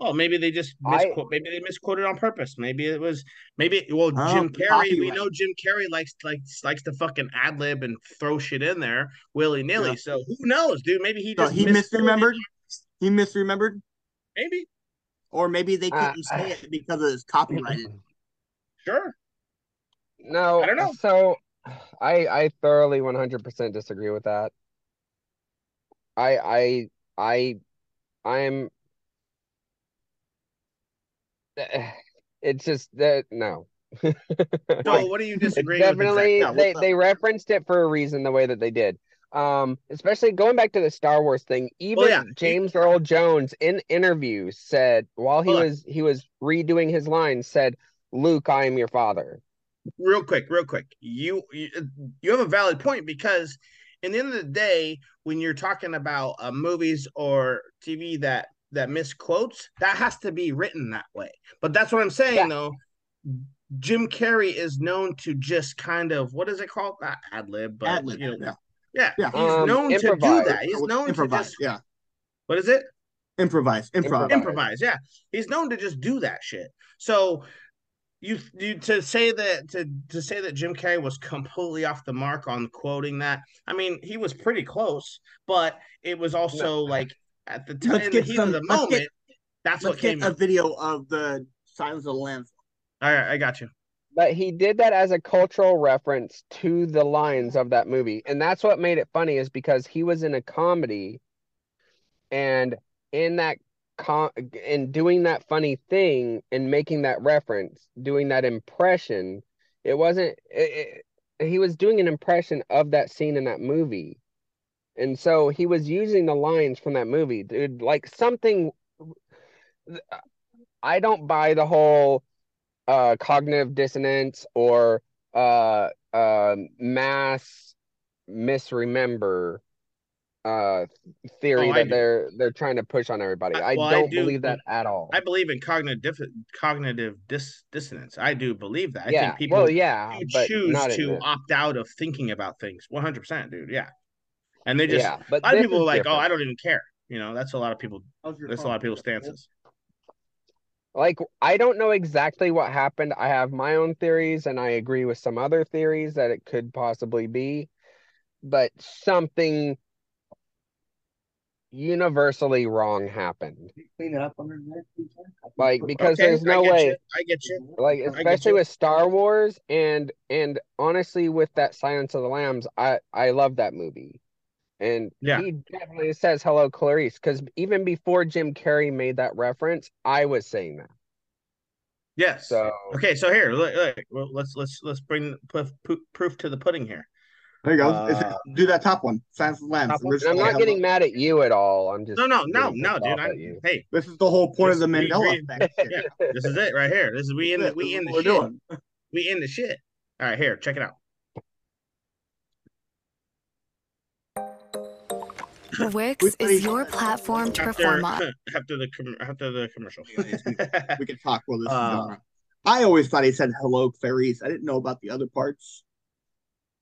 Well, maybe they just I- misquote. Maybe they misquoted on purpose. Maybe it was. Maybe well, Oh, Jim Carrey. We know Jim Carrey likes likes likes to fucking ad lib and throw shit in there willy nilly. Yeah. So who knows, dude? Maybe he So just he misremembered. He misremembered, Maybe or maybe they Uh, couldn't say it because it was copyrighted. [clears throat] sure. No, I don't know. So I I thoroughly 100% disagree with that. I I I I'm it's just that no. [laughs] Why? what do you disagree? definitely Yeah, they they referenced it for a reason the way that they did. Um, especially going back to the Star Wars thing, even yeah. James Earl Jones in interviews said while he Hold on. was he was redoing his lines said, "Luke, I am your father." real quick, real quick. You, you you have a valid point because in the end of the day, when you're talking about uh, movies or TV that that misquotes, that has to be written that way. But that's what I'm saying Yeah. though. Jim Carrey is known to just kind of what is it called? Not ad lib, but Ad lib. you know, Yeah. yeah, Yeah. he's Um, known to do that. He's So known to improvise. just Yeah. what is it? Improvise, improv. Improvise. improvise. Yeah, he's known to just do that shit. So you you to say that to to say that Jim Carrey was completely off the mark on quoting that. I mean, he was pretty close, but it was also like at the time Let's the get some- of the let's moment. get- that's Let's what get came. a out. video of the Silence of the Lambs. All right, I got you. But he did that as a cultural reference to the lines of that movie. And that's what made it funny is because he was in a comedy and in that com in doing that funny thing and making that reference, doing that impression, it wasn't it, it, he was doing an impression of that scene in that movie. And so he was using the lines from that movie, dude, like something I don't buy the whole uh cognitive dissonance or uh uh mass misremember uh theory Oh, that do. they're they're trying to push on everybody. I- I well, I don't do, believe that at all. I believe in cognitive cognitive dis, dissonance. I do believe that. I yeah, think people well, yeah, choose to opt out of thinking about things. One hundred percent, dude. Yeah, and they just yeah, a lot of people are is like, "Oh. I don't even care." You know, that's a lot of people. That's a lot of people's stances. Like I don't know exactly what happened. I have my own theories and I agree with some other theories that it could possibly be, but something universally wrong happened. Clean it up under there. Like because Okay, there's no I way You. I get you. Mhm. like especially you. with Star Wars and and honestly with that Silence of the Lambs, I I love that movie. And Yeah. he definitely says hello Clarice because even before Jim Carrey made that reference, I was saying that. Yes. So Okay, so here, look, look, well, let's let's let's bring proof, proof to the pudding here. There you go. Uh, It's- do that top one. Science of the one? I'm not held getting up. mad at you at all. I'm just No, no, no, no, dude. I'm, at you. hey, This is the whole point of the This- Mandela agree. effect. yeah, this is it right here. This is we in the we in the shit. we're doing. We in the shit. All right, here, check it out. [laughs] Wix is is- your platform to After perform on. [laughs] after the com- after the commercial. We can talk while this is Uh, on. I always thought he said hello, Clarice. I didn't know about the other parts.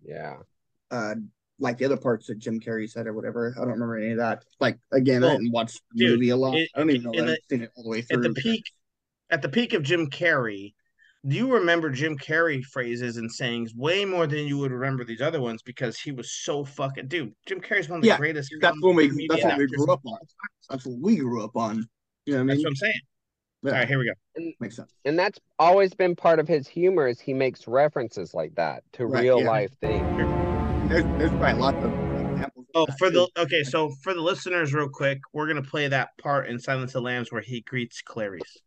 Yeah. Uh, like the other parts that Jim Carrey said or whatever. I don't remember any of that. Like again, I didn't watch the dude, movie a lot. it- I don't even know that the- I've seen it all the way through. at the peak at the peak of Jim Carrey, do you remember Jim Carrey phrases and sayings way more than you would remember these other ones because he was so fucking dude. Jim Carrey's one of the Yeah, greatest. That's what we. That's what we grew up on. That's what we grew up on. You know what I That's mean? what I'm saying. Yeah, All right, here we go. makes sense. And that's always been part of his humor is he makes references like that to Right, real yeah. life things. There's there's probably lot of examples. Oh, that, for too. the okay, so for the listeners, real quick, we're gonna play that part in Silence of the Lambs where he greets Clarice.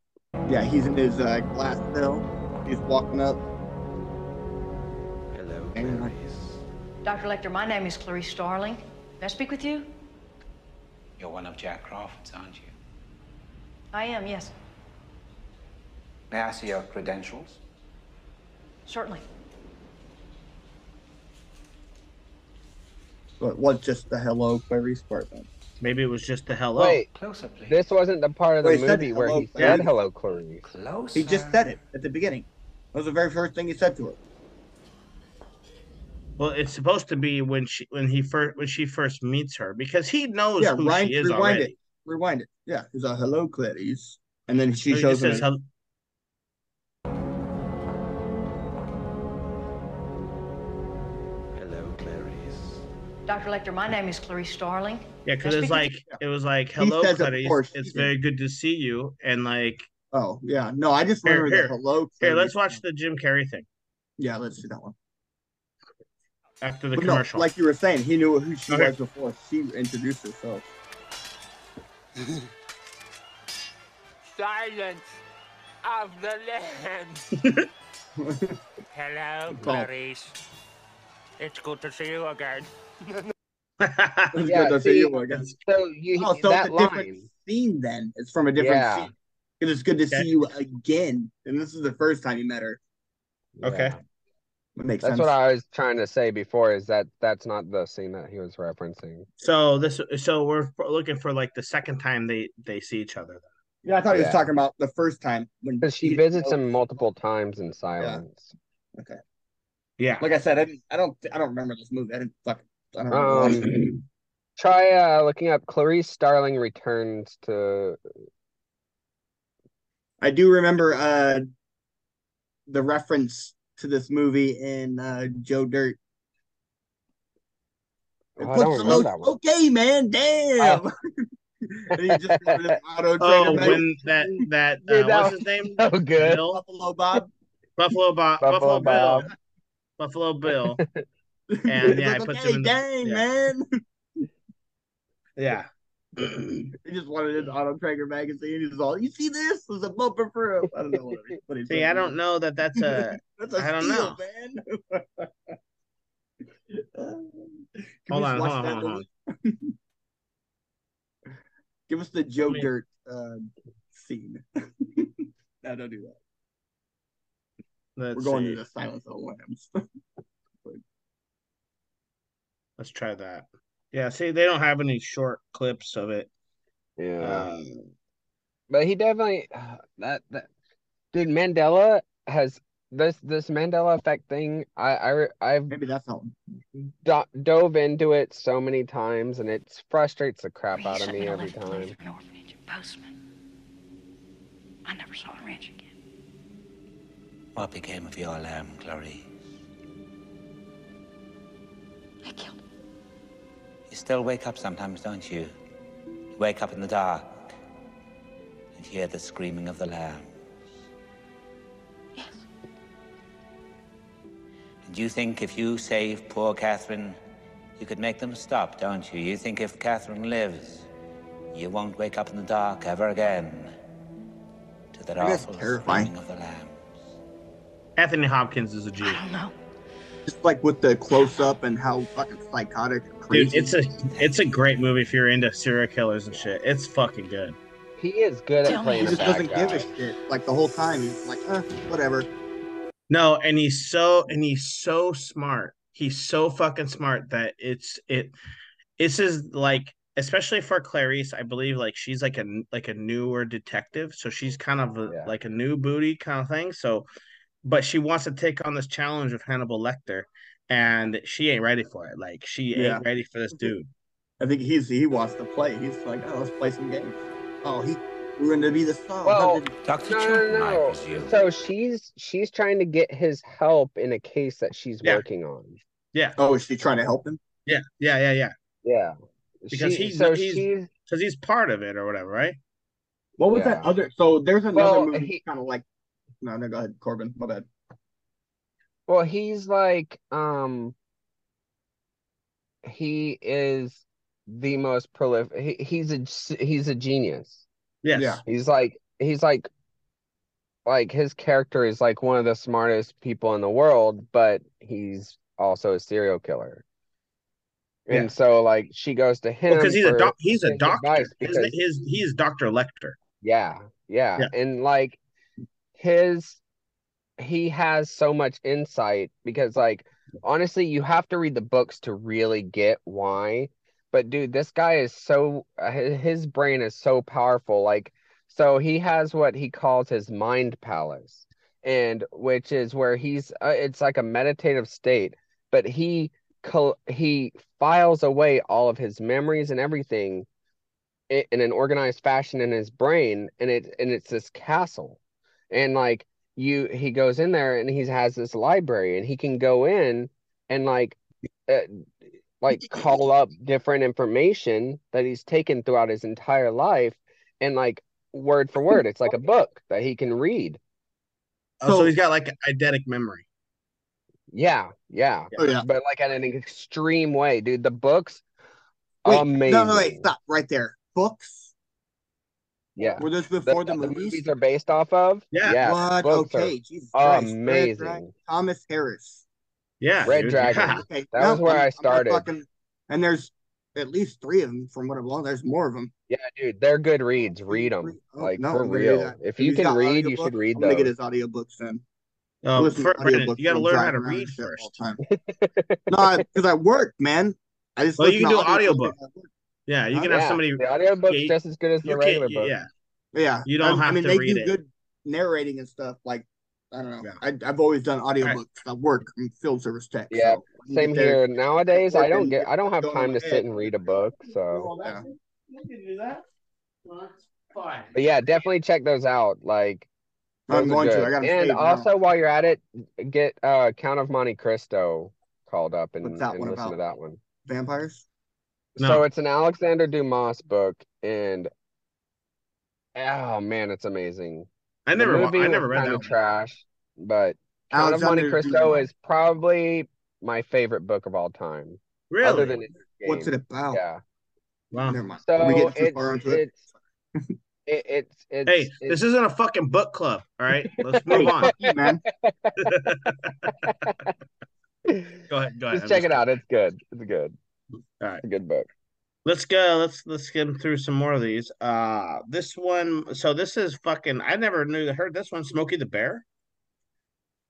yeah, he's in his uh, glass cell. He's walking up. Hello, Clarice. Dr. Lecter, my name is Clarice Starling. May I speak with you? You're one of Jack Crawford's, aren't you? I am, yes, May I see your credentials? certainly. But it was just the hello Clarice part then. Maybe it was just the hello. Wait, Closer, please. this wasn't the part of the Well, he said movie where he said hello Clarice. Closer. He just said it at the beginning. That was the very first thing he said to her. Well, it's supposed to be when she when he first when she first meets her because he knows Yeah, who Ryan, she is rewind already. it. Rewind it. Yeah, he's a hello Clarice, and then she So shows just says him. hello. Hello, Clarice. Dr. Lecter, my name is Clarice Starling. Yeah, because May I it's like with it was like hello, Clarice. before It's did. very good to see you. And like Oh yeah, no, I just Here, remember here. the hello. here, let's watch the Jim Carrey thing Yeah, let's do that one. after the But no, commercial. like you were saying, he knew who she Okay. was before she introduced herself. Silence of the land. [laughs] Hello, Clarice. It's good to see you again. [laughs] It's Yeah, good to see see, you again. So you Oh, so that it's a different scene then. It's from a different Yeah. scene. Because it's good to Okay. see you again. And this is the first time you met her. Okay. Yeah. Makes That's sense. what I was trying to say before is that that's not the scene that he was referencing. so this so we're looking for like the second time they they see each other. yeah, I thought he was talking about the first time when Because she visits him multiple times in silence. Okay. Yeah. Like I said, I didn't I don't I don't remember this movie. I didn't fucking I don't Um. [laughs] Try uh looking up Clarice Starling returns to I do remember uh the reference to this movie in uh Joe Dirt. It Oh, I don't the remember that one. Okay, man, damn. [laughs] And he just auto Oh, when that that uh, Dude, what's his name? so good. Bill? Buffalo Bob. Buffalo Bob. Buffalo Buffalo, Bill. Bob. Buffalo Bill. [laughs] And yeah, like, it puts okay, him in the- dang, yeah. man. Yeah. He just wanted his Auto Trader magazine. He's all, you see this? There's a bumper for him. I don't know what, [laughs] he- what he's See, I don't know that that's a. [laughs] That's a I don't steal, know. man. [laughs] Can Hold we on, hold on, hold on. Give us the Joe me- Dirt uh, scene. no, don't do that. Let's We're going see. to the Silence of the Lambs. Let's try that. Yeah, see, they don't have any short clips of it. Yeah. Uh, But he definitely that that dude Mandela has this this Mandela effect thing. I I I've Maybe that's how. do- dove into it so many times, and it frustrates the crap out of me every time. An orphanage Bozeman. I never saw the ranch again. What became of your lamb, Clarice? I killed him. You still wake up sometimes, don't you? You wake up in the dark and hear the screaming of the lambs. Yes. And you think if you save poor Catherine, you could make them stop, don't you? You think if Catherine lives, you won't wake up in the dark ever again to that That awful terrifying. screaming of the lambs. Anthony Hopkins is a G. I don't know. Just like with the close up and how fucking psychotic, and crazy. Dude, it's a it's a great movie if you're into serial killers and shit. It's fucking good. He is good Tell at me playing he just doesn't guy. give a shit. Like the whole time, he's like, eh, whatever. No, and he's so and he's so smart. He's so fucking smart that it's it. This is like especially for Clarice, I believe like she's like a like a newer detective, so she's kind of a, Yeah. like a new booty kind of thing. So, but she wants to take on this challenge with Hannibal Lecter, and she ain't ready for it. Like she Yeah. ain't ready for this dude. I think he's he wants to play. He's like, oh, let's play some games. Oh, he we're going to be the star. Well, Dr. No, no, no. So she's she's trying to get his help in a case that she's Yeah. working on. Yeah, oh, is she trying to help him? yeah, yeah, yeah, yeah. Yeah. Because She- he's- so he's- Because he's part of it or whatever, right? What was Yeah. that other? So there's another Well, movie he- kind of like. No, no, go ahead, Corbin. My bad. Well, he's like um he is the most prolific he, he's a he's a genius. Yes. Yeah. He's like he's like like his character is like one of the smartest people in the world, but he's also a serial killer. And so like she goes to him Because he's a for doc- he's a doctor. advice His, because his he's Doctor Lecter. yeah, yeah, Yeah. And like his he has so much insight because like honestly you have to read the books to really get why. But dude, this guy is so uh, his brain is so powerful like so he has what he calls his mind palace and which is where he's uh, it's like a meditative state but he he files away all of his memories and everything in an organized fashion in his brain and it and it's this castle and like you he goes in there and he has this library and he can go in and like uh, like call up different information that he's taken throughout his entire life and like word for word it's like a book that he can read Oh, so, So- he's got like eidetic memory. yeah yeah Oh yeah. but like in an extreme way dude the books Wait, amazing no, no, wait, stop right there. Books. Yeah Were those before the, the movies? movies are based off of Yeah. yeah What? books Okay, Jesus Christ. Red amazing. Dragon, Thomas Harris. Yeah. Red dude, Dragon. yeah. Okay, That was where I gonna started. fucking- and there's at least three of them from what I've learned. There's more of them. Yeah, dude, they're good reads. Read them, Oh, like no, for I'm gonna do real. If you can got read, you should read I'm gonna get his audiobooks then. Um, for, to you got to learn how to read and shit all first. the [laughs] time. no, because I work, man. I just Well, you listen can do audiobooks audiobook. At work. Yeah, you Huh? can have Yeah, somebody. the audiobook's yeah, just as good as the regular book. Yeah. Yeah, You don't I, I have mean, to they read do it. good narrating and stuff. Like I don't know. I, I've always done audiobooks. I work in field service tech. Yeah, so same get here. Nowadays, I don't get. I don't have time to sit and read a book. So, Yeah. You can do that. Well, that's fine. but yeah, definitely check those out. Like, I'm going to. I gotta And save now. also, while you're at it, get uh Count of Monte Cristo called up and, and one listen to that one. Vampires. So it's an Alexander Dumas book, and oh man, it's amazing. I never, wa- I never read kind that. of one. trash, but Count of Monte Alexander Cristo Dumas. is probably my favorite book of all time, Really? other than What's it about? Yeah. Wow. Never mind. Are we get too it's far into it? it's it, it's it's Hey, it's this isn't a fucking book club. All right, [laughs] let's move on. Man. [laughs] Go ahead. Go ahead. just I'm check it out. It's good. It's good. All right. A good book. Let's go. Let's let's skim through some more of these. Uh this one. So this is fucking. I never knew. I heard this one. Smokey the Bear.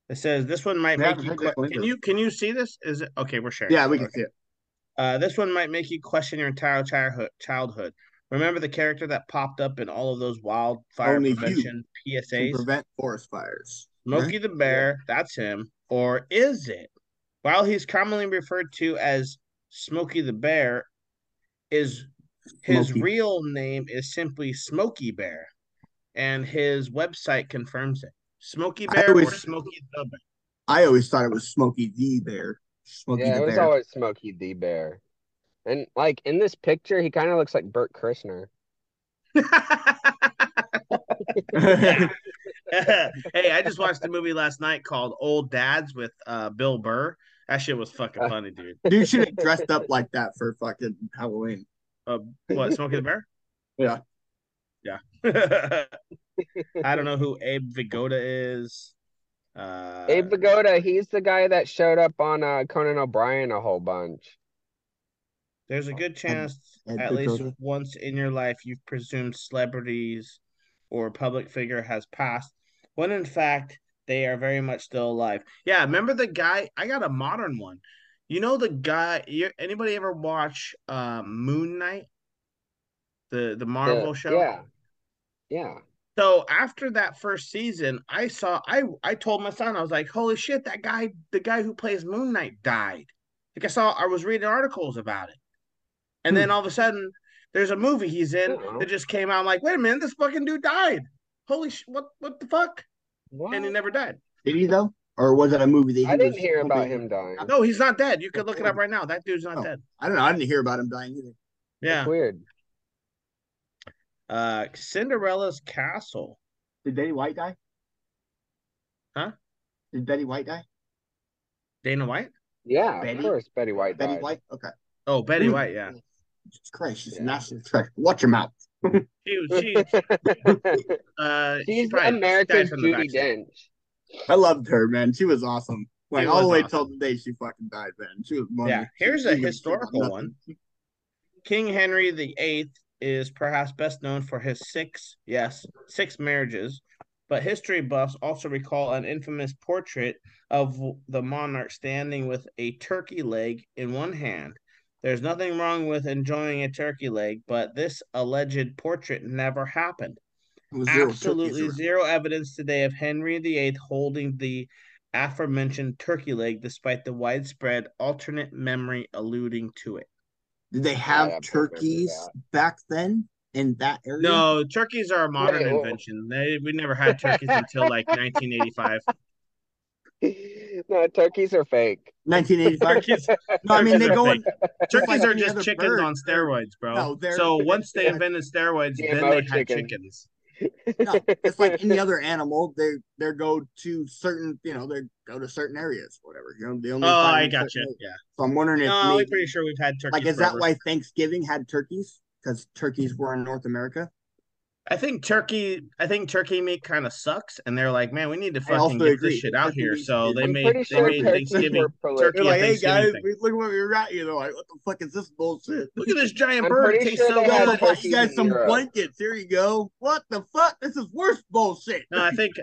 It says this one might Yeah, I make you. heard Que- can you can you see this? Is it okay? We're sharing. Yeah, we can Okay. see it. Uh, this one might make you question your entire childhood. Childhood. Remember the character that popped up in all of those wildfire Only prevention To PSAs? prevent forest fires. Smokey the Bear, that's him. Or is it? While he's commonly referred to as Smokey the Bear, is his Smokey. real name is simply Smokey Bear, and his website confirms it. Smokey I Bear or always- Smokey the Bear? I always thought it was Smokey the Bear. Smokey Yeah, the it was Bear. always Smokey the Bear. And like in this picture, he kind of looks like Bert Kreischer. [laughs] [laughs] hey, I just watched a movie last night called Old Dads with uh, Bill Burr. That shit was fucking funny, dude. [laughs] Dude should have dressed up like that for fucking Halloween. Uh, what, Smokey the Bear? Yeah. Yeah. [laughs] I don't know who Abe Vigoda is. Uh, Abe Vigoda, he's the guy that showed up on uh, Conan O'Brien a whole bunch. There's a good chance Ed at least once in your life you've presumed celebrities or public figure has passed, when in fact they are very much still alive. Yeah, remember the guy? I got a modern one. You know the guy? You, anybody ever watch uh, Moon Knight? The the Marvel The- show. Yeah. Yeah. So after that first season, I saw I I told my son I was like, "Holy shit, that guy, the guy who plays Moon Knight died." Like I saw I was reading articles about it. And then all of a sudden there's a movie he's in that just came out. I'm like, "Wait a minute, this fucking dude died." Holy sh- what what the fuck? What? And he never died. Did he though? Or was it a movie that he I didn't was hear about something- him dying. No, he's not dead. You could look it up right now. That dude's not Oh. dead. I don't know. I didn't hear about him dying either. Yeah. That's weird. Uh Cinderella's Castle. Did Betty White die? Huh? Did Betty White die? Dana White? Yeah, Betty? of course, Betty White Betty died. White? Okay. Oh, Betty. White, yeah. Jesus Christ, she's Yeah. a national treasure. Watch your mouth. She was she [laughs] uh She's probably America's died Judi. Dench. I loved her, man. She was awesome. Like She all the was way awesome. till the day she fucking died, man. She was money. Yeah, here's she a she historical one. King Henry VIII is perhaps best known for his six, yes, six marriages, but history buffs also recall an infamous portrait of the monarch standing with a turkey leg in one hand. There's nothing wrong with enjoying a turkey leg, but this alleged portrait never happened. Zero Absolutely turkeys zero evidence today of Henry VIII holding the aforementioned turkey leg, despite the widespread alternate memory alluding to it. Did they have I remember turkeys back then in that area? No, turkeys are a modern Wait, invention. They, we never had turkeys until like 1985. [laughs] [laughs] no, turkeys are fake. 1985. Turkeys, No, I mean they are go in. turkeys are just chickens bird. on steroids, bro. No, so once they they're- invented steroids, then GMO they had chicken. chickens. No, [laughs] it's like any other animal. They they go to certain, you know, they go to certain areas, whatever. You know, they Oh, only find I got certain you. areas. Yeah. So I'm wondering if No, I'm pretty sure we've had turkeys. like, is that why Thanksgiving had turkeys? Because turkeys were in North America. I think turkey. I think turkey meat kind of sucks, and they're like, man, we need to I fucking get agree. this shit out Turkey here. So is- they I'm made pretty they made Thanksgiving turkey They're like, hey guys, thing. we- look what we got you. They're like, what the fuck is this bullshit? Look at this giant I'm bird. It pretty tastes sure so they good. I bought you guys some Europe. blankets. Here you go. What the fuck? This is worse bullshit. No, I think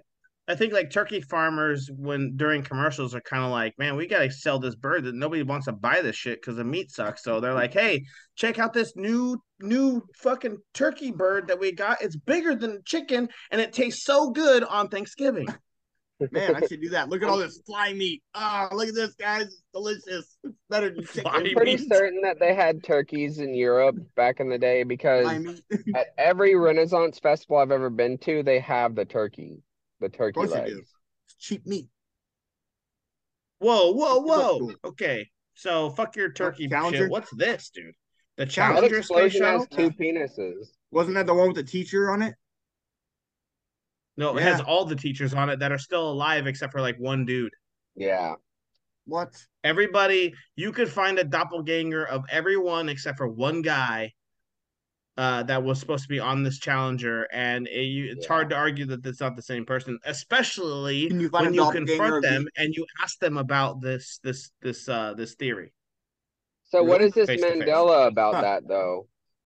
I think like turkey farmers when during commercials are kind of like, man, we gotta sell this bird that nobody wants to buy this shit because the meat sucks. So they're like, hey, check out this new new fucking turkey bird that we got. It's bigger than chicken and it tastes so good on Thanksgiving. Man, I should do that. Look at all this fly meat. Ah, look at this, guys. It's delicious. It's better than chicken. I'm pretty certain that they had turkeys in Europe back in the day because at every Renaissance festival I've ever been to, they have the turkey, the Of turkey course legs. It's cheap meat. Whoa, whoa, whoa. cool. Okay. So fuck your turkey Challenger? shit. What's this, dude? The That Challenger space explosion has shuttle? two penises. Wasn't that the one with the teacher on it? No, it has all the teachers on it that are still alive except for like one dude. Yeah. What? Everybody, you could find a doppelganger of everyone except for one guy uh, that was supposed to be on this Challenger, and it, you, it's hard to argue that that's not the same person, especially Can you when you confront of the- them and you ask them about this this this uh this theory. So what Really? this Face to face. Mandela about Huh. that though?